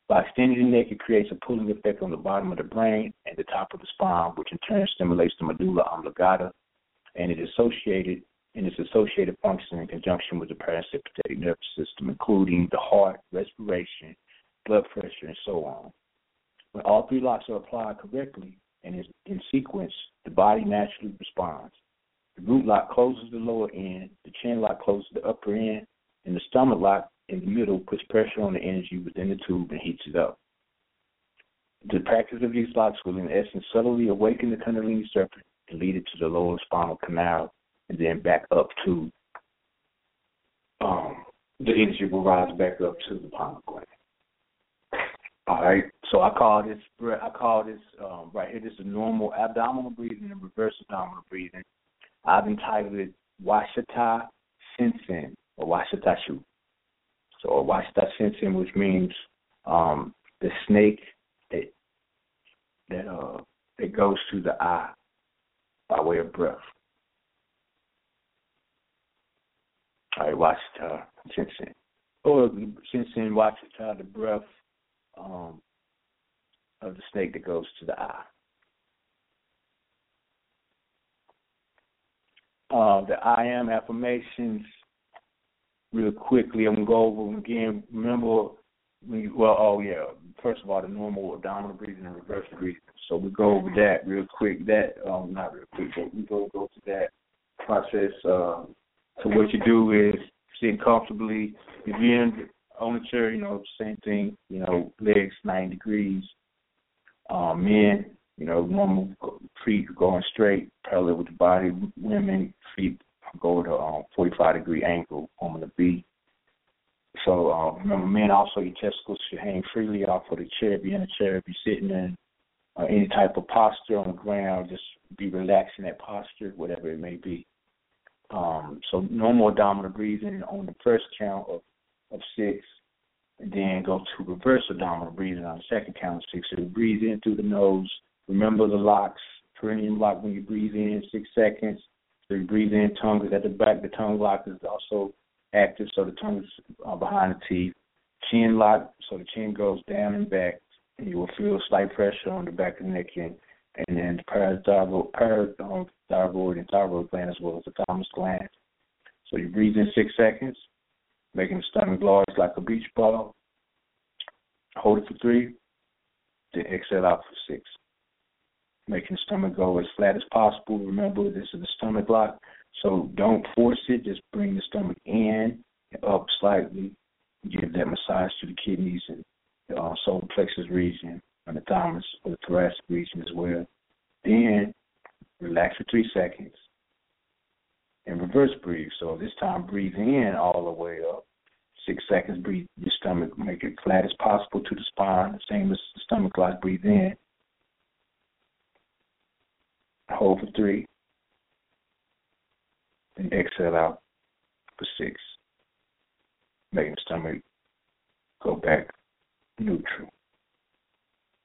By extending the neck, it creates a pulling effect on the bottom of the brain and the top of the spine, which in turn stimulates the medulla oblongata and it is associated and its associated function in conjunction with the parasympathetic nervous system, including the heart, respiration, blood pressure, and so on. When all three locks are applied correctly and in sequence, the body naturally responds. The root lock closes the lower end, the chin lock closes the upper end, and the stomach lock in the middle puts pressure on the energy within the tube and heats it up. The practice of these locks will, in essence, subtly awaken the Kundalini serpent and lead it to the lower spinal canal and then back up to um, the energy will rise back up to the pineal gland. All right, so I call this I call this um, right here. This is normal abdominal breathing and reverse abdominal breathing. I've entitled it Washita Sensen or Washita Shu. So Washita Sensen, which means um, the snake that that uh that goes through the eye by way of breath. All right, Washita Sensen. Or Sensen Washita, the breath um, of the snake that goes to the eye. Uh, the I am affirmations, real quickly. I'm gonna go over them again. Remember, we, well, oh yeah. First of all, the normal abdominal breathing and reverse breathing. So we go over that real quick. That um, not real quick, but we go go to that process. Uh, so what you do is sit comfortably. If you're in on the chair, you know, same thing, you know, legs 90 degrees. Um, men, you know, normal feet going straight, parallel with the body. Women, feet go to um, 45 degree angle, on the B. So uh, remember, men also, your testicles should hang freely off of the chair. be in a chair, be sitting in uh, any type of posture on the ground, just be relaxed in that posture, whatever it may be. Um, so normal abdominal breathing on the first count of of six, and then go to reverse abdominal breathing on the second count of six. So breathe in through the nose. Remember the locks, perineum lock when you breathe in, six seconds. So you breathe in, tongue is at the back. The tongue lock is also active, so the tongue is uh, behind the teeth. Chin lock, so the chin goes down and back. And you will feel slight pressure on the back of the neck and, and then the parathyroid, and thyroid gland as well as the thymus gland. So you breathe in six seconds making the stomach large like a beach ball. Hold it for three, then exhale out for six. Making the stomach go as flat as possible. Remember, this is the stomach lock, so don't force it. Just bring the stomach in and up slightly. Give that massage to the kidneys and the uh, solar plexus region and the thymus or the thoracic region as well. Then relax for three seconds and reverse breathe. So this time breathe in all the way up. Six seconds, breathe your stomach, make it flat as possible to the spine, same as the stomach lock, breathe in. Hold for three. And exhale out for six. Making the stomach go back neutral.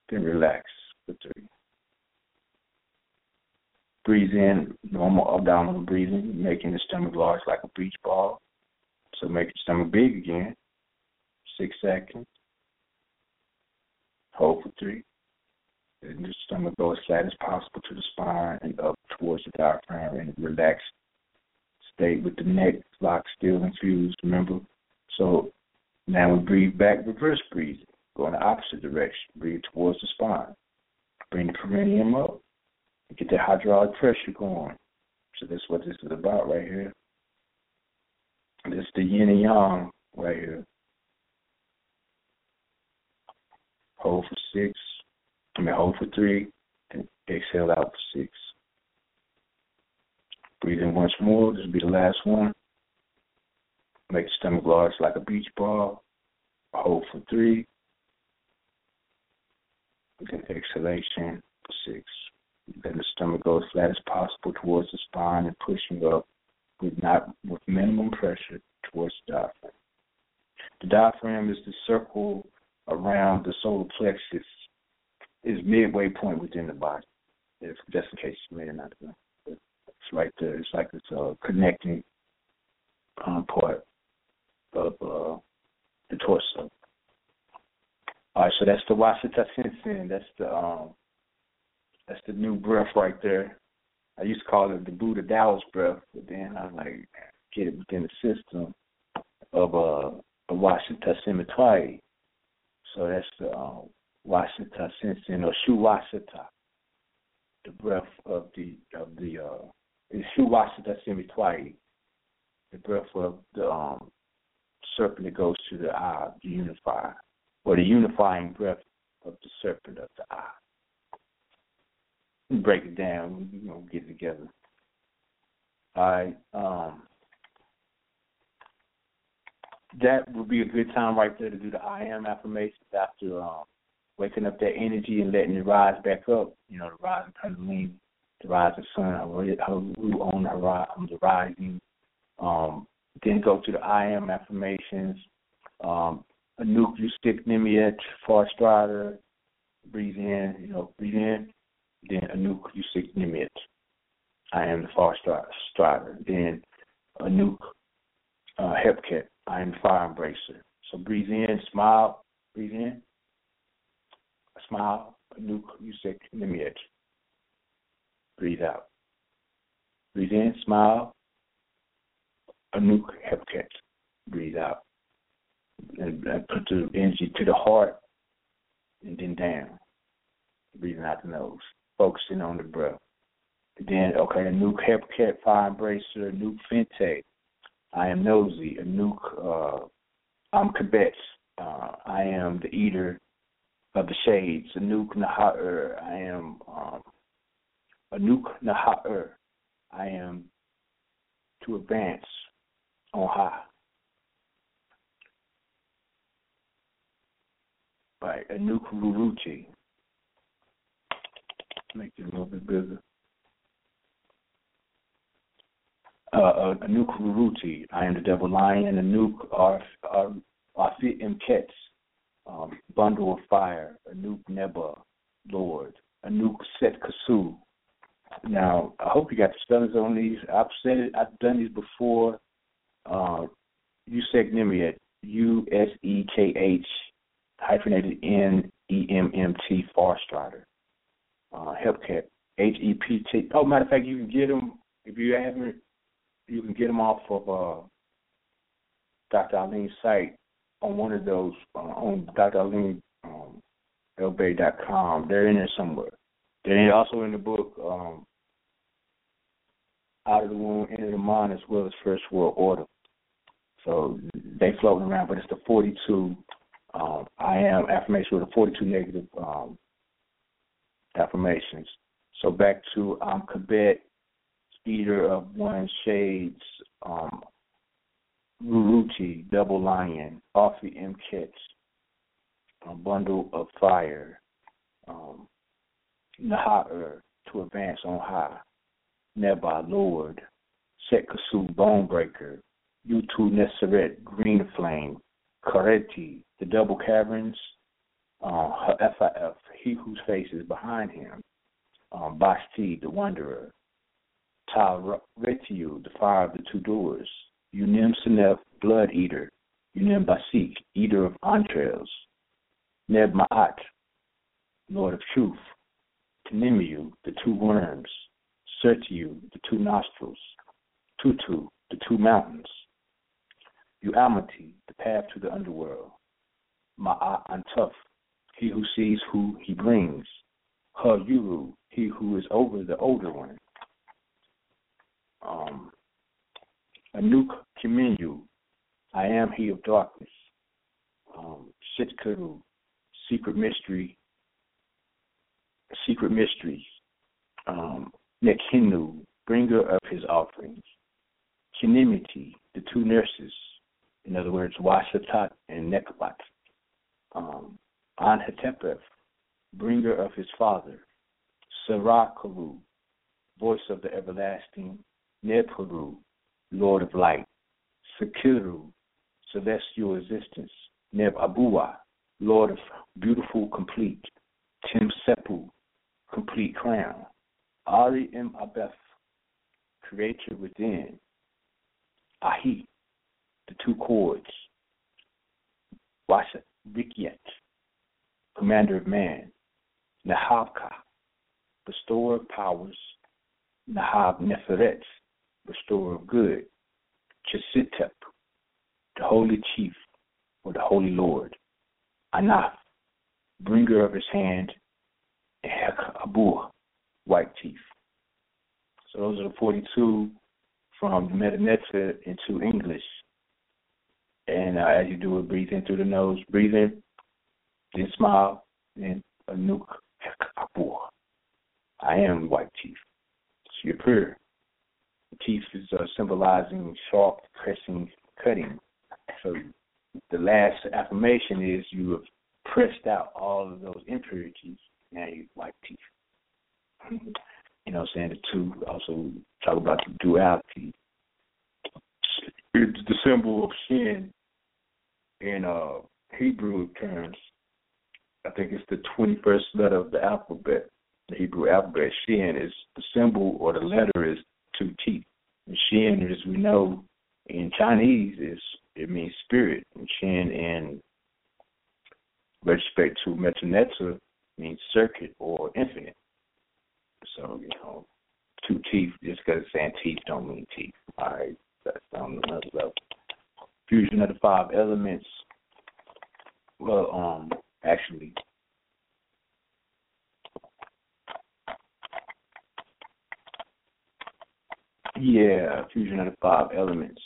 Then relax for three. Breathe in normal abdominal breathing, making the stomach large like a beach ball. So make the stomach big again. Six seconds. Hold for three. And the stomach go as flat as possible to the spine and up towards the diaphragm and relaxed state with the neck locked still infused, remember? So now we breathe back, reverse breathe. Go in the opposite direction. Breathe towards the spine. Bring the perineum up And get that hydraulic pressure going. So that's what this is about right here. This is the yin and yang right here. Hold for six. I mean, hold for three. And exhale out for six. Breathe in once more. This will be the last one. Make the stomach large like a beach ball. Hold for three. Then exhalation for six. Letting the stomach go as flat as possible towards the spine and pushing up with not with minimum pressure towards the diaphragm. The diaphragm is the circle around the solar plexus, is midway point within the body. If just in case you may not know, it's right there. It's like it's a connecting um, part of uh, the torso. All right, so that's the Washita Sensen. That's the um, that's the new breath right there. I used to call it the Buddha Taoist breath, but then I like get it within the system of uh, a Washita Semitwai. So that's the um, Washita Sensen or Shu Washita, the breath of the of the uh, Shu Washita Semitwai, the breath of the um, serpent that goes to the eye, the unifier, or the unifying breath of the serpent of the eye break it down. You know, get it together. All right. Um, that would be a good time right there to do the I am affirmations after um, waking up that energy and letting it rise back up. You know, the rising Kundalini, the rising sun, Haru on the horizon the rising. Um, then go to the I am affirmations. Um, a nuclear stick Nimiet, far strider, breathe in, you know, breathe in, then Anuk Yusik Nimit. I am the far strider. Then Anuk uh, Hepket. I am the fire embracer. So breathe in, smile, breathe in, smile, Anuk Yusik Nimit. Breathe out. Breathe in, smile, Anuk Hepket. Breathe out. And, and put the energy to the heart and then down. Breathing out the nose focusing on the breath. Then, okay, a new Hepcat Fire Embracer, a new Fente. I am nosy, a new, uh, I'm Kabetz. Uh, I am the eater of the shades, a new Naha'er. I am um, a new Naha'er. I am to advance on high. Right, a new Ruruchi make it a little bit bigger. Uh, a, nuke Ruruti, I am the devil lion, and a nuke Arfit Mkets, um, bundle of fire, a nuke Neba, Lord, a nuke Set Kasu. Now, I hope you got the spellings on these. I've said it, I've done these before. Uh, Usek Nimiet, U S E K H hyphenated N E M M T Far Strider uh, Hepcat, H E P T. Oh, matter of fact, you can get them if you haven't. You can get them off of uh, Dr. Eileen's site on one of those uh, on Dr. Eileen um. They're in there somewhere. They're also in the book um, Out of the Womb, Into the Mind, as well as First World Order. So they floating around, but it's the 42 um, I am affirmation with the 42 negative um, affirmations. So back to um, Kabet, of one shades, um, Ruruti, double lion, Afi M Kits, bundle of fire, um, Naha'er, to advance on high, Neba, Lord, Setkasu, bone breaker, Utu Neseret, green flame, Kareti, the double caverns, uh, FIF, he whose face is behind him, um, Basti, the wanderer, Ta Retiu, the fire of the two doors, Unim Senef, blood eater, Unim Basik, eater of entrails, Neb Ma'at, Lord of truth, Tanimiu, the two worms, Sertiu, the two nostrils, Tutu, the two mountains, Uamati, the path to the underworld, Ma'at Antuf, he who sees who he brings. Ha Yuru, he who is over the older one. Um, Anuk Kiminu, I am he of darkness. Um, Sitkuru, secret mystery, secret mysteries. Um, Nekhinu, bringer of his offerings. Kinimiti, the two nurses. In other words, Washatat and Nekbat. Um, Anhetepeth, bringer of his father, Sarakaru, voice of the everlasting, Nepuru, Lord of light, Sekiru, celestial existence, Neb Abua, Lord of beautiful complete, Tim Sepu, complete crown, Ari M. Abeth, creator within, Ahi, the two chords, Washa Rikyet, commander of man. Nahabka, bestower of powers. Nahab Neferet, restorer of good. Chesitep, the holy chief, or the holy lord. Anaf, bringer of his hand. Hek Abur, white chief. So those are the 42 from Metanetza into English. And uh, as you do it, breathe in through the nose, breathe in, then smile, then Anuk Hekapur. I am white chief. It's your prayer. Teeth is uh, symbolizing sharp, pressing, cutting. So the last affirmation is you have pressed out all of those impurities. Now you white teeth. You know, saying the two also talk about the duality. It's the symbol of sin in uh, Hebrew terms. I think it's the 21st letter of the alphabet, the Hebrew alphabet. Shin is the symbol or the letter is two teeth. And Shin, as we know, in Chinese is it means spirit. And Shin in respect to Metanetza means circuit or infinite. So, you know, two teeth, just because it's saying teeth don't mean teeth. All right, that's on another level. Fusion of the five elements. Well, um, actually, yeah, fusion of the five elements.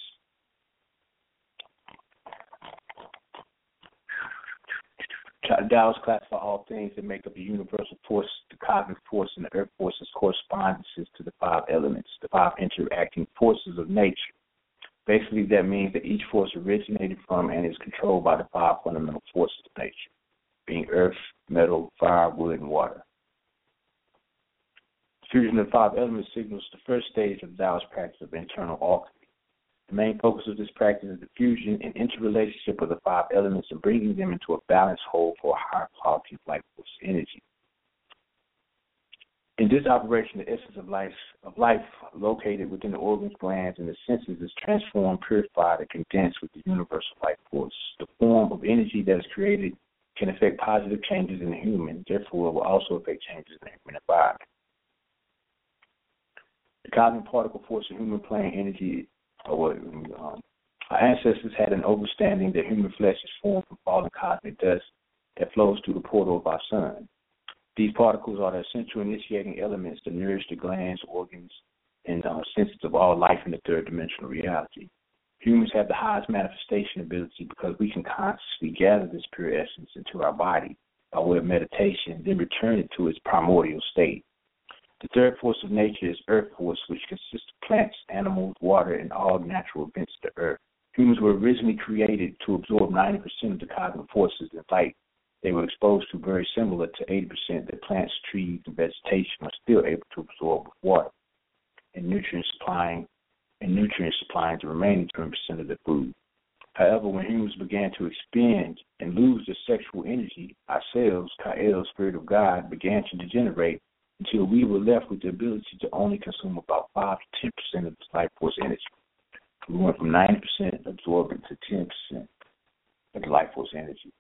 Taoists classify all things that make up the universal force, the cosmic force, and the earth forces correspondences to the five elements, the five interacting forces of nature. Basically, that means that each force originated from and is controlled by the five fundamental forces of nature, being earth, metal, fire, wood, and water. Fusion of five elements signals the first stage of Taoist practice of internal alchemy. The main focus of this practice is the fusion and interrelationship of the five elements and bringing them into a balanced whole for a higher quality of life force energy. In this operation, the essence of life, of life located within the organs, glands, and the senses is transformed, purified, and condensed with the universal life force. The form of energy that is created can affect positive changes in the human, therefore, it will also affect changes in the human environment. The cosmic particle force of human plane energy or um, our ancestors had an understanding that human flesh is formed from fallen cosmic dust that flows through the portal of our sun. These particles are the essential initiating elements that nourish the glands, organs, and uh, senses of all life in the third dimensional reality. Humans have the highest manifestation ability because we can consciously gather this pure essence into our body by way of meditation, then return it to its primordial state. The third force of nature is earth force, which consists of plants, animals, water, and all natural events of the earth. Humans were originally created to absorb 90% of the cosmic forces in light they were exposed to very similar to 80% that plants, trees, and vegetation are still able to absorb with water and nutrient supplying and nutrient supplying the remaining 20% of the food. However, when humans began to expend and lose their sexual energy, ourselves, Kael, Spirit of God, began to degenerate until we were left with the ability to only consume about 5 to 10% of this life force energy. We went from 90% absorbing to 10% of the life force energy.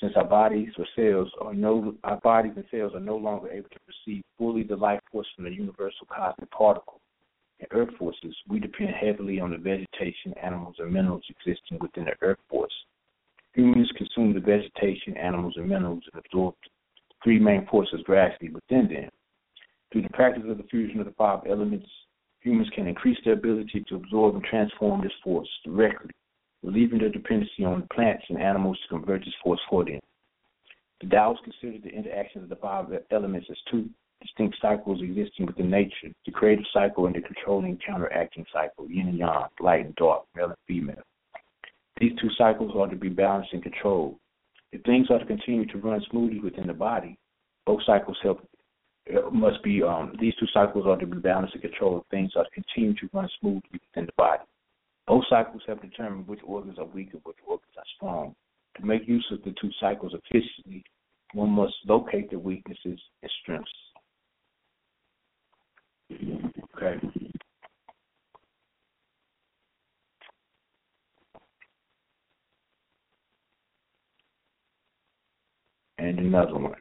Since our bodies or cells are no our bodies and cells are no longer able to receive fully the life force from the universal cosmic particle and earth forces, we depend heavily on the vegetation, animals, and minerals existing within the earth force. Humans consume the vegetation, animals, and minerals and absorb three main forces gradually within them. Through the practice of the fusion of the five elements, humans can increase their ability to absorb and transform this force directly relieving their dependency on plants and animals to convert this force for them. The Taoists consider the interactions of the five elements as two distinct cycles existing within nature the creative cycle and the controlling counteracting cycle, yin and yang, light and dark, male and female. These two cycles are to be balanced and controlled. If things are to continue to run smoothly within the body, both cycles help must be um, these two cycles are to be balanced and controlled. If things are continue to run smoothly within the body. Both cycles have determined which organs are weak and which organs are strong. To make use of the two cycles efficiently, one must locate the weaknesses and strengths. Okay. And another one.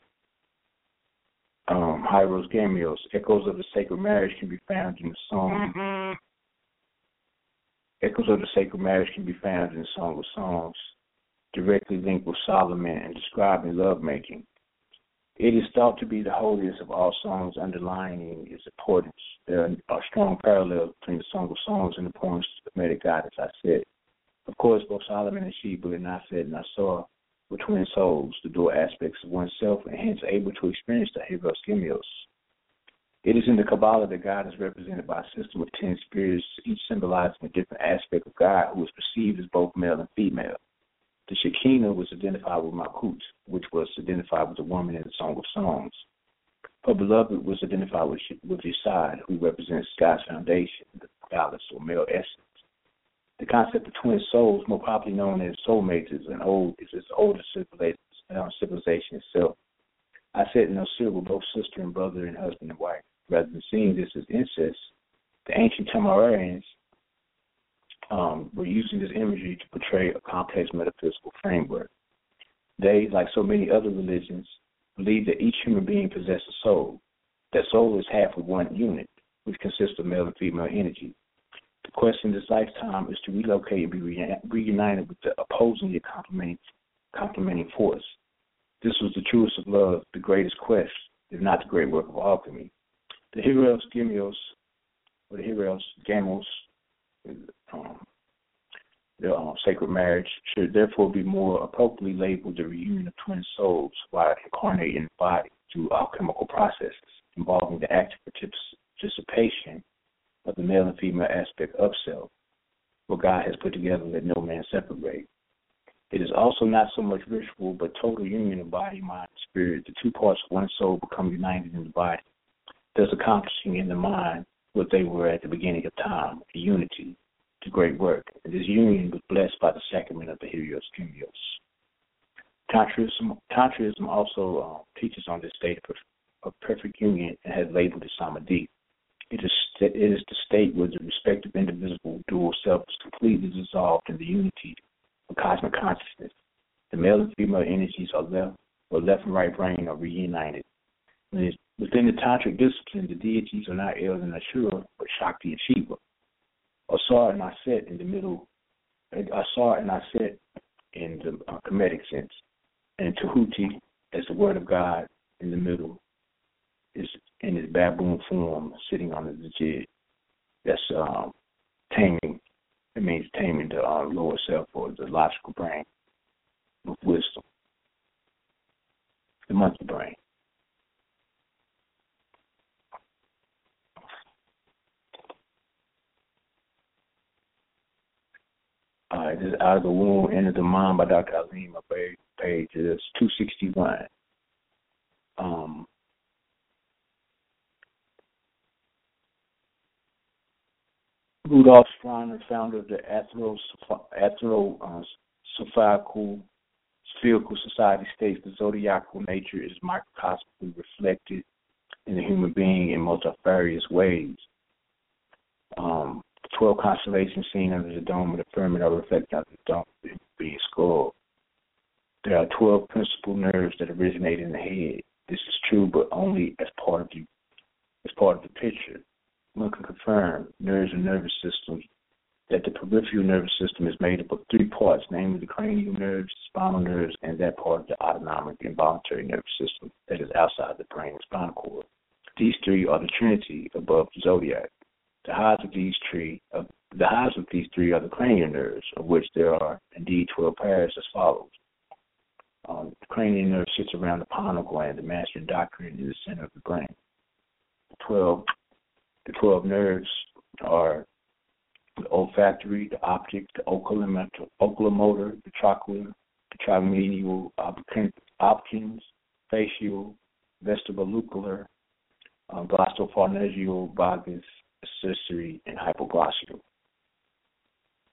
Um, Hieros Gamios, Echoes of the Sacred Marriage can be found in the song. Mm-hmm. Echoes of the Sacred Marriage can be found in the Song of Songs, directly linked with Solomon and describing lovemaking. It is thought to be the holiest of all songs, underlining its importance. There are strong parallels between the Song of Songs and the poems of the Medic God, as I said. Of course, both Solomon and Sheba and Aset and I saw twin souls, the dual aspects of oneself, and hence able to experience the Hieros Gemios. It is in the Kabbalah that God is represented by a system of ten spirits, each symbolizing a different aspect of God who is perceived as both male and female. The Shekinah was identified with Malkut, which was identified with the woman in the Song of Songs. Her beloved was identified with, with who represents God's foundation, the phallus or male essence. The concept of twin souls, more popularly known as soulmates, is an old is its oldest civilization, uh, civilization itself. Aset in Osir were both sister and brother and husband and wife. Rather than seeing this as incest, the ancient Tamararians um, were using this imagery to portray a complex metaphysical framework. They, like so many other religions, believe that each human being possesses a soul. That soul is half of one unit, which consists of male and female energy. The quest in this lifetime is to relocate and be reunited with the opposingly complementing, complementing force. This was the truest of love, the greatest quest, if not the great work of alchemy. The Hieros Gemios, or the Hieros Gamos, um, the uh, sacred marriage should therefore be more appropriately labeled the reunion of twin souls while incarnating in the body through alchemical processes involving the active participation of the male and female aspect of self, what God has put together let no man separate. It is also not so much ritual, but total union of body, mind, and spirit. The two parts of one soul become united in the body, thus accomplishing in the mind what they were at the beginning of time, a unity, to great work. And this union was blessed by the sacrament of the Gemios. Tantrism, Tantrism also uh, teaches on this state of, of perfect union and has labeled it Samadhi. It is, it is the state where the respective indivisible dual self is completely dissolved in the unity of cosmic consciousness. The male and female energies are left, or left and right brain are reunited. Within the tantric discipline, the deities are not El and Asherah, but Shakti and Shiva. Asar and Aset in the middle, Asar and Aset in the uh, Kemetic sense, and Tahuti as the word of God in the middle is in its baboon form, sitting on the djed. That's um, taming. It means taming the uh, lower self or the logical brain with wisdom, the monkey brain. Uh, this is Out of the Womb, Into the Mind by Dr. Alim. My page is 261. Um, Rudolf Steiner, founder of the Athero, Athero uh, Spherical Society, states the zodiacal nature is microcosmically reflected in the human being in multifarious ways. Um, 12 constellations seen under the dome of the firmament are reflected under the dome of the being skull. There are 12 principal nerves that originate in the head. This is true, but only as part of the as part of the picture. One can confirm nerves and nervous system that the peripheral nervous system is made up of three parts, namely the cranial nerves, spinal nerves, and that part of the autonomic involuntary nervous system that is outside the brain and spinal cord. These three are the trinity above the zodiac. The highs of these three, the highs of these three are the cranial nerves, of which there are indeed twelve pairs as follows. Um, the cranial nerve sits around the pineal gland, the master endocrine in the center of the brain. Twelve, the twelve nerves are the olfactory, the optic, the oculomotor, oculomotor the trochlear, the tromedial, options, facial, vestibular, uh, glossopharyngeal, vagus, accessory, and hypoglossal.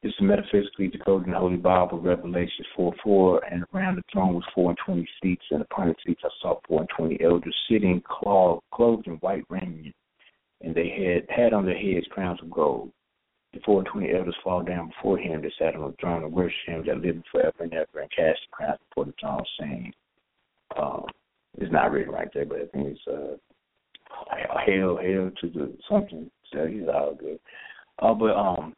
This is metaphysically decoded in the Holy Bible, Revelations 4 4, and around the throne was four and twenty seats, and upon the seats I saw four and twenty elders sitting clothed in white raiment, and they had had on their heads crowns of gold. The four and twenty elders fall down before him that sat on the throne and worship him that liveth forever and ever, and cast the crowns before the throne, saying, Um, it's not written right there, but I think it's uh, hail, hail to the something. So he's all good. Uh, but um,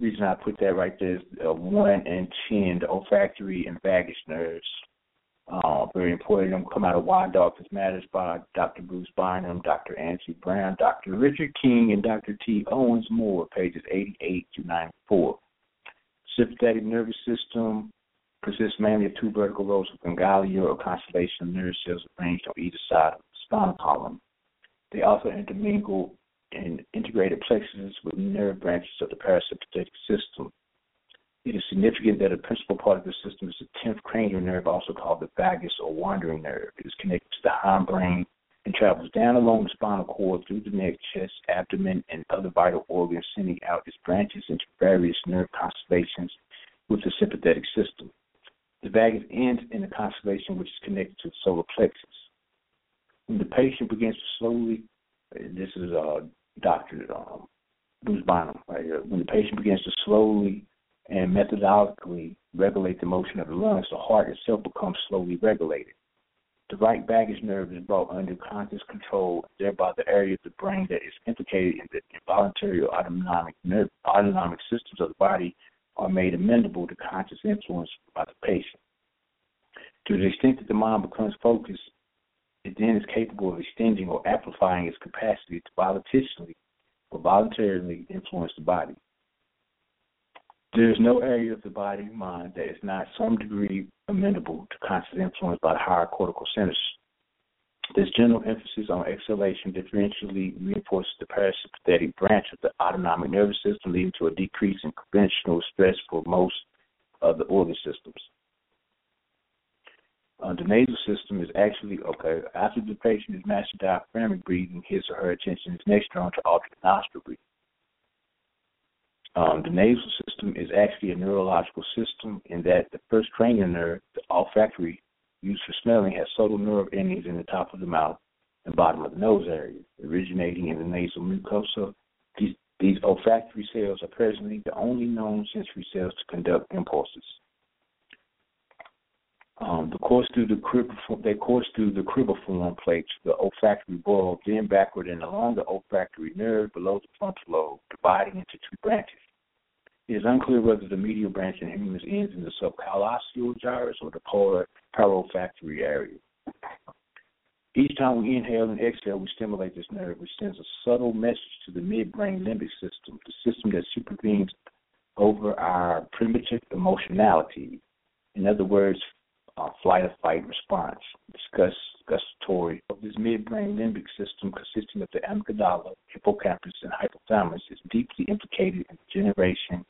reason I put that right there is uh, one and ten, the olfactory and vagus nerves. Uh, very important. Them come out of Why Darkness Matters by Dr. Bruce Bynum, Dr. Angie Brown, Dr. Richard King, and Dr. T. Owens Moore, pages 88 to 94. Sympathetic nervous system consists mainly of two vertical rows of ganglion or constellation of nerve cells arranged on either side of the spinal column. They also intermingle in integrated plexuses with nerve branches of the parasympathetic system. It is significant that a principal part of the system is the 10th cranial nerve, also called the vagus or wandering nerve. It is connected to the hindbrain and travels down along the spinal cord through the neck, chest, abdomen, and other vital organs, sending out its branches into various nerve constellations with the sympathetic system. The vagus ends in a constellation which is connected to the solar plexus. When the patient begins to slowly, this is uh, Dr. Um, Bruce Bynum right when the patient begins to slowly and methodically regulate the motion of the lungs, the heart itself becomes slowly regulated. The right vagus nerve is brought under conscious control, thereby the area of the brain that is implicated in the involuntary or autonomic nerve, autonomic systems of the body are made amenable to conscious influence by the patient. To the extent that the mind becomes focused, it then is capable of extending or amplifying its capacity to voluntarily or voluntarily influence the body. There is no area of the body and mind that is not some degree amenable to constant influence by the higher cortical centers. This general emphasis on exhalation differentially reinforces the parasympathetic branch of the autonomic nervous system, leading to a decrease in conventional stress for most of the organ systems. Uh, the nasal system is actually okay. After the patient is mastered diaphragmatic breathing, his or her attention is next drawn to alternate nostril breathing. Um, the nasal system is actually a neurological system in that the first cranial nerve, the olfactory, used for smelling, has subtle nerve endings in the top of the mouth and bottom of the nose area, originating in the nasal mucosa. These, these olfactory cells are presently the only known sensory cells to conduct impulses. Um, the course through the cribriform, they course through the cribriform plates, the olfactory bulb, then backward and along the olfactory nerve below the frontal lobe, dividing into two branches. It is unclear whether the medial branch in humans ends in the subcallosal gyrus or the polar parolfactory area. Each time we inhale and exhale, we stimulate this nerve, which sends a subtle message to the midbrain limbic system, the system that supervenes over our primitive emotionality. In other words, uh, flight or fight response. Discuss gustatory of this midbrain limbic system consisting of the amygdala, hippocampus, and hypothalamus is deeply implicated in the generation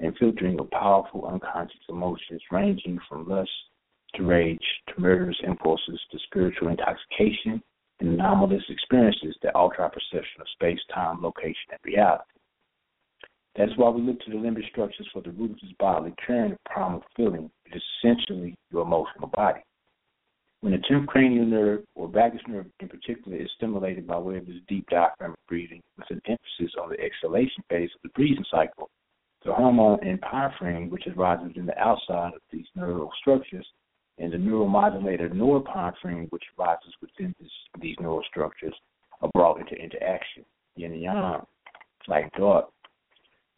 and filtering of powerful unconscious emotions ranging from lust to rage to murderous impulses to spiritual intoxication and anomalous experiences that alter our perception of space, time, location, and reality. That's why we look to the limbic structures for the root of this bodily current primal feeling. It is essentially your emotional body. When the tenth cranial nerve, or vagus nerve in particular, is stimulated by way of this deep diaphragmatic breathing with an emphasis on the exhalation phase of the breathing cycle, the hormone epinephrine, which arises in the outside of these neural structures, and the neuromodulator norepinephrine, which arises within this, these neural structures, are brought into interaction. Yin and yang, like dark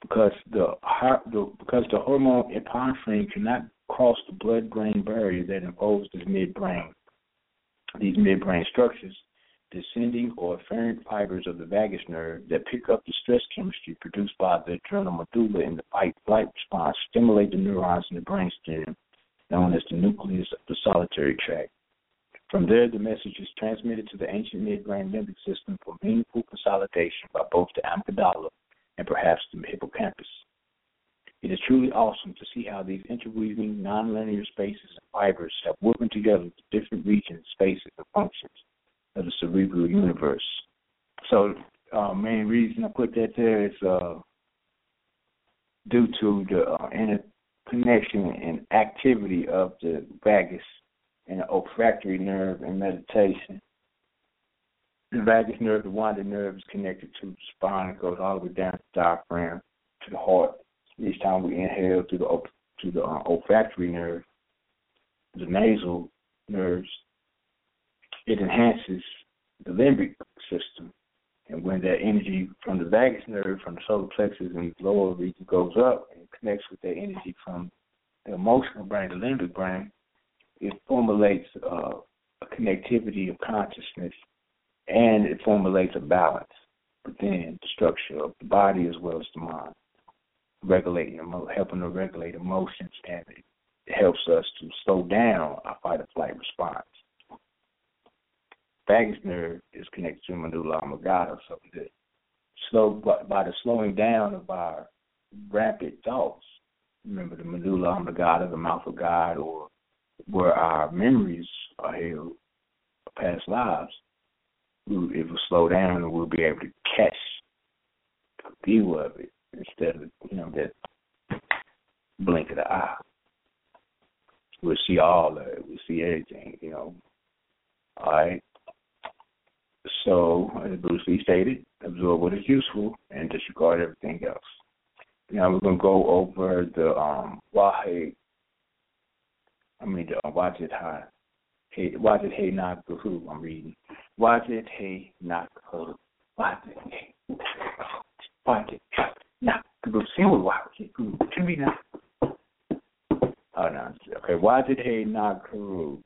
because the, the because the hormone epinephrine cannot cross the blood-brain barrier that enfolds this midbrain, these midbrain structures, descending or afferent fibers of the vagus nerve that pick up the stress chemistry produced by the adrenal medulla in the fight-flight response stimulate the neurons in the brainstem, known as the nucleus of the solitary tract. From there, the message is transmitted to the ancient midbrain limbic system for meaningful consolidation by both the amygdala and perhaps the hippocampus. It is truly awesome to see how these interweaving nonlinear spaces and fibers have woven together the different regions, spaces, and functions of the cerebral universe. So, uh, main reason I put that there is uh, due to the uh, interconnection and activity of the vagus and the olfactory nerve and meditation the vagus nerve, the wanding nerve, is connected to the spine. It goes all the way down to the diaphragm to the heart. Each time we inhale through the to the uh, olfactory nerve, the nasal nerves, it enhances the limbic system. And when that energy from the vagus nerve, from the solar plexus and lower region goes up and connects with that energy from the emotional brain, the limbic brain, it formulates uh, a connectivity of consciousness and it formulates a balance within the structure of the body as well as the mind, regulating, helping to regulate emotions, and it helps us to slow down our fight or flight response. Vagus nerve is connected to medulla oblongata, so the slow by the slowing down of our rapid thoughts. Remember the medulla oblongata, the mouth of God, or where our memories are held, past lives it will slow down and we'll be able to catch a view of it instead of, you know, that blink of the eye. We'll see all of it. We'll see everything, you know. All right. So, as Bruce Lee stated, absorb what is useful and disregard everything else. Now we're gonna go over the um Wahe I mean the uh, Wajid High Hey, Wajid Hey Nagahu, I'm reading. Wajid Hey Nagahu. Wajid Hey Wajid Nagahu. Sing with Wajid. Can we now? Oh, no. Okay. Wajid Hey Nagahu.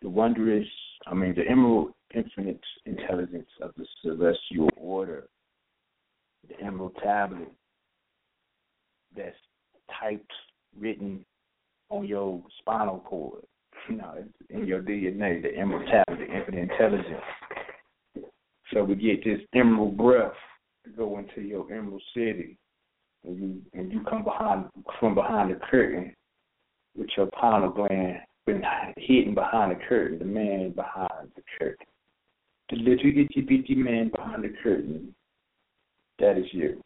The wondrous, I mean, the emerald infinite intelligence of the celestial order. The emerald tablet that's typed, written on your spinal cord you know, in your DNA, the immortality, the infinite intelligence. So we get this emerald breath to go into your emerald city, and you and you come behind from behind the curtain with your pineal gland been hidden behind the curtain, the man behind the curtain, the little itty bitty man behind the curtain. That is you.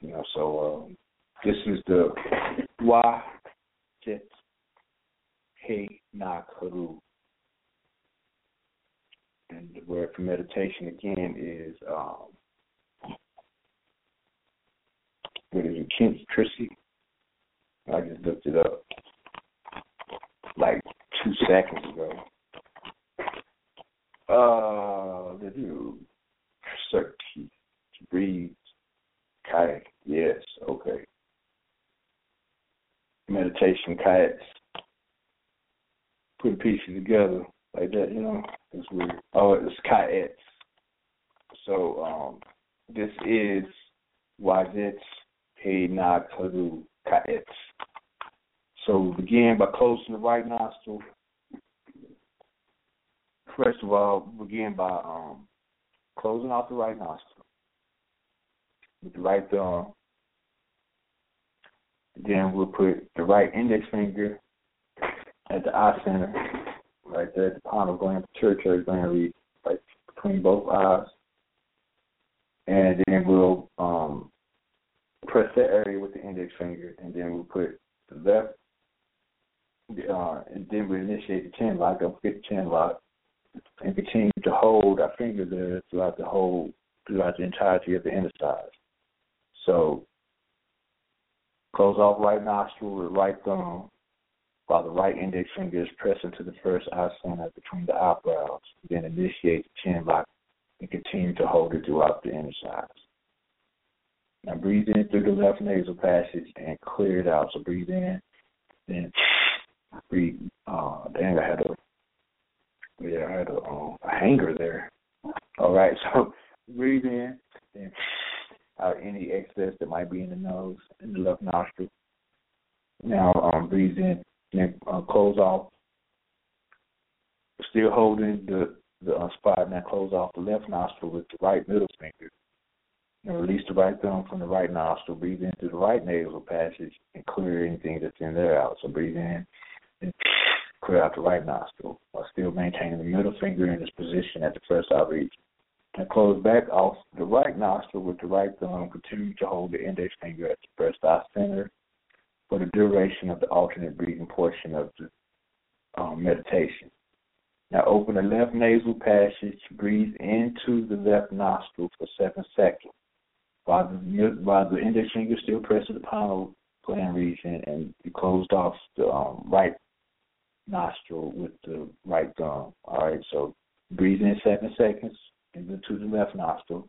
You know, so uh, this is the why jet He Na Karu. And the word for meditation again is um, what is it, Kent Chrissy? I just looked it up like two seconds ago. Uh, new certainty to breathe. Kayak, yes, okay. Meditation kayaks putting pieces together like that, you know. It's weird. Oh, it's kayaks. So um, this is Wajets He Na Karu Kayets. So we begin by closing the right nostril. First of all, begin by um, closing off the right nostril with the right thumb. Then we'll put the right index finger at the eye center, right there at the pineal gland, pituitary gland region, right between both eyes. And then we'll um, press that area with the index finger, and then we'll put the left, uh, and then we initiate the chin lock, up get the chin lock, and continue to hold our finger there throughout the whole, throughout the entirety of the inner side. So close off right nostril with right thumb, while the right index finger is pressed into the first eye center between the eyebrows. Then initiate the chin lock and continue to hold it throughout the sides. Now breathe in through the left nasal passage and clear it out. So breathe in, then breathe. Uh, dang, I had a yeah, I had a, um, a hanger there. All right, so breathe in, then out any excess that might be in the nose in the left nostril. Now um, breathe in and uh, close off. Still holding the the uh, spot. Now close off the left nostril with the right middle finger. And release the right thumb from the right nostril. Breathe in through the right nasal passage and clear anything that's in there out. So breathe in and clear out the right nostril while still maintaining the middle finger in its position at the first eye region. And close back off the right nostril with the right thumb. Continue to hold the index finger at the first eye center for the duration of the alternate breathing portion of the um, meditation. Now open the left nasal passage, breathe into the left nostril for seven seconds while the, while the index finger still presses the pineal gland region and you closed off the um, right nostril with the right thumb. All right, so breathe in seven seconds into the left nostril.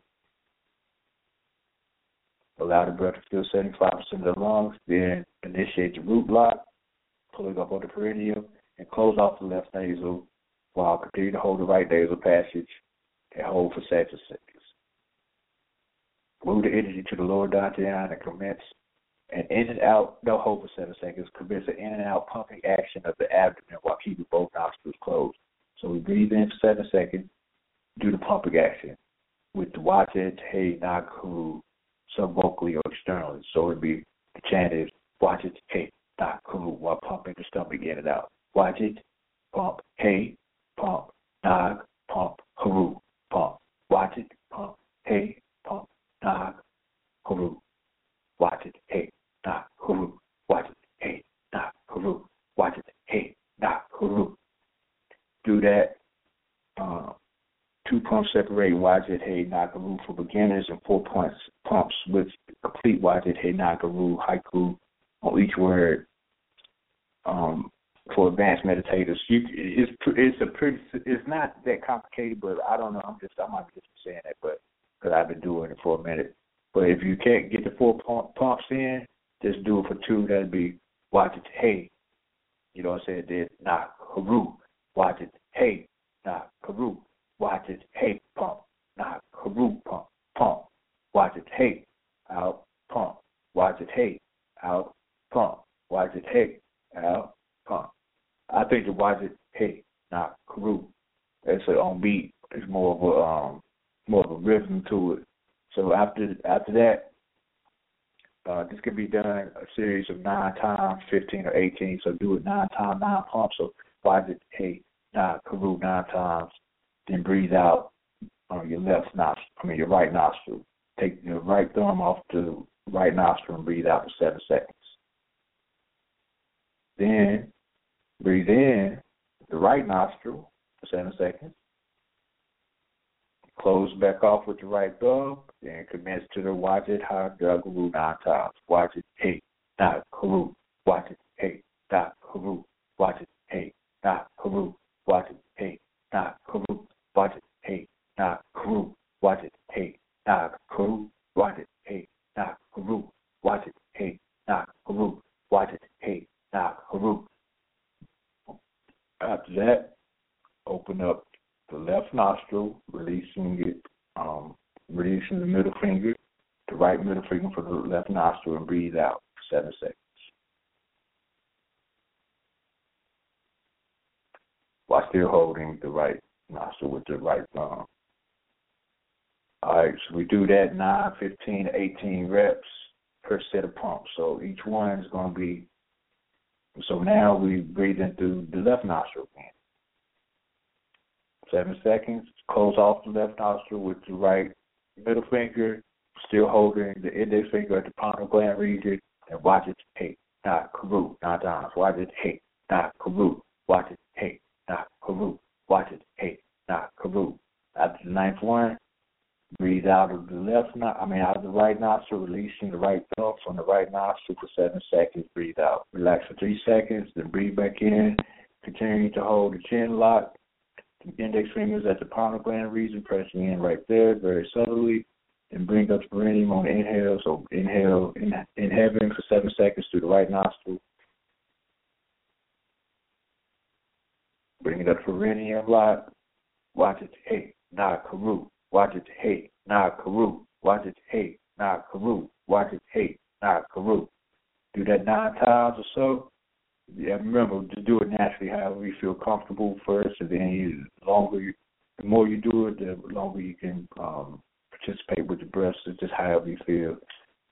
Allow the breath to fill 75% of the lungs. Then initiate the root block, pulling up on the perineum, and close off the left nasal while continue to hold the right nasal passage and hold for seven seconds. Move the energy to the lower dantian and commence an in and out, no hold for seven seconds, commence an in and out pumping action of the abdomen while keeping both nostrils closed. So we breathe in for seven seconds, do the pumping action with the hey, naku, vocally or externally. So it'd be the chant is watch it, hey, naku, while pumping the stomach in and out. Watch it, pump, hey, pump, nag, pump, haru, pump. Watch it, pump, hey, pump, nag, haru. Watch it, hey, nag, haru. Watch it, hey, nag, haru. Watch it, hey, nag, haru. Do that. Uh, two pumps separating Wajid Hey Nagaru for beginners and four pumps pumps with complete Wajid Hey Nagaru haiku on each word. Um, for advanced meditators, you it's it's a pretty it's not that complicated, but I don't know. I'm just I might be just saying that, but because I've been doing it for a minute. But if you can't get the four pumps in, just do it for two. That'd be watch it. Hey, you know what I'm saying? Then nah, haru. Watch it. Watch it. Hey, pump. not haru. Pump. Pump. Watch it. Hey, out. Pump. Watch it. Hey, out. Pump. Watch it. Hey, out. Pump. I think the watch it. Hey, not haru. It's an on beat. It's more of a um more of a rhythm to it. So after after that, uh, this can be done a series of nine times, fifteen or eighteen. So do it nine times, nine pumps. So watch it, hey, nah, Karu nine times. Then breathe out on your left nostril. I mean your right nostril. Take your right thumb off the right nostril and breathe out for seven seconds. Then breathe in the right nostril for seven seconds. Close back off with the right thumb, then commence to the it ha guru. Watch it hey karu. Watch it hey karu. Watch it hey karu. Watch it hey da karu what he na guru, what he na guru, what he na guru, what he na guru, what he na guru. After that, open up the left nostril, releasing it, um, releasing the middle finger, the right middle finger for the left nostril, and breathe out for seven seconds. While still holding the right nostril with the right thumb. All right, so we do that 9, 15, 18 reps per set of pumps. So each one is going to be, so now we breathe in through the left nostril again seven seconds. Close off the left nostril with the right middle finger, still holding the index finger at the pineal gland region, and watch it hey, not karu, not times. Watch it hey, not karu. Watch it hey, not karu. Watch it hey, not karu. After the ninth one, breathe out of the left nostril, I mean out of the right nostril, releasing the right thumb from the right nostril for seven seconds. Breathe out. Relax for three seconds, then breathe back in. Continue to hold the chin lock index fingers at the pineal gland region, pressing in right there very subtly, and bring up the perineum on inhale. So inhale, in, inhaling for seven seconds through the right nostril. Bring it up for perineum lock. Watch it, hey, nah, karu. Watch it, hey, nah, karu. Watch it, hey, nah, karu. Watch it, hey, nah, karu. Do that nine times or so yeah, remember to do it naturally, however you feel comfortable first, and then you, the longer, you, the more you do it, the longer you can um, participate with the breath. So just however you feel.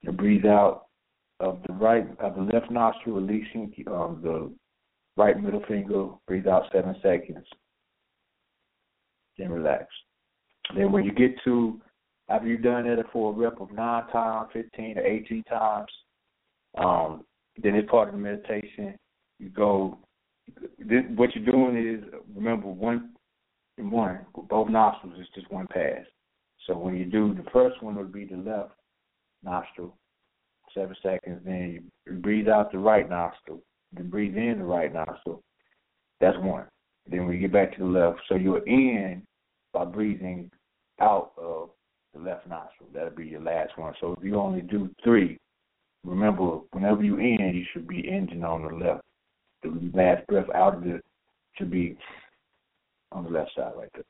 You breathe out of the right, of the left nostril, releasing um, the right middle finger. Breathe out seven seconds. Then relax. Then when you get to after you've done that for a rep of nine times, fifteen or eighteen times, um, then it's part of the meditation you go. This, what you're doing is remember one one. Both nostrils is just one pass. So when you do the first one would be the left nostril, seven seconds. Then you breathe out the right nostril. Then breathe in the right nostril. That's one. Then we get back to the left. So you're in by breathing out of the left nostril. That'll be your last one. So if you only do three, remember whenever you in, you should be ending on the left. The last breath out of it should be on the left side right there.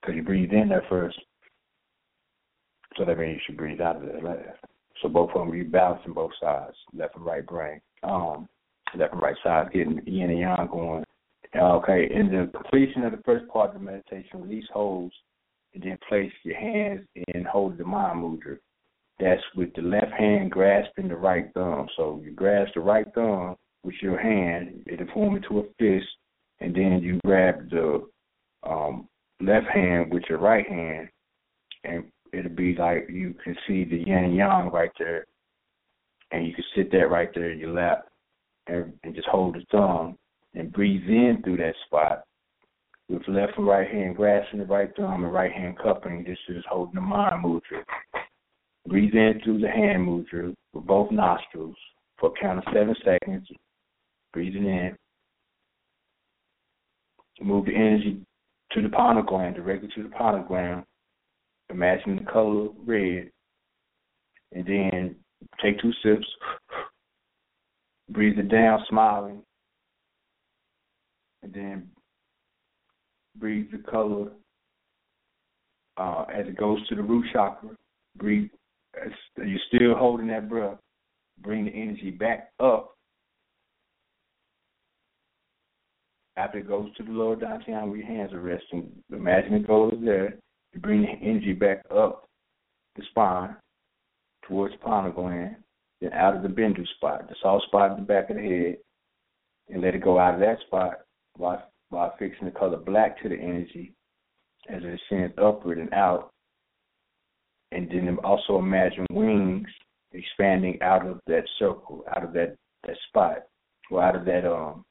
Because you breathe in there first. So that means you should breathe out of the left. So both of them, you balancing both sides, left and right brain. Um, left and right side, getting yin and yang going. Okay, in the completion of the first part of the meditation, release holds and then place your hands and hold the mind mudra. That's with the left hand grasping the right thumb. So you grasp the right thumb with your hand, it'll form into a fist, and then you grab the um, left hand with your right hand, be like you can see the yin and yang right there, and you can sit there right there in your lap, and, and just hold the thumb and breathe in through that spot with left and right hand grasping the right thumb and right hand cupping. This is holding the mind mudra. Breathe in through the hand mudra with both nostrils for a count of seven seconds. Breathing in. Move the energy to the pineal gland, directly to the pineal gland. Imagine the color red. And then take two sips. Breathe it down, smiling. And then breathe the color uh, as it goes to the root chakra. Breathe as you're still holding that breath. Bring the energy back up. After it goes to the lower dantian where your hands are resting, imagine it goes there. You bring the energy back up the spine towards the pineal gland, then out of the bindu spot, the soft spot in the back of the head, and let it go out of that spot while while fixing the color black to the energy as it ascends upward and out. And then also imagine wings expanding out of that circle, out of that, that spot, or out of that um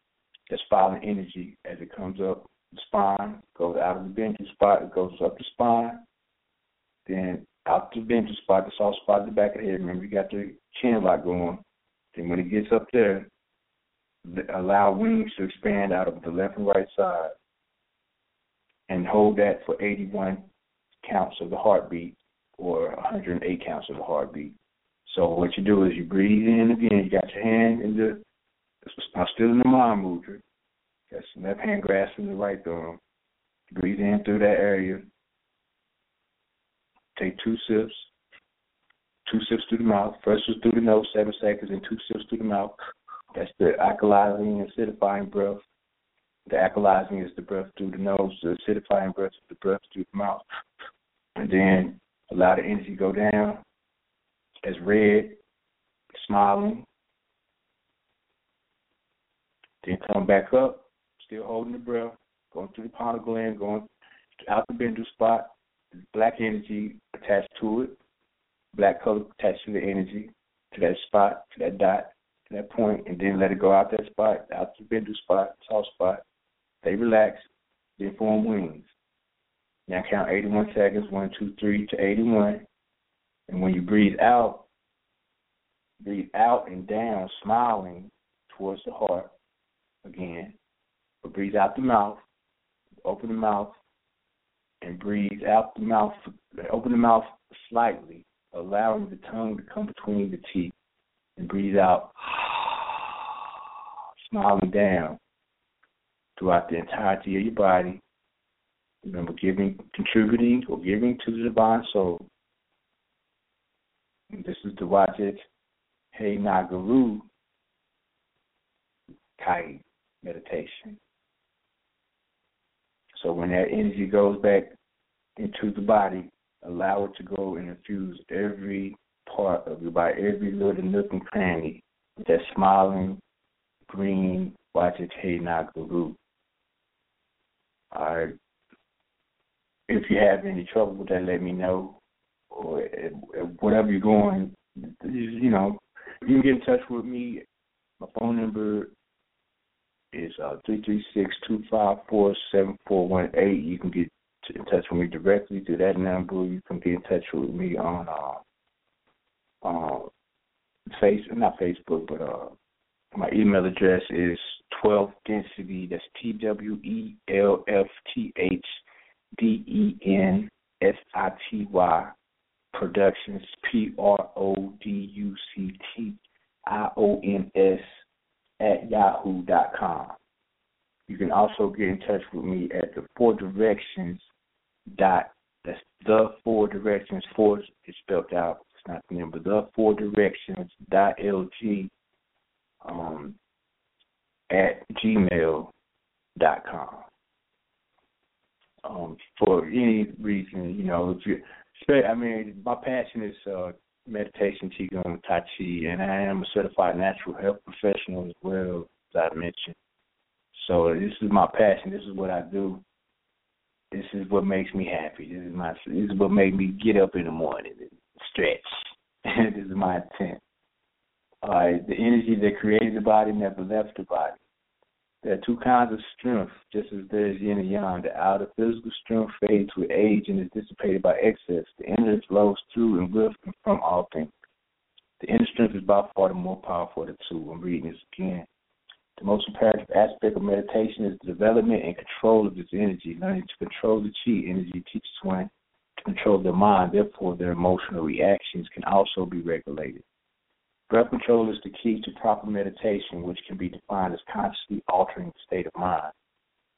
that spiraling energy as it comes up spine, goes out of the bindu spot, it goes up the spine, then out the bindu spot, the soft spot at the back of the head. Remember, you got the chin lock going. Then when it gets up there, allow wings to expand out of the left and right side and hold that for 81 counts of the heartbeat or 108 counts of the heartbeat. So what you do is you breathe in again. You got your hand in the, I'm still in the mind mudra. That's left hand grasping the right thumb. Breathe in through that area. Take two sips. Two sips through the mouth. First is through the nose, seven seconds, and two sips through the mouth. That's the alkalizing and acidifying breath. The alkalizing is the breath through the nose. The acidifying breath is the breath through the mouth. And then allow the energy go down as red, smiling. Then come back up, still holding the breath, going through the pineal gland, going out the bindu spot. Black energy attached to it. Black color attached to the energy, to that spot, to that dot to that point and then let it go out that spot, out the bindu spot, soft spot. They relax, then form wings. Now count 81 seconds, one, two, three to 81. And when you breathe out, breathe out and down, smiling towards the heart again. But breathe out the mouth, open the mouth, and breathe out the mouth, open the mouth slightly, allowing the tongue to come between the teeth and breathe out, smiling down throughout the entirety of your body. Remember, giving, contributing, or giving to the divine soul. And this is the Wajit Hey Nagaru Kai meditation. So when that energy goes back into the body, allow it to go and infuse every part of you by every little nook and cranny that smiling green Wajite Guru. Alright. If you have any trouble with that, let me know. Or whatever you're going, you know, you can get in touch with me. My phone number is uh, three three six two five four seven four one eight. You can get in touch with me directly through that number. You can get in touch with me on uh, uh, face not Facebook, but uh, my email address is twelfth density. That's T W E L F T H D E N S I T Y Productions P R O D U C T I O N S at yahoo dot com. You can also get in touch with me at the four directions dot that's the four directions four is spelled out. It's not the number. The four directions dot lg um, at gmail dot com. Um, for any reason, you know, if you, I mean, my passion is uh, meditation, qigong, tai chi, and I am a certified natural health professional as well, as I mentioned. So this is my passion. This is what I do. This is what makes me happy. This is my. This is what makes me get up in the morning and stretch. this is my intent. All right, the energy that created the body never left the body. There are two kinds of strength, just as there is yin and yang. The outer physical strength fades with age and is dissipated by excess. The inner flows through and with and from all things. The inner strength is by far the more powerful of the two. I'm reading this again. The most imperative aspect of meditation is the development and control of this energy. Learning to control the chi energy teaches one to control their mind, therefore, their emotional reactions can also be regulated. Breath control is the key to proper meditation, which can be defined as consciously altering the state of mind.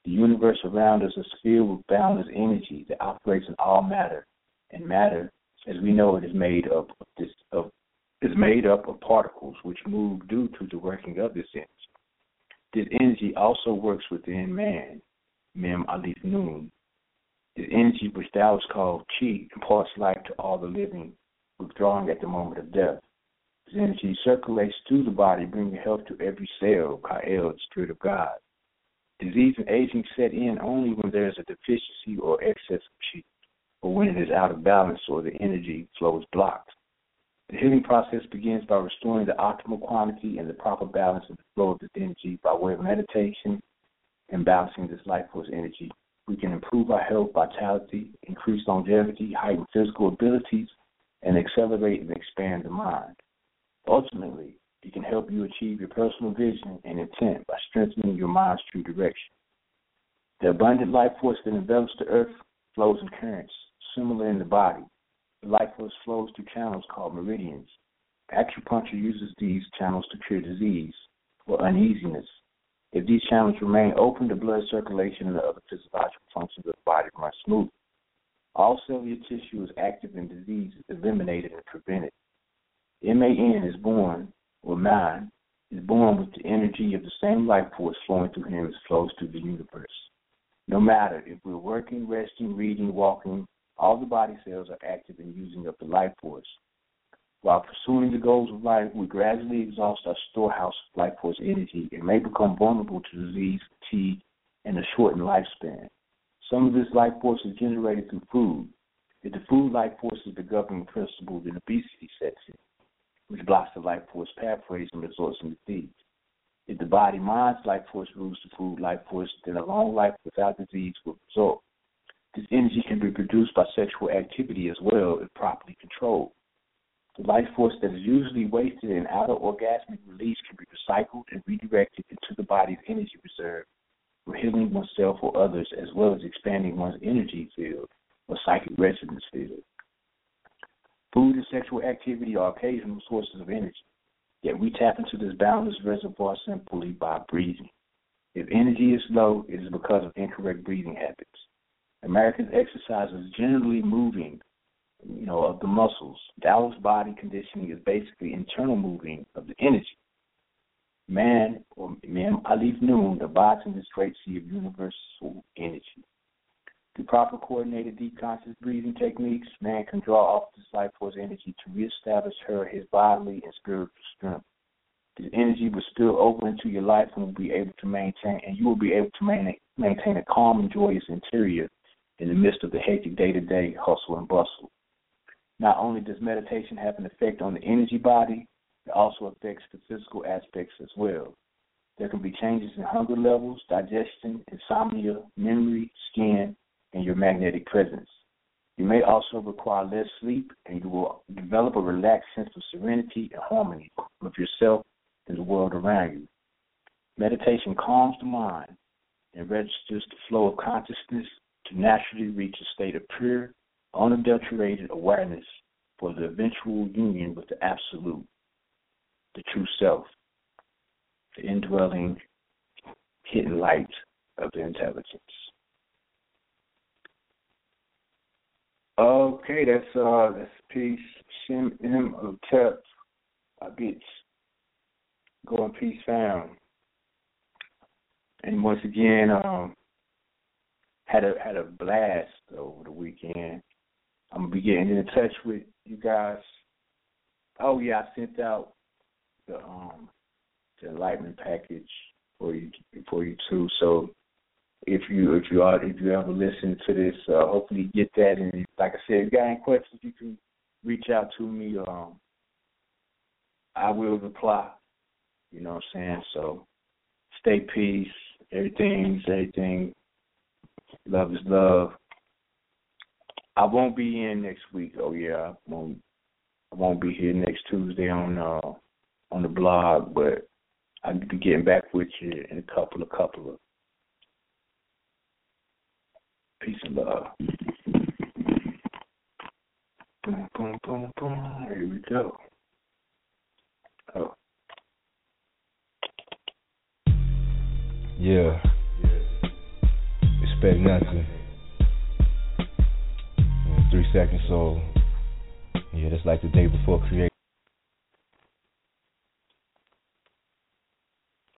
The universe around us is filled with boundless energy that operates in all matter, and matter, as we know it, is made up of this of is made up of particles which move due to the working of this energy. This energy also works within man, Mem Alif Nun. This energy, which thou is called Chi, imparts life to all the living, withdrawing at the moment of death energy circulates through the body, bringing health to every cell, Ka'el, the Spirit of God. Disease and aging set in only when there is a deficiency or excess of chi, or when it is out of balance or the energy flow is blocked. The healing process begins by restoring the optimal quantity and the proper balance of the flow of this energy by way of meditation and balancing this life force energy. We can improve our health, vitality, increase longevity, heighten physical abilities, and accelerate and expand the mind. Ultimately, it can help you achieve your personal vision and intent by strengthening your mind's true direction. The abundant life force that envelops the earth flows in currents, similar in the body. The life force flows through channels called meridians. Acupuncture uses these channels to cure disease or uneasiness. If these channels remain open, the blood circulation and the other physiological functions of the body run smoothly. All cellular tissue is active and disease is eliminated and prevented. M-A-N is born, or man, is born with the energy of the same life force flowing through him as flows through the universe. No matter if we're working, resting, reading, walking, all the body cells are active in using up the life force. While pursuing the goals of life, we gradually exhaust our storehouse of life force energy and may become vulnerable to disease, fatigue, and a shortened lifespan. Some of this life force is generated through food. If the food life force is the governing principle, then obesity sets in which blocks the life force pathways and results in disease. If the body mind's life force rules the food life force, then a long life without disease will result. This energy can be produced by sexual activity as well if properly controlled. The life force that is usually wasted in outer orgasmic release can be recycled and redirected into the body's energy reserve for healing oneself or others, as well as expanding one's energy field or psychic resonance field. Food and sexual activity are occasional sources of energy, yet we tap into this boundless reservoir simply by breathing. If energy is low, it is because of incorrect breathing habits. Americans exercise is generally moving, you know, of the muscles. Taoist body conditioning is basically internal moving of the energy. Man, or Mem Alif Nun, abides in this great sea of universal energy. Through proper coordinated deep conscious breathing techniques, man can draw off this life force energy to reestablish her his bodily and spiritual strength. This energy will spill over into your life and will be able to maintain and you will be able to maintain a calm and joyous interior in the midst of the hectic day to day hustle and bustle. Not only does meditation have an effect on the energy body, it also affects the physical aspects as well. There can be changes in hunger levels, digestion, insomnia, memory, skin, and your magnetic presence. You may also require less sleep, and you will develop a relaxed sense of serenity and harmony with yourself and the world around you. Meditation calms the mind and registers the flow of consciousness to naturally reach a state of pure, unadulterated awareness for the eventual union with the Absolute, the true self, the indwelling hidden light of the intelligence. Okay, that's uh that's peace. Shem M of Tep. I get going peace found. And once again, um had a had a blast over the weekend. I'm gonna be getting in touch with you guys. Oh yeah, I sent out the um the enlightenment package for you for you too. So if you if you are if you ever listen to this, uh, hopefully you get that. And like I said, if you got any questions, you can reach out to me. Um, I will reply. You know what I'm saying? So stay peace. Everything's everything. Love is love. I won't be in next week. Oh yeah, I won't. I won't be here next Tuesday on uh on the blog, but I'll be getting back with you in a couple of couple of peace and love. Boom, boom, boom, boom. Here we go. Oh. Yeah. Expect nothing. In three seconds, so yeah, that's like the day before creation.